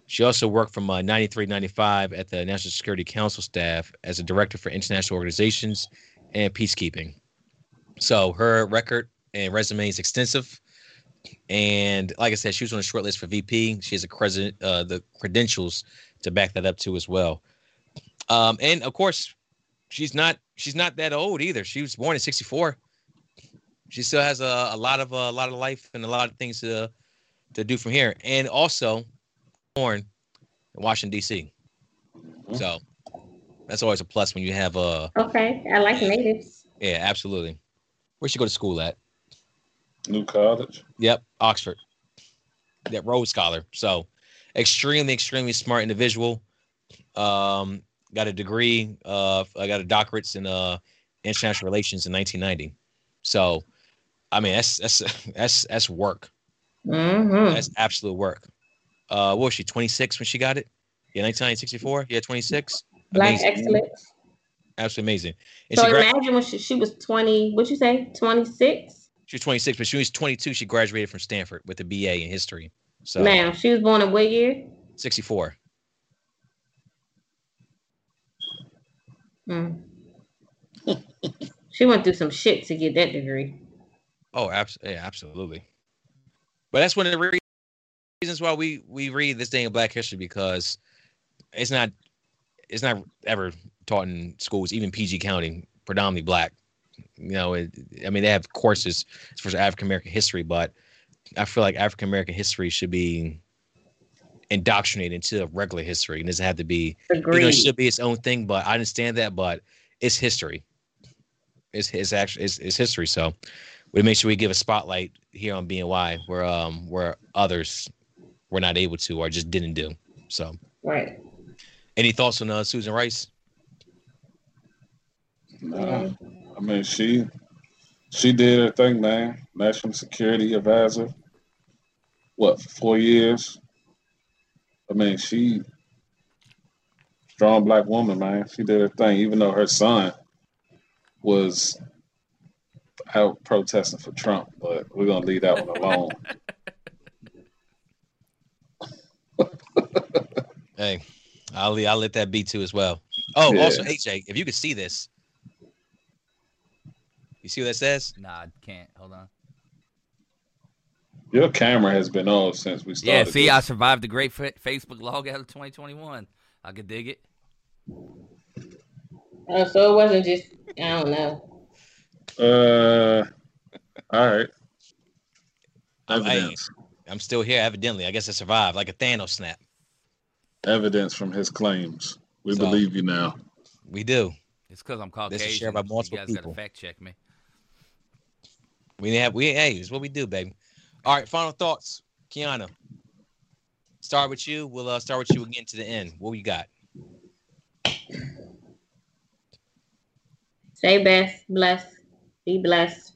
She also worked from uh, 93 95 at the National Security Council staff as a director for international organizations and peacekeeping. So her record and resume is extensive. And like I said, she was on a short list for VP. She has a credit, uh, the credentials to back that up too as well. Um, and of course, she's not she's not that old either. She was born in '64. She still has a, a lot of a lot of life and a lot of things to to do from here. And also, born in Washington D.C. So that's always a plus when you have a Okay, I like natives. yeah, absolutely. Where she go to school at? New college. Yep, Oxford. That Rhodes Scholar. So extremely, extremely smart individual. Um, got a degree. Uh, I got a doctorate in uh international relations in 1990. So, I mean, that's that's that's that's work. hmm That's absolute work. Uh, what was she? 26 when she got it? Yeah, 1964. Yeah, 26. Black Amazing. excellence. Absolutely amazing. And So she, gra- imagine when she, she was 20, what'd you say? 26? She was 26, but she was 22. She graduated from Stanford with a BA in history. So Now, she was born in what year? 64. Mm. she went through some shit to get that degree. Oh, abs- yeah, absolutely. But that's one of the re- reasons why we we read this day in Black History because it's not it's not ever taught in schools, even PG County, predominantly black. You know, it, I mean, they have courses as far as African American history, but I feel like African American history should be indoctrinated into regular history. It doesn't have to be you know, it should be its own thing, but I understand that, but it's history. It's it's actually it's, it's history. So we make sure we give a spotlight here on BNY where um where others were not able to or just didn't do. So right. any thoughts on uh, Susan Rice? Nah, I mean she she did her thing, man. National Security Advisor. What for four years? I mean, she strong black woman, man. She did her thing, even though her son was out protesting for Trump. But we're gonna leave that one alone. Hey, I'll I'll let that be too as well. Oh, Yeah. also AJ, if you could see this, you see what that says? Nah, I can't. Hold on. Your camera has been off since we started. Yeah, see, this. I survived the great fa- Facebook log out of 2021. I could dig it. Oh, so it wasn't just, I don't know. Uh, all right. I'm, Evidence. I'm still here, evidently. I guess I survived like a Thanos snap. Evidence from his claims. We So- believe you now. We do. It's because I'm Caucasian. This is shared by multiple you guys people. gotta fact check me. We have we hey, it's what we do, baby. All right, final thoughts, Kiana. Start with you. We'll uh, start with you again to the end. What we got? Stay best, blessed, be blessed.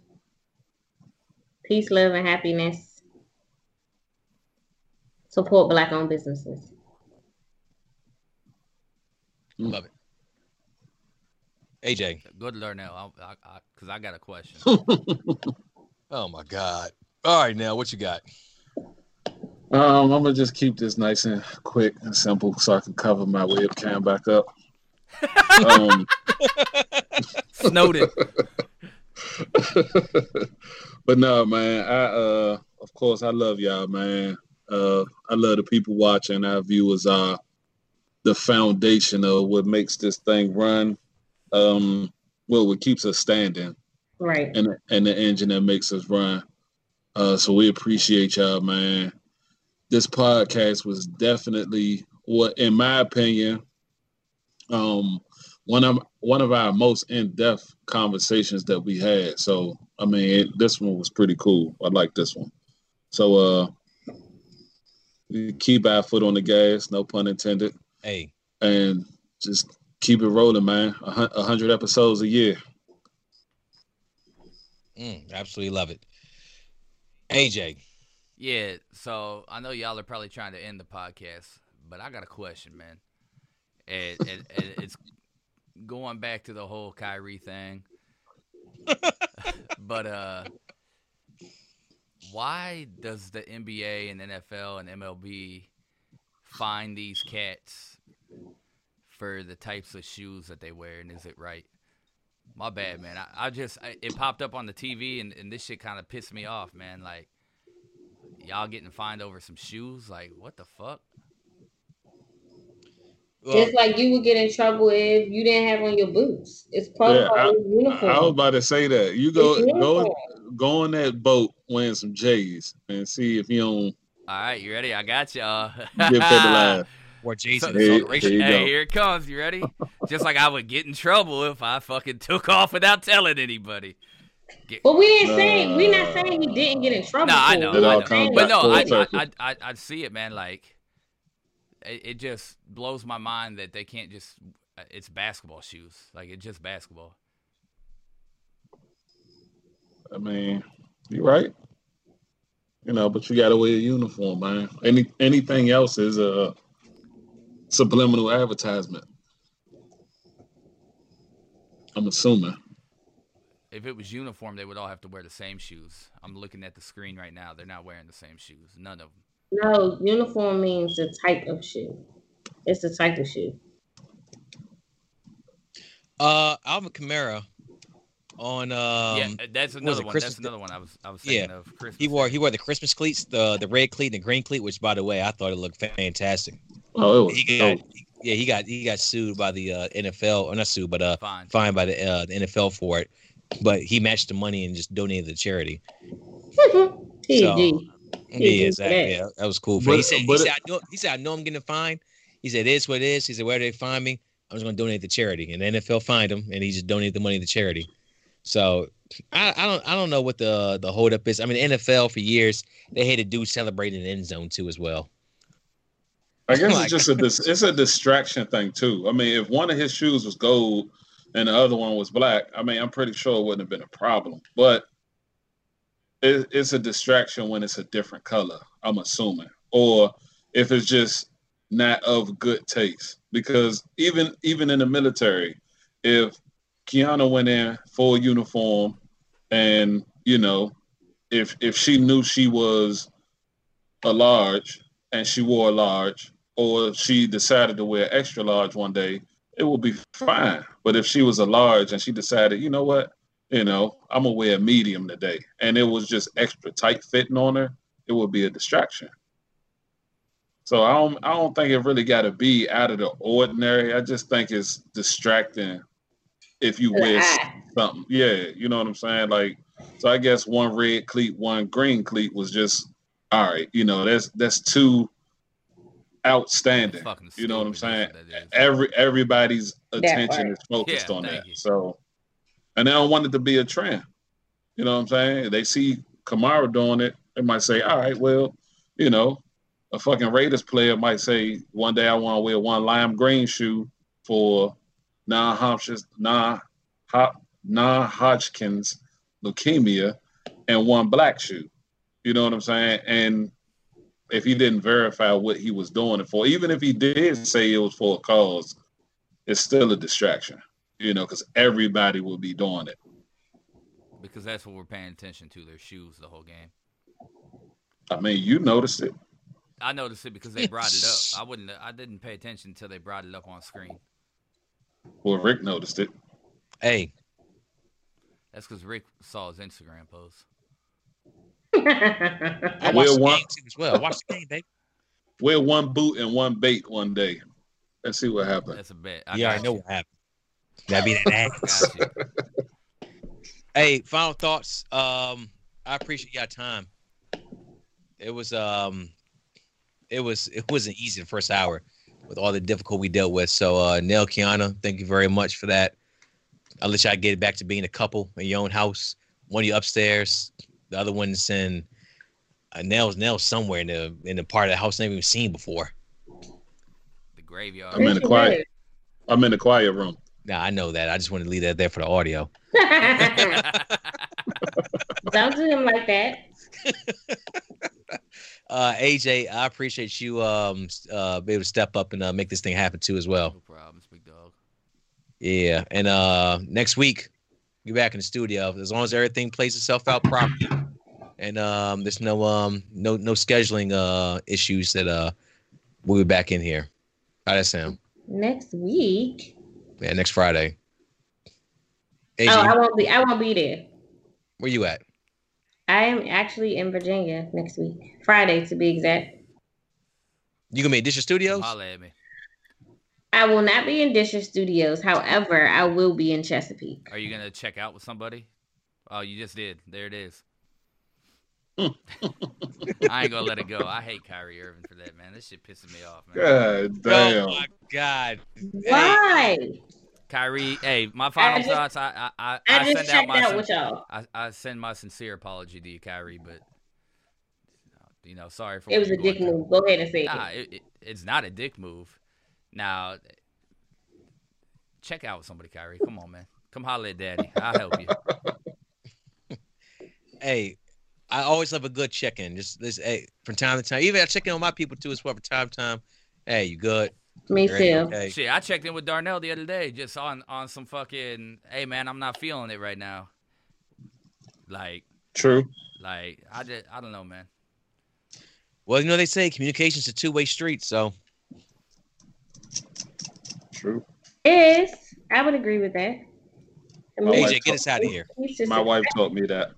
Peace, love, and happiness. Support black owned businesses. Love it. AJ. Good learn now, I, I, because I got a question. Oh my God. All right, now what you got? Um, I'm gonna just keep this nice and quick and simple so I can cover my webcam back up. Um, Snowden. but no, man. I uh, of course, I love y'all, man. Uh, I love the people watching. Our viewers are the foundation of what makes this thing run. Um, well, what keeps us standing. Right. and and the engine that makes us run. Uh, so we appreciate y'all, man. This podcast was definitely what, in my opinion, um, one of one of our most in depth conversations that we had. So I mean, it, this one was pretty cool. I like this one. So uh, keep our foot on the gas, no pun intended, Hey, and just keep it rolling, man. A hundred episodes a year. Mm, absolutely love it. AJ, Yeah, so I know y'all are probably trying to end the podcast, but I got a question, man. And, it's going back to the whole Kyrie thing. but uh why does the NBA and NFL and MLB find these cats for the types of shoes that they wear and is it right? My bad, man. I, I just I, it popped up on the TV and, and this shit kind of pissed me off, man. Like y'all getting fined over some shoes? Like what the fuck? well, Just like you would get in trouble if you didn't have on your boots. It's part Yeah, of our uniform. I was about to say that. You go go go on that boat wearing some J's and see if you don't All right, you ready? I got y'all. get paid the line. or Jason, So- the Here- here hey, here it comes. You ready? Just like I would get in trouble if I fucking took off without telling anybody. But we didn't say we not saying he didn't get in trouble. No, I know. it. It I know. But no, I. I, I, I, I see it, man. Like, it, it just blows my mind that they can't just. It's basketball shoes. Like, it's just basketball. I mean, you're right. You know, but you gotta wear a uniform, man. Any anything else is a subliminal advertisement. I'm assuming. If it was uniform, they would all have to wear the same shoes. I'm looking at the screen right now. They're not wearing the same shoes. None of them. No, uniform means the type of shoe. It's the type of shoe. Uh, Alvin Kamara on um, yeah, that's another one. Christmas- That's another one I was I was Yeah. thinking of. Christmas. he wore he wore the Christmas cleats, the the red cleat and the green cleat, which by the way I thought it looked fantastic. Oh, it was He got dope. yeah he got he got sued by the uh, NFL or not sued but uh fine. fined by the uh, the NFL for it, but he matched the money and just donated to charity. TG. Yeah, did exactly. that. Yeah, that was cool. For him. he But- said, he said, I know, he said, I know I'm getting fined. He said, it is what it is. He said, where they find me, I'm just going to donate to charity. And the NFL fined him, and he just donated the money to charity. So I, I don't, I don't know what the the holdup is. I mean, the NFL for years they hated dudes celebrating in the end zone too as well. I guess Like- it's just a dis- it's a distraction thing too. I mean, if one of his shoes was gold and the other one was black, I mean, I'm pretty sure it wouldn't have been a problem. But it, it's a distraction when it's a different color. I'm assuming, or if it's just not of good taste. Because even even in the military, if Kiana went in full uniform, and you know, if if she knew she was a large and she wore a large, or she decided to wear extra large one day, it would be fine. But if she was a large and she decided, you know what, you know, I'm gonna wear a medium today, and it was just extra tight fitting on her, it would be a distraction. So I don't, I don't think it really got to be out of the ordinary. I just think it's distracting if you wear something. Yeah, you know what I'm saying? Like, so I guess one red cleat, one green cleat was just all right. You know, that's that's too outstanding. You know what I'm saying? that's what that is. Every everybody's attention is focused Yeah, on that. you. So, and they don't want it to be a trend. You know what I'm saying? They see Kamara doing it, they might say, all right, well, you know, a fucking Raiders player might say one day I want to wear one lime green shoe for non Hodgkin's non non Hodgkin's leukemia and one black shoe. You know what I'm saying? And if he didn't verify what he was doing it for, even if he did say it was for a cause, it's still a distraction. You know, because everybody will be doing it. because that's what we're paying attention to. Their shoes the whole game. I mean, you noticed it. I noticed it because they brought it up. I wouldn't. I didn't pay attention until they brought it up on screen. Well, Rick noticed it. Hey, That's because Rick saw his Instagram post. I Wear watched the one- game as well. Watch the game, baby. Wear one boot and one bait one day. Let's see what happens. That's a bet. I yeah, I know you. what happened. That'd be that ass. Hey, final thoughts. Um, I appreciate your time. It was um, it was it wasn't easy the first hour with all the difficulty we dealt with. So, uh, Nell Kiana, thank you very much for that. I'll let y'all get back to being a couple in your own house. One of you upstairs, the other one's in uh, nails Nell's somewhere in the in the part of the house I've never even seen before. The graveyard. I'm in the quiet. I'm in the quiet room. Nah, I know that. I just want to leave that there for the audio. Don't do him like that. uh, AJ, I appreciate you um uh be able to step up and uh, make this thing happen too as well. no problems, big dog. Yeah, and uh next week get back in the studio as long as everything plays itself out properly, and um there's no um no no scheduling uh issues that uh we'll be back in here. How that sound? Next week. Yeah, next Friday. AJ, Oh, I won't be. I won't be there. where you at? I am actually in Virginia next week, Friday to be exact. You gonna be at Disher Studios? Holla at me. I will not be in Disher Studios. However, I will be in Chesapeake. Are you gonna check out with somebody? Oh, you just did. There it is. I ain't gonna let it go. I hate Kyrie Irving for that, man. This shit pisses me off, man. God damn. Oh my god. Why? Kyrie, hey, my final just- thoughts. I I I, I, I just send out checked my out with y'all. I, I send my sincere apology to you, Kyrie, but you know, sorry for It was a dick move. Go ahead and say Nah, it. it, it, it's not a dick move. Now, check out with somebody, Kyrie. Come on, man. Come holler at daddy. I'll help you. Hey, I always love a good check-in. Just this hey, from time to time. Even I check in on my people too as well from time to time. Hey, you good? Me Everything too. Okay. Shit, I checked in with Darnell the other day, just on on some fucking. Hey, man, I'm not feeling it right now. Like, True. like I just, I don't know, man. Well, you know they say communication's a two-way street, so True. Is I would agree with that. I mean, AJ, get us out of here. My wife told me that.